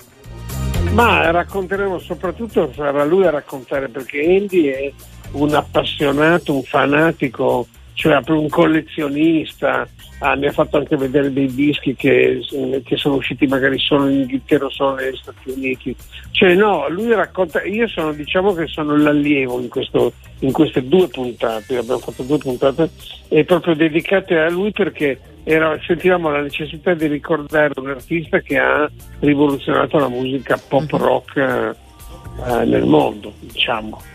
Ma racconteremo soprattutto, sarà lui a raccontare perché Andy è un appassionato, un fanatico, cioè proprio un collezionista, ah, mi ha fatto anche vedere dei dischi che, che sono usciti magari solo in Inghilterra o solo negli Stati Uniti. Cioè no, lui racconta, io sono diciamo che sono l'allievo in, questo, in queste due puntate, abbiamo fatto due puntate e proprio dedicate a lui perché era- sentivamo la necessità di ricordare un artista che ha rivoluzionato la musica pop rock eh, nel mondo, diciamo.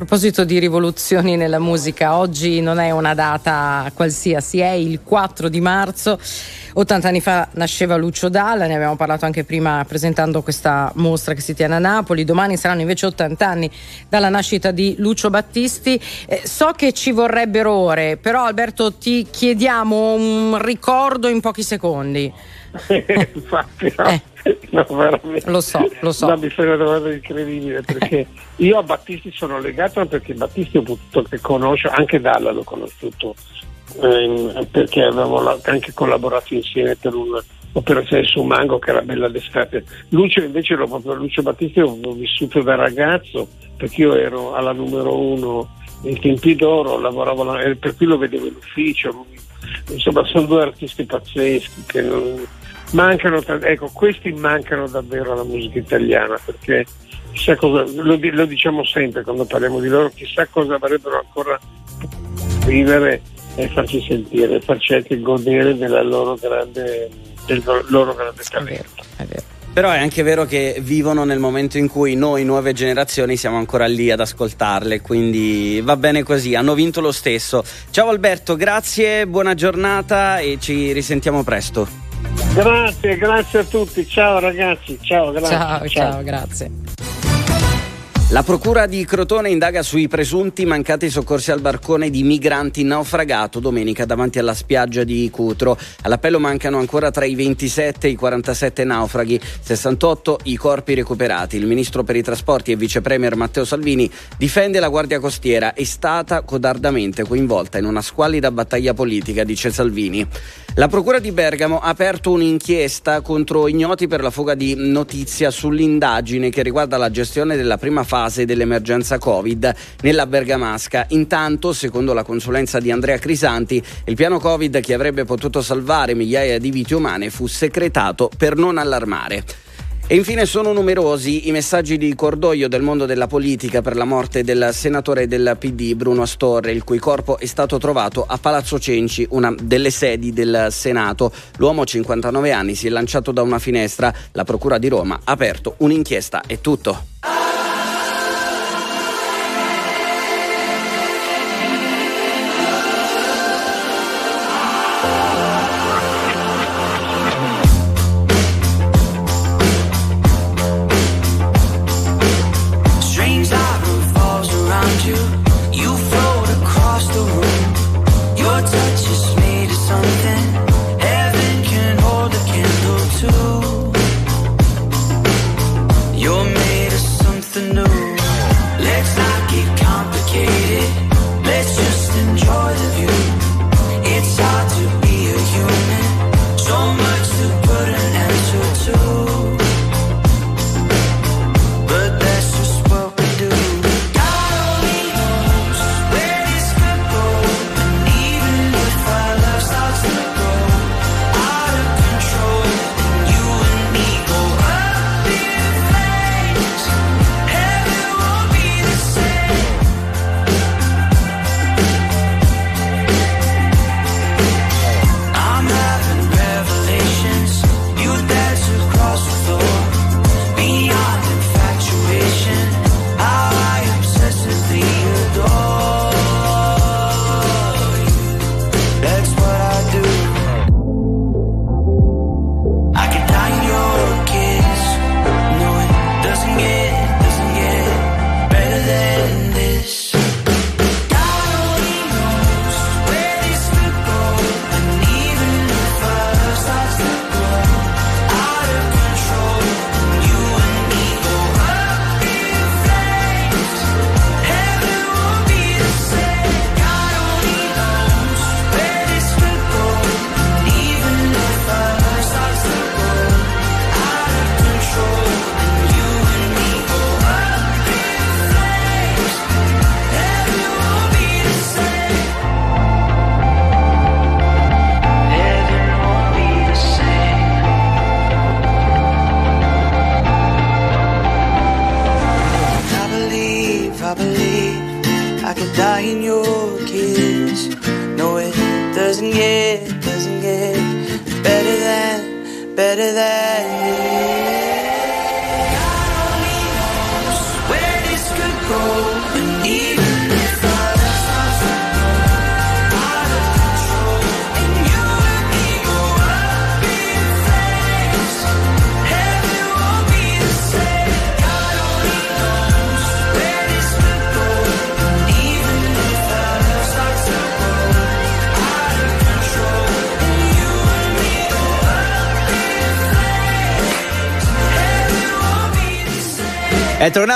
A proposito di rivoluzioni nella musica, oggi non è una data qualsiasi, è il 4 di marzo. 80 anni fa nasceva Lucio Dalla, ne abbiamo parlato anche prima presentando questa mostra che si tiene a Napoli. Domani saranno invece 80 anni dalla nascita di Lucio Battisti. Eh, so che ci vorrebbero ore, però Alberto ti chiediamo un ricordo in pochi secondi. (laughs) Infatti, no, no, veramente. Eh. Lo so, lo so. No, mi fai una domanda incredibile perché (laughs) io a Battisti sono legato perché Battisti ho potuto che conoscere, anche Dalla l'ho conosciuto ehm, perché avevamo anche collaborato insieme per un'operazione su Mango che era bella d'estate. Lucio invece l'ho proprio Lucio Battisti l'ho vissuto da ragazzo perché io ero alla numero uno nei tempi d'oro, lavoravo per cui lo vedevo in ufficio. lui- Insomma, sono due artisti pazzeschi che non, mancano, ecco, questi mancano davvero alla musica italiana perché chissà cosa, lo, lo diciamo sempre quando parliamo di loro, chissà cosa avrebbero ancora vivere e farci sentire, farci anche godere della loro grande, del loro grande talento. Però è anche vero che vivono nel momento in cui noi, nuove generazioni, siamo ancora lì ad ascoltarle, quindi va bene così, hanno vinto lo stesso. Ciao Alberto, grazie, buona giornata e ci risentiamo presto. Grazie, grazie a tutti, ciao ragazzi, ciao, grazie. Ciao, ciao, grazie. La procura di Crotone indaga sui presunti mancati soccorsi al barcone di migranti naufragato domenica davanti alla spiaggia di Cutro. All'appello mancano ancora tra i 27 e i 47 naufraghi, 68 i corpi recuperati. Il ministro per i trasporti e vice premier Matteo Salvini difende la Guardia Costiera, è stata codardamente coinvolta in una squallida battaglia politica, dice Salvini. La procura di Bergamo ha aperto un'inchiesta contro ignoti per la fuga di notizia sull'indagine che riguarda la gestione della prima fase dell'emergenza Covid nella Bergamasca. Intanto, secondo la consulenza di Andrea Crisanti, il piano Covid che avrebbe potuto salvare migliaia di vite umane fu secretato per non allarmare. E infine sono numerosi i messaggi di cordoglio del mondo della politica per la morte del senatore del PD Bruno Astorre, il cui corpo è stato trovato a Palazzo Cenci, una delle sedi del Senato. L'uomo, 59 anni, si è lanciato da una finestra. La Procura di Roma ha aperto un'inchiesta. È tutto.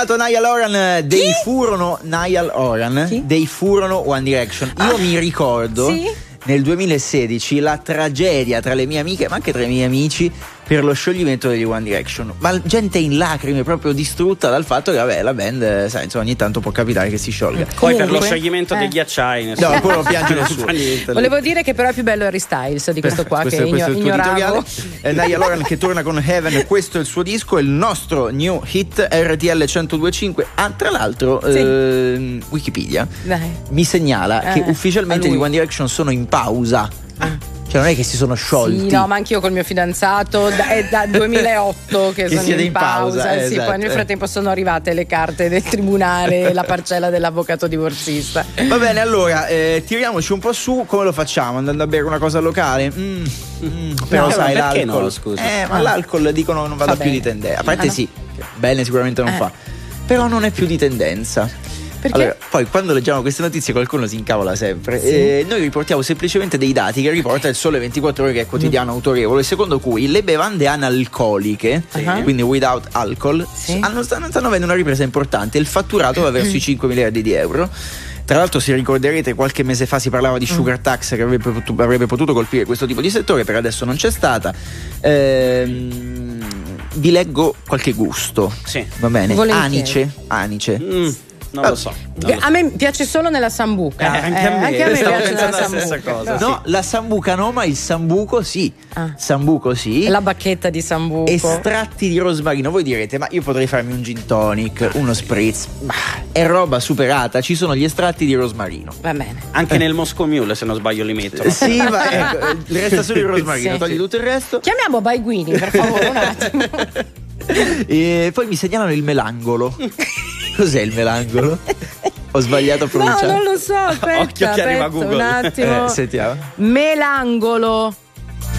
Tornato Niall Horan, eh, dei furono Niall Horan, dei furono One Direction. Io mi ricordo Sì? nel 2016 la tragedia tra le mie amiche, ma anche tra i miei amici per lo scioglimento degli One Direction. Ma gente in lacrime, proprio distrutta dal fatto che vabbè, la band, eh, sai, insomma, ogni tanto può capitare che si sciolga. Poi per lo Comunque, scioglimento eh. dei ghiacciai nessuno, No, quello piange nessuno. niente. Volevo dire che però è più bello Harry Styles di questo qua questo, che questo è igno- il tuo editoriale. ignoravo. Eh, Niall Horan che torna con Heaven, questo è il suo disco, è il nostro new hit RTL 1025. Ah, tra l'altro, Sì. ehm, Wikipedia Dai. mi segnala Eh, che a ufficialmente gli One Direction sono in pausa. Cioè, non è che si sono sciolti. Sì, no, ma anch'io col mio fidanzato da- è da 2008 (laughs) che, Che sono in pausa, pausa. eh, sì, esatto, poi nel eh. frattempo sono arrivate le carte del tribunale e (laughs) la parcella dell'avvocato divorzista. Va bene, allora eh, tiriamoci un po' su. Come lo facciamo? Andando a bere una cosa locale? Mm, mm, però No, sai, ma perché l'alcol. no, scusa? Eh, ma Ah. l'alcol dicono non vada Fa più di tendenza. A parte Ah, no? sì, bene sicuramente non Eh. fa. Però non è più di tendenza. Perché? Allora, poi quando leggiamo queste notizie qualcuno si incavola sempre. Eh, noi riportiamo semplicemente dei dati che riporta il Sole 24 Ore che è quotidiano Mm. autorevole, secondo cui le bevande analcoliche, Sì. quindi without alcohol, hanno- stanno, stanno avendo una ripresa importante. Il fatturato va verso i 5 miliardi di euro. Tra l'altro, se ricorderete, qualche mese fa si parlava di sugar tax che avrebbe potuto, avrebbe potuto colpire questo tipo di settore, per adesso non c'è stata. Ehm, vi leggo qualche gusto. Sì. Va bene. Volentieri. Anice. Anice. Mm, non lo so. non lo so. A me piace solo nella sambuca. Eh, anche a me, anche a me piace nella la stessa sambuca. cosa. No, la sambuca no, ma il sambuco sì. Ah. Sambuco sì. La bacchetta di sambuco. Estratti di rosmarino. Voi direte, ma io potrei farmi un gin tonic, uno spritz. Ma è roba superata. Ci sono gli estratti di rosmarino. Va bene. Anche nel Moscow Mule, se non sbaglio, li mettono. Sì, ma (laughs) ecco, eh, resta solo il rosmarino, Sì. togli tutto il resto. Chiamiamo Baiguini, per favore, un attimo. (laughs) E poi mi segnalano il melangolo. (laughs) Cos'è il melangolo? Ho sbagliato a No, pronunciare. non lo so, (laughs) aspetta, Occhio che arriva aspetta, Google. un attimo. Eh, sentiamo. Melangolo.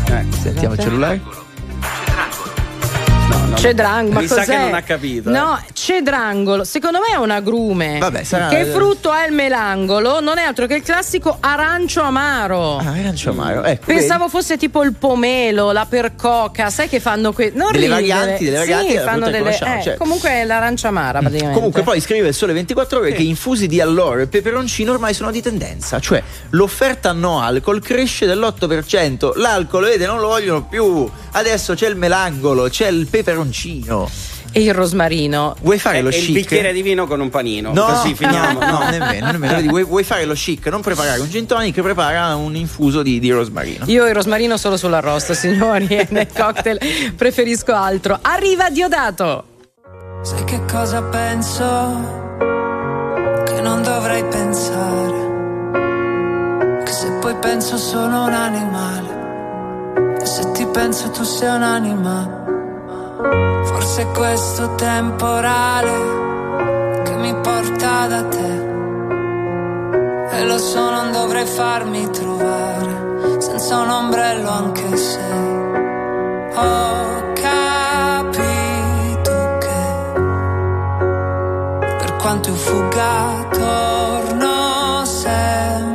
Eh, sentiamo il cellulare. No, Cedrangolo, ma Mi sa cos'è? che non ha capito. eh. No, cedrangolo, secondo me è un agrume. Vabbè, sarà- Che frutto è il melangolo? Non è altro che il classico arancio amaro. Ah, arancio amaro, ecco. Pensavo fosse tipo il pomelo, la percoca, sai che fanno que- non Delle ridere. varianti, delle varianti Sì, fanno delle eh, certo. comunque è l'arancia amara praticamente. Comunque poi scrive il Sole 24 Ore che infusi di alloro e peperoncino ormai sono di tendenza, cioè l'offerta no alcol cresce dell'8%, l'alcol vedete non lo vogliono più, adesso c'è il melangolo, c'è il peperoncino. E il rosmarino. Vuoi fare lo e il chic? bicchiere di vino con un panino. No, Così finiamo. no, no, nemmeno, nemmeno. Vedi, vuoi, vuoi fare lo chic, non preparare un gin tonic, prepara un infuso di, di rosmarino. Io il rosmarino solo sull'arrosto, (laughs) signori, e nel cocktail preferisco altro. Arriva Diodato. Sai che cosa penso? Che non dovrei pensare. Che se poi penso sono un animale. E se ti penso tu sei un anima. Forse questo temporale che mi porta da te. E lo so, non dovrei farmi trovare senza un ombrello anche se ho capito che per quanto io fugga torno sempre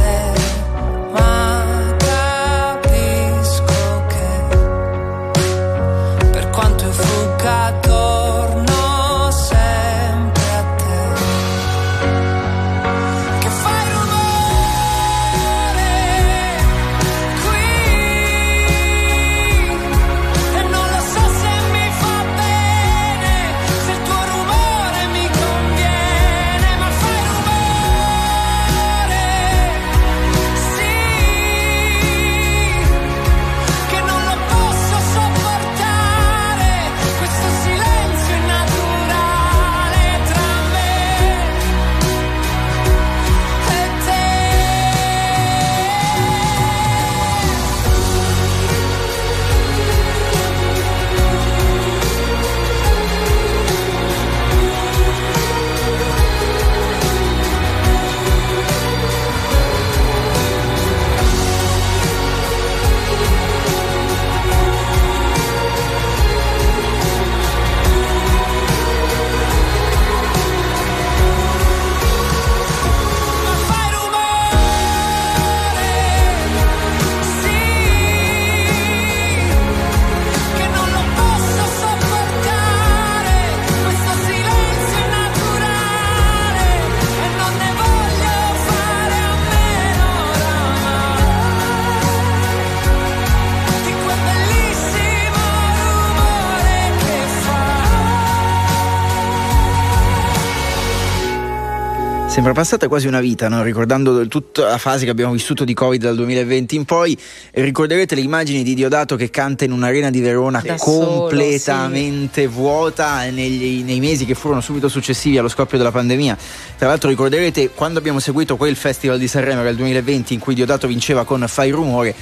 Sembra passata quasi una vita, no? ricordando tutta la fase che abbiamo vissuto di Covid dal 2020 in poi. Ricorderete le immagini di Diodato che canta in un'arena di Verona Da solo, completamente vuota negli- nei mesi che furono subito successivi allo scoppio della pandemia. Tra l'altro ricorderete quando abbiamo seguito quel festival di Sanremo era il 2020 in cui Diodato vinceva con Fai rumore.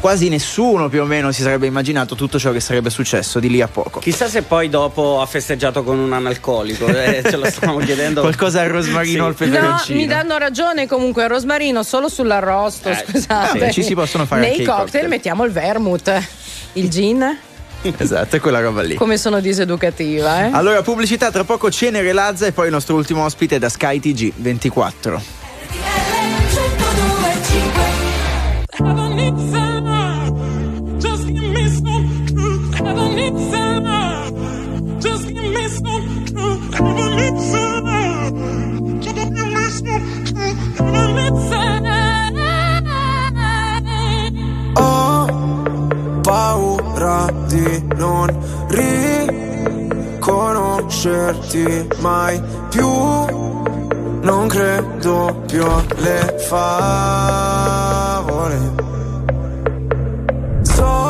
Quasi nessuno più o meno si sarebbe immaginato tutto ciò che sarebbe successo di lì a poco. Chissà se poi dopo ha festeggiato con un analcolico, eh, (laughs) ce lo stavamo chiedendo. Qualcosa al rosmarino o al No, peperoncino. mi danno ragione comunque il rosmarino solo sull'arrosto, Eh, scusate. sì, ci si possono fare Nei anche i cocktail, cocktail. mettiamo il vermouth, il gin. Esatto, è quella roba lì. Come sono diseducativa, eh? Allora, pubblicità, tra poco Cenere Lazza e poi il nostro ultimo ospite da Sky TG 24. Mai più. Non credo più alle favole. So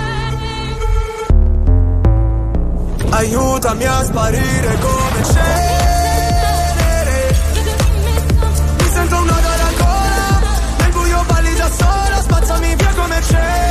Aiutami a sparire come cenere. Mi sento un nodo alla gola Nel buio balli da sola Spazzami via come cenere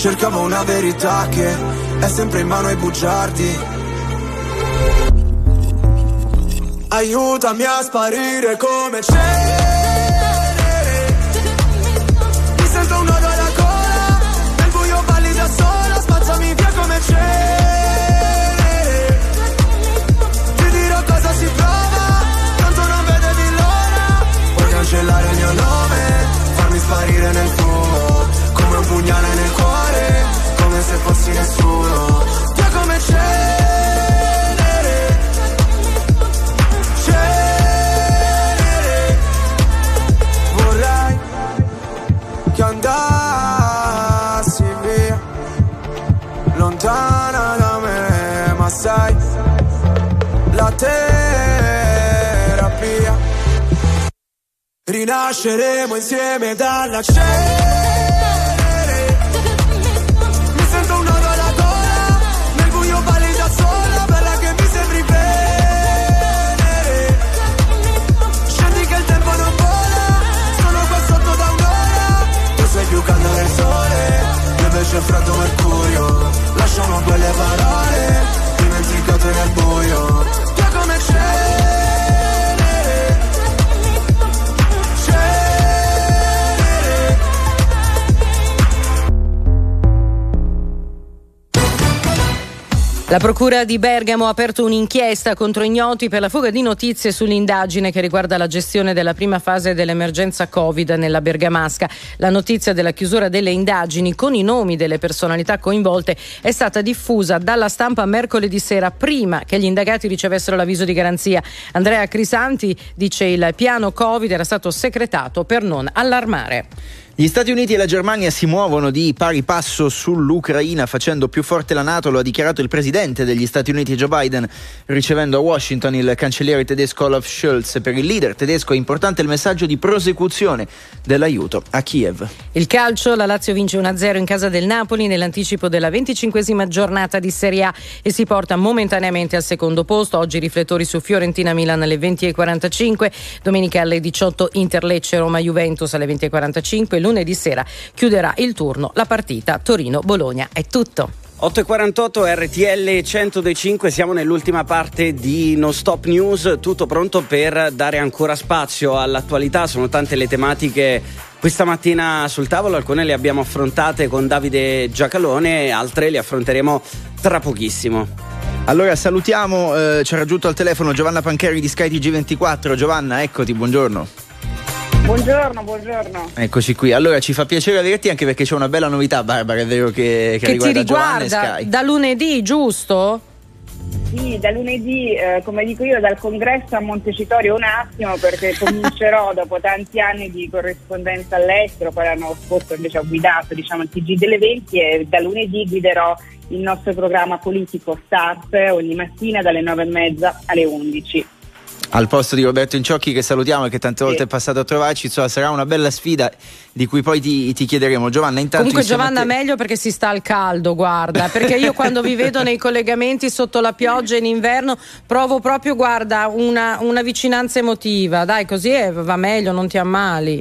Cercavo una verità che è sempre in mano ai bugiardi. Aiutami a sparire come cenere. Fossi nessuno. Via come cenere, cenere. Che andassi via, lontana da me, ma sai, la terapia. Rinasceremo insieme dalla cenere. Più caldo del sole, io invece freddo mercurio. Lasciamo quelle parole, dimenticate nel buio. La Procura di Bergamo ha aperto un'inchiesta contro ignoti per la fuga di notizie sull'indagine che riguarda la gestione della prima fase dell'emergenza Covid nella Bergamasca. La notizia della chiusura delle indagini con i nomi delle personalità coinvolte è stata diffusa dalla stampa mercoledì sera prima che gli indagati ricevessero l'avviso di garanzia. Andrea Crisanti dice il piano Covid era stato secretato per non allarmare. Gli Stati Uniti e la Germania si muovono di pari passo sull'Ucraina facendo più forte la Nato, lo ha dichiarato il presidente degli Stati Uniti Joe Biden ricevendo a Washington il cancelliere tedesco Olaf Scholz. Per il leader tedesco è importante il messaggio di prosecuzione dell'aiuto a Kiev. Il calcio, la Lazio vince 1-0 in casa del Napoli nell'anticipo della venticinquesima giornata di Serie A e si porta momentaneamente al secondo posto. Oggi riflettori su Fiorentina-Milan alle 20.45, domenica alle 18 Inter-Lecce Roma-Juventus alle 20.45, lunedì sera chiuderà il turno la partita Torino-Bologna. È tutto. 8.48 RTL 105, siamo nell'ultima parte di No Stop News, tutto pronto per dare ancora spazio all'attualità, sono tante le tematiche questa mattina sul tavolo, alcune le abbiamo affrontate con Davide Giacalone, altre le affronteremo tra pochissimo. Allora salutiamo, eh, ci ha raggiunto al telefono Giovanna Pancheri di Sky TG24. Giovanna, eccoti, buongiorno. Buongiorno, buongiorno. Eccoci qui. Allora ci fa piacere averti anche perché c'è una bella novità, Barbara, è vero che, che, Che ti riguarda e riguarda Sky. da lunedì, giusto? Sì, da lunedì, eh, come dico io, dal congresso a Montecitorio un attimo perché (laughs) comincerò dopo tanti anni di corrispondenza all'estero, poi l'anno scorso invece ho guidato diciamo, il TG delle 20 e da lunedì guiderò il nostro programma politico Start ogni mattina dalle 9 e mezza alle 11. Al posto di Roberto Inciocchi che salutiamo e che tante volte è passato a trovarci, insomma, sarà una bella sfida di cui poi ti, ti chiederemo. Giovanna, intanto Comunque Giovanna te- meglio perché si sta al caldo, guarda, perché io quando vi vedo nei collegamenti sotto la pioggia in inverno provo proprio, guarda, una, una vicinanza emotiva. Dai, così è- va meglio, non ti ammali.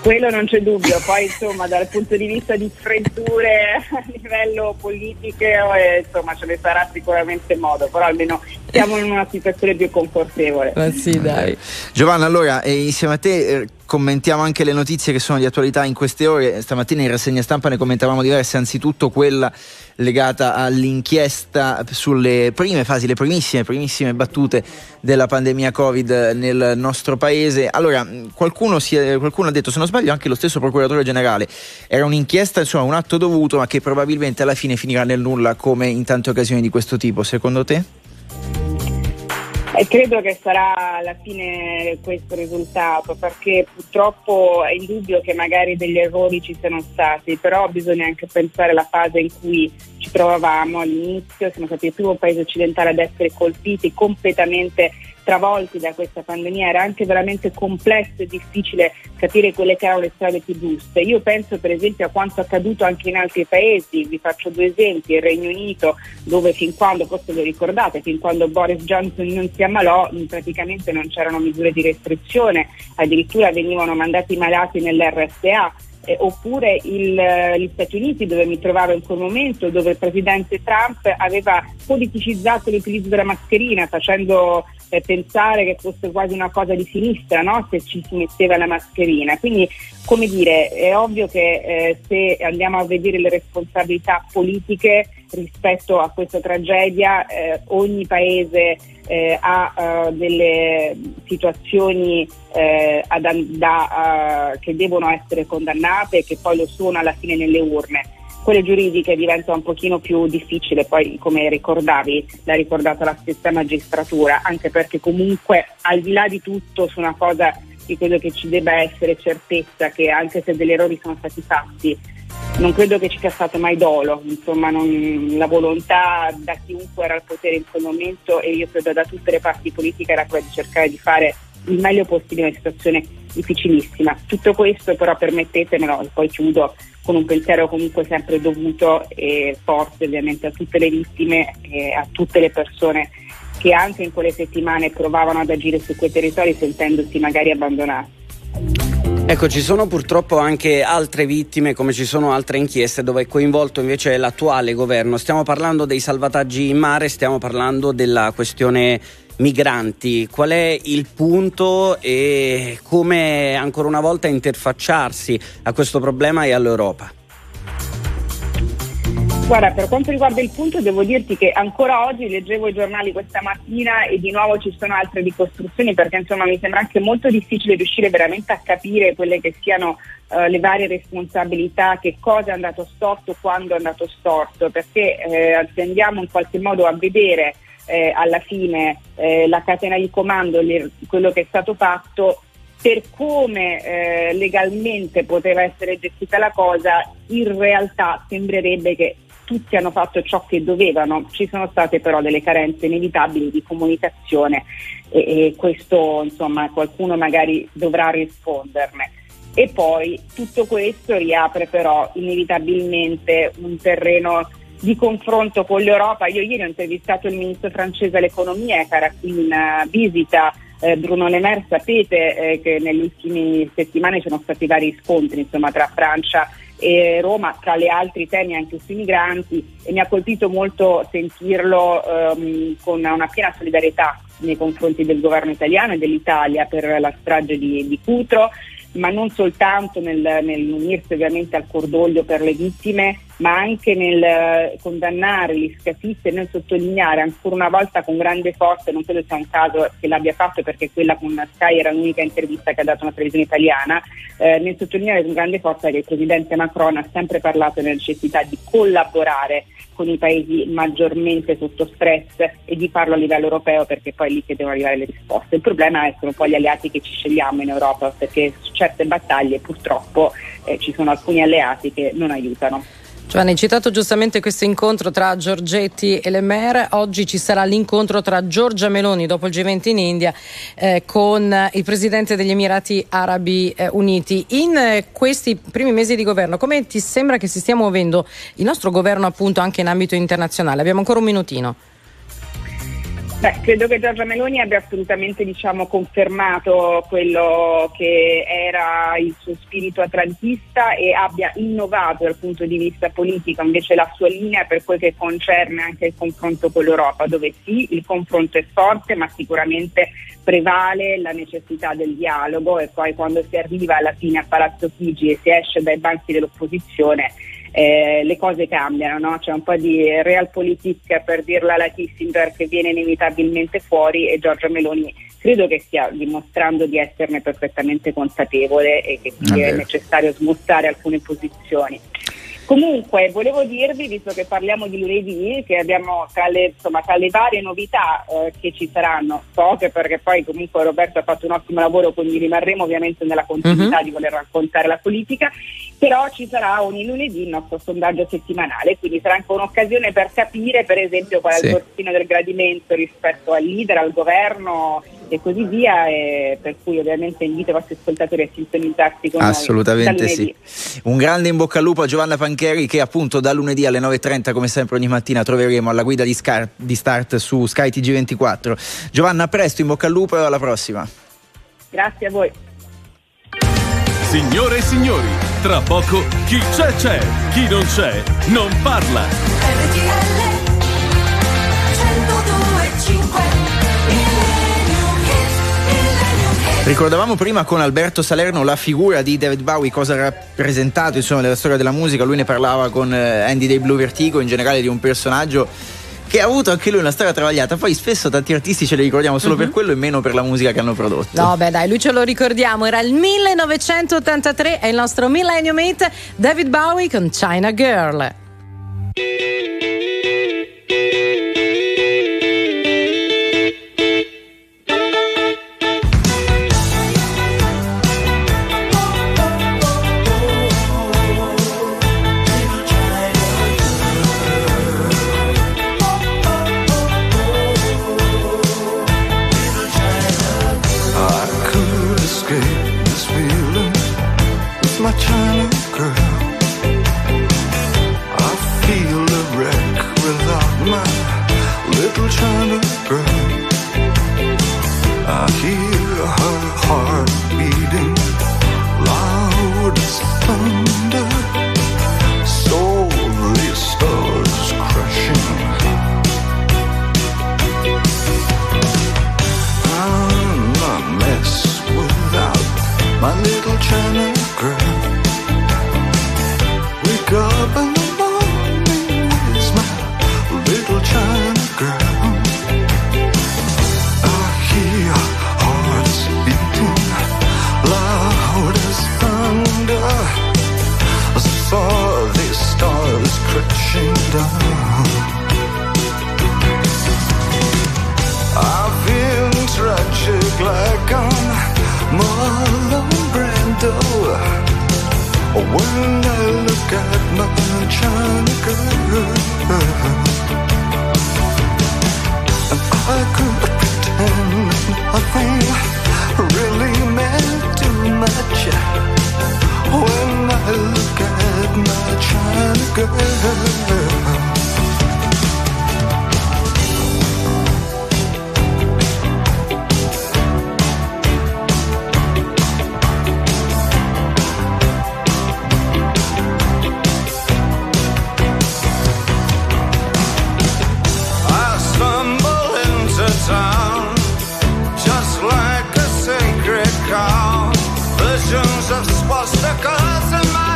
Quello non c'è dubbio, poi insomma dal punto di vista di freddure (laughs) a livello politico eh, insomma ce ne sarà sicuramente modo, però almeno siamo in una situazione più confortevole. Ma sì, dai. Giovanna, allora, eh, insieme a te eh, commentiamo anche le notizie che sono di attualità in queste ore. Stamattina in rassegna stampa ne commentavamo diverse, anzitutto quella legata all'inchiesta sulle prime fasi, le primissime, primissime battute della pandemia Covid nel nostro paese. Allora, qualcuno, è- qualcuno ha detto, se non sbaglio, anche lo stesso procuratore generale, era un'inchiesta, insomma, un atto dovuto, ma che probabilmente alla fine finirà nel nulla come in tante occasioni di questo tipo. Secondo te? Credo che sarà alla fine questo risultato, perché purtroppo è indubbio che magari degli errori ci siano stati, però bisogna anche pensare alla fase in cui ci trovavamo all'inizio, siamo stati il primo paese occidentale ad essere colpiti completamente travolti da questa pandemia, era anche veramente complesso e difficile capire quelle che erano le strade più giuste. Io penso per esempio a quanto accaduto anche in altri paesi, vi faccio due esempi, il Regno Unito dove fin quando, forse lo ricordate, fin quando Boris Johnson non si ammalò praticamente non c'erano misure di restrizione, addirittura venivano mandati i malati nell'RSA. eh, oppure il, eh, gli Stati Uniti dove mi trovavo in quel momento dove il presidente Trump aveva politicizzato l'utilizzo della mascherina facendo eh, pensare che fosse quasi una cosa di sinistra no? se ci si metteva la mascherina quindi come dire è ovvio che eh, se andiamo a vedere le responsabilità politiche rispetto a questa tragedia eh, ogni paese eh, ha eh, delle situazioni eh, ad- da, eh, che devono essere condannate e che poi lo sono alla fine nelle urne. Quelle giuridiche diventa un pochino più difficile, poi come ricordavi, l'ha ricordata la stessa magistratura, anche perché comunque al di là di tutto su una cosa di quello che ci debba essere certezza che anche se degli errori sono stati fatti, non credo che ci sia stato mai dolo, insomma non- la volontà da chiunque era al potere in quel momento e io credo da tutte le parti politiche era quella di cercare di fare il meglio possibile in una situazione difficilissima. Tutto questo però permettetemelo e poi chiudo con un pensiero comunque sempre dovuto e forte ovviamente a tutte le vittime e a tutte le persone che anche in quelle settimane provavano ad agire su quei territori sentendosi magari abbandonati. Ecco, ci sono purtroppo anche altre vittime, come ci sono altre inchieste dove è coinvolto invece l'attuale governo. Stiamo parlando dei salvataggi in mare, stiamo parlando della questione migranti. Qual è il punto e come ancora una volta interfacciarsi a questo problema e all'Europa? Guarda, per quanto riguarda il punto, devo dirti che ancora oggi leggevo i giornali questa mattina e di nuovo ci sono altre ricostruzioni perché insomma mi sembra anche molto difficile riuscire veramente a capire quelle che siano eh, le varie responsabilità, che cosa è andato storto, quando è andato storto, perché eh, se andiamo in qualche modo a vedere eh, alla fine eh, la catena di comando, le- quello che è stato fatto, per come eh, legalmente poteva essere gestita la cosa, in realtà sembrerebbe che tutti hanno fatto ciò che dovevano, ci sono state però delle carenze inevitabili di comunicazione e, e questo insomma qualcuno magari dovrà risponderne. E poi tutto questo riapre però inevitabilmente un terreno di confronto con l'Europa. Io ieri ho intervistato il ministro francese all'economia che era in eh, visita eh, Bruno Le Maire, sapete eh, che nelle ultime settimane ci sono stati vari scontri insomma, tra Francia e Roma, tra gli altri temi anche sui migranti e mi ha colpito molto sentirlo ehm, con una piena solidarietà nei confronti del governo italiano e dell'Italia per la strage di, di Cutro ma non soltanto nel, nell'unirsi ovviamente al cordoglio per le vittime, ma anche nel eh, condannare gli scafisti e nel sottolineare ancora una volta con grande forza, non credo sia un caso che l'abbia fatto perché quella con Sky era l'unica intervista che ha dato una televisione italiana, eh, nel sottolineare con grande forza che il presidente Macron ha sempre parlato della necessità di collaborare con i paesi maggiormente sotto stress e di farlo a livello europeo perché poi è lì che devono arrivare le risposte. Il problema è sono poi gli alleati che ci scegliamo in Europa perché su certe battaglie purtroppo eh, ci sono alcuni alleati che non aiutano. Giovanni, hai citato giustamente questo incontro tra Giorgetti e Le Maire. Oggi ci sarà l'incontro tra Giorgia Meloni dopo il G20 in India eh, con il presidente degli Emirati Arabi eh, Uniti. In eh, questi primi mesi di governo, come ti sembra che si stia muovendo il nostro governo appunto anche in ambito internazionale? Abbiamo ancora un minutino. Beh, credo che Giorgia Meloni abbia assolutamente diciamo, confermato quello che era il suo spirito atlantista e abbia innovato dal punto di vista politico invece la sua linea per quel che concerne anche il confronto con l'Europa, dove sì, il confronto è forte, ma sicuramente prevale la necessità del dialogo e poi quando si arriva alla fine a Palazzo Chigi e si esce dai banchi dell'opposizione eh, le cose cambiano, no? c'è un po' di realpolitik per dirla alla Kissinger che viene inevitabilmente fuori e Giorgia Meloni credo che stia dimostrando di esserne perfettamente consapevole e che sia vero. necessario smontare alcune posizioni. Comunque, volevo dirvi, visto che parliamo di lunedì, che abbiamo tra le, insomma, tra le varie novità eh, che ci saranno, poche perché poi comunque Roberto ha fatto un ottimo lavoro, quindi rimarremo ovviamente nella continuità Mhm. di voler raccontare la politica, però ci sarà ogni lunedì il nostro sondaggio settimanale, quindi sarà anche un'occasione per capire per esempio qual è Sì. il borsino del gradimento rispetto al leader, al governo e così via, e per cui ovviamente invito i vostri ascoltatori a sintonizzarsi con. Assolutamente sì. Un grande in bocca al lupo a Giovanna Pancheri che appunto da lunedì alle 9.30 come sempre ogni mattina troveremo alla guida di, Scar- di start su Sky TG24. Giovanna, a presto, in bocca al lupo e alla prossima. Grazie a voi. Signore e signori, tra poco chi c'è c'è, chi non c'è non parla. RTL 102.5 Millennium Hits, Millennium Hits. Ricordavamo prima con Alberto Salerno la figura di David Bowie, cosa ha rappresentato insomma nella storia della musica. Lui ne parlava con eh, Andy dei Blue Vertigo, in generale di un personaggio che ha avuto anche lui una storia travagliata. Poi spesso tanti artisti ce li ricordiamo solo per quello e meno per la musica che hanno prodotto. No, beh, dai, lui ce lo ricordiamo. Era il 1983, è il nostro Millennium Hit. David Bowie con China Girl. When I look at my China girl. I could pretend nothing really meant too much when I look at my China girl. Visions of swastikas in my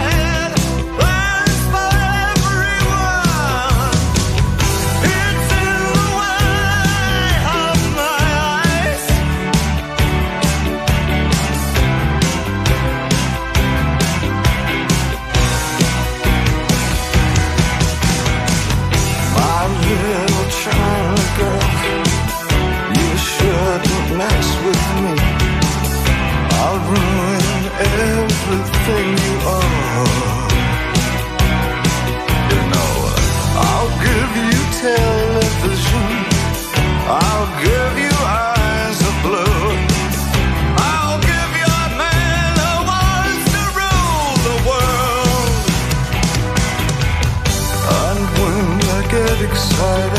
try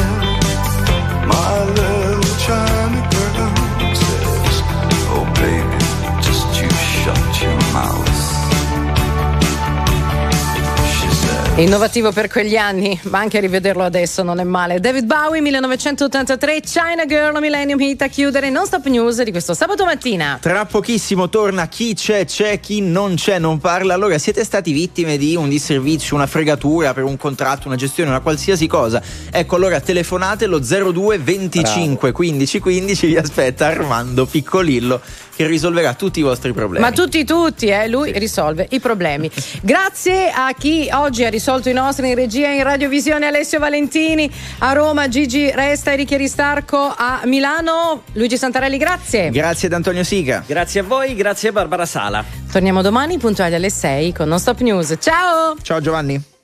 Innovativo per quegli anni, ma anche rivederlo adesso non è male. David Bowie, 1983, China Girl, Millennium Hit a chiudere Non Stop News di questo sabato mattina. Tra pochissimo torna chi c'è, c'è, chi non c'è, non parla. Allora, siete stati vittime di un disservizio, una fregatura per un contratto, una gestione, una qualsiasi cosa? Ecco, allora telefonate lo 02 25 15 15, vi aspetta Armando Piccolillo che risolverà tutti i vostri problemi. Ma tutti, tutti, eh, lui risolve i problemi. (laughs) Grazie a chi oggi ha risolto i nostri in regia in radiovisione Alessio Valentini, a Roma Gigi Resta, Enrico Ristarco, a Milano Luigi Santarelli, grazie. Grazie ad Antonio Siga. Grazie a voi, grazie a Barbara Sala. Torniamo domani puntuali alle 6 con Non Stop News. Ciao! Ciao Giovanni.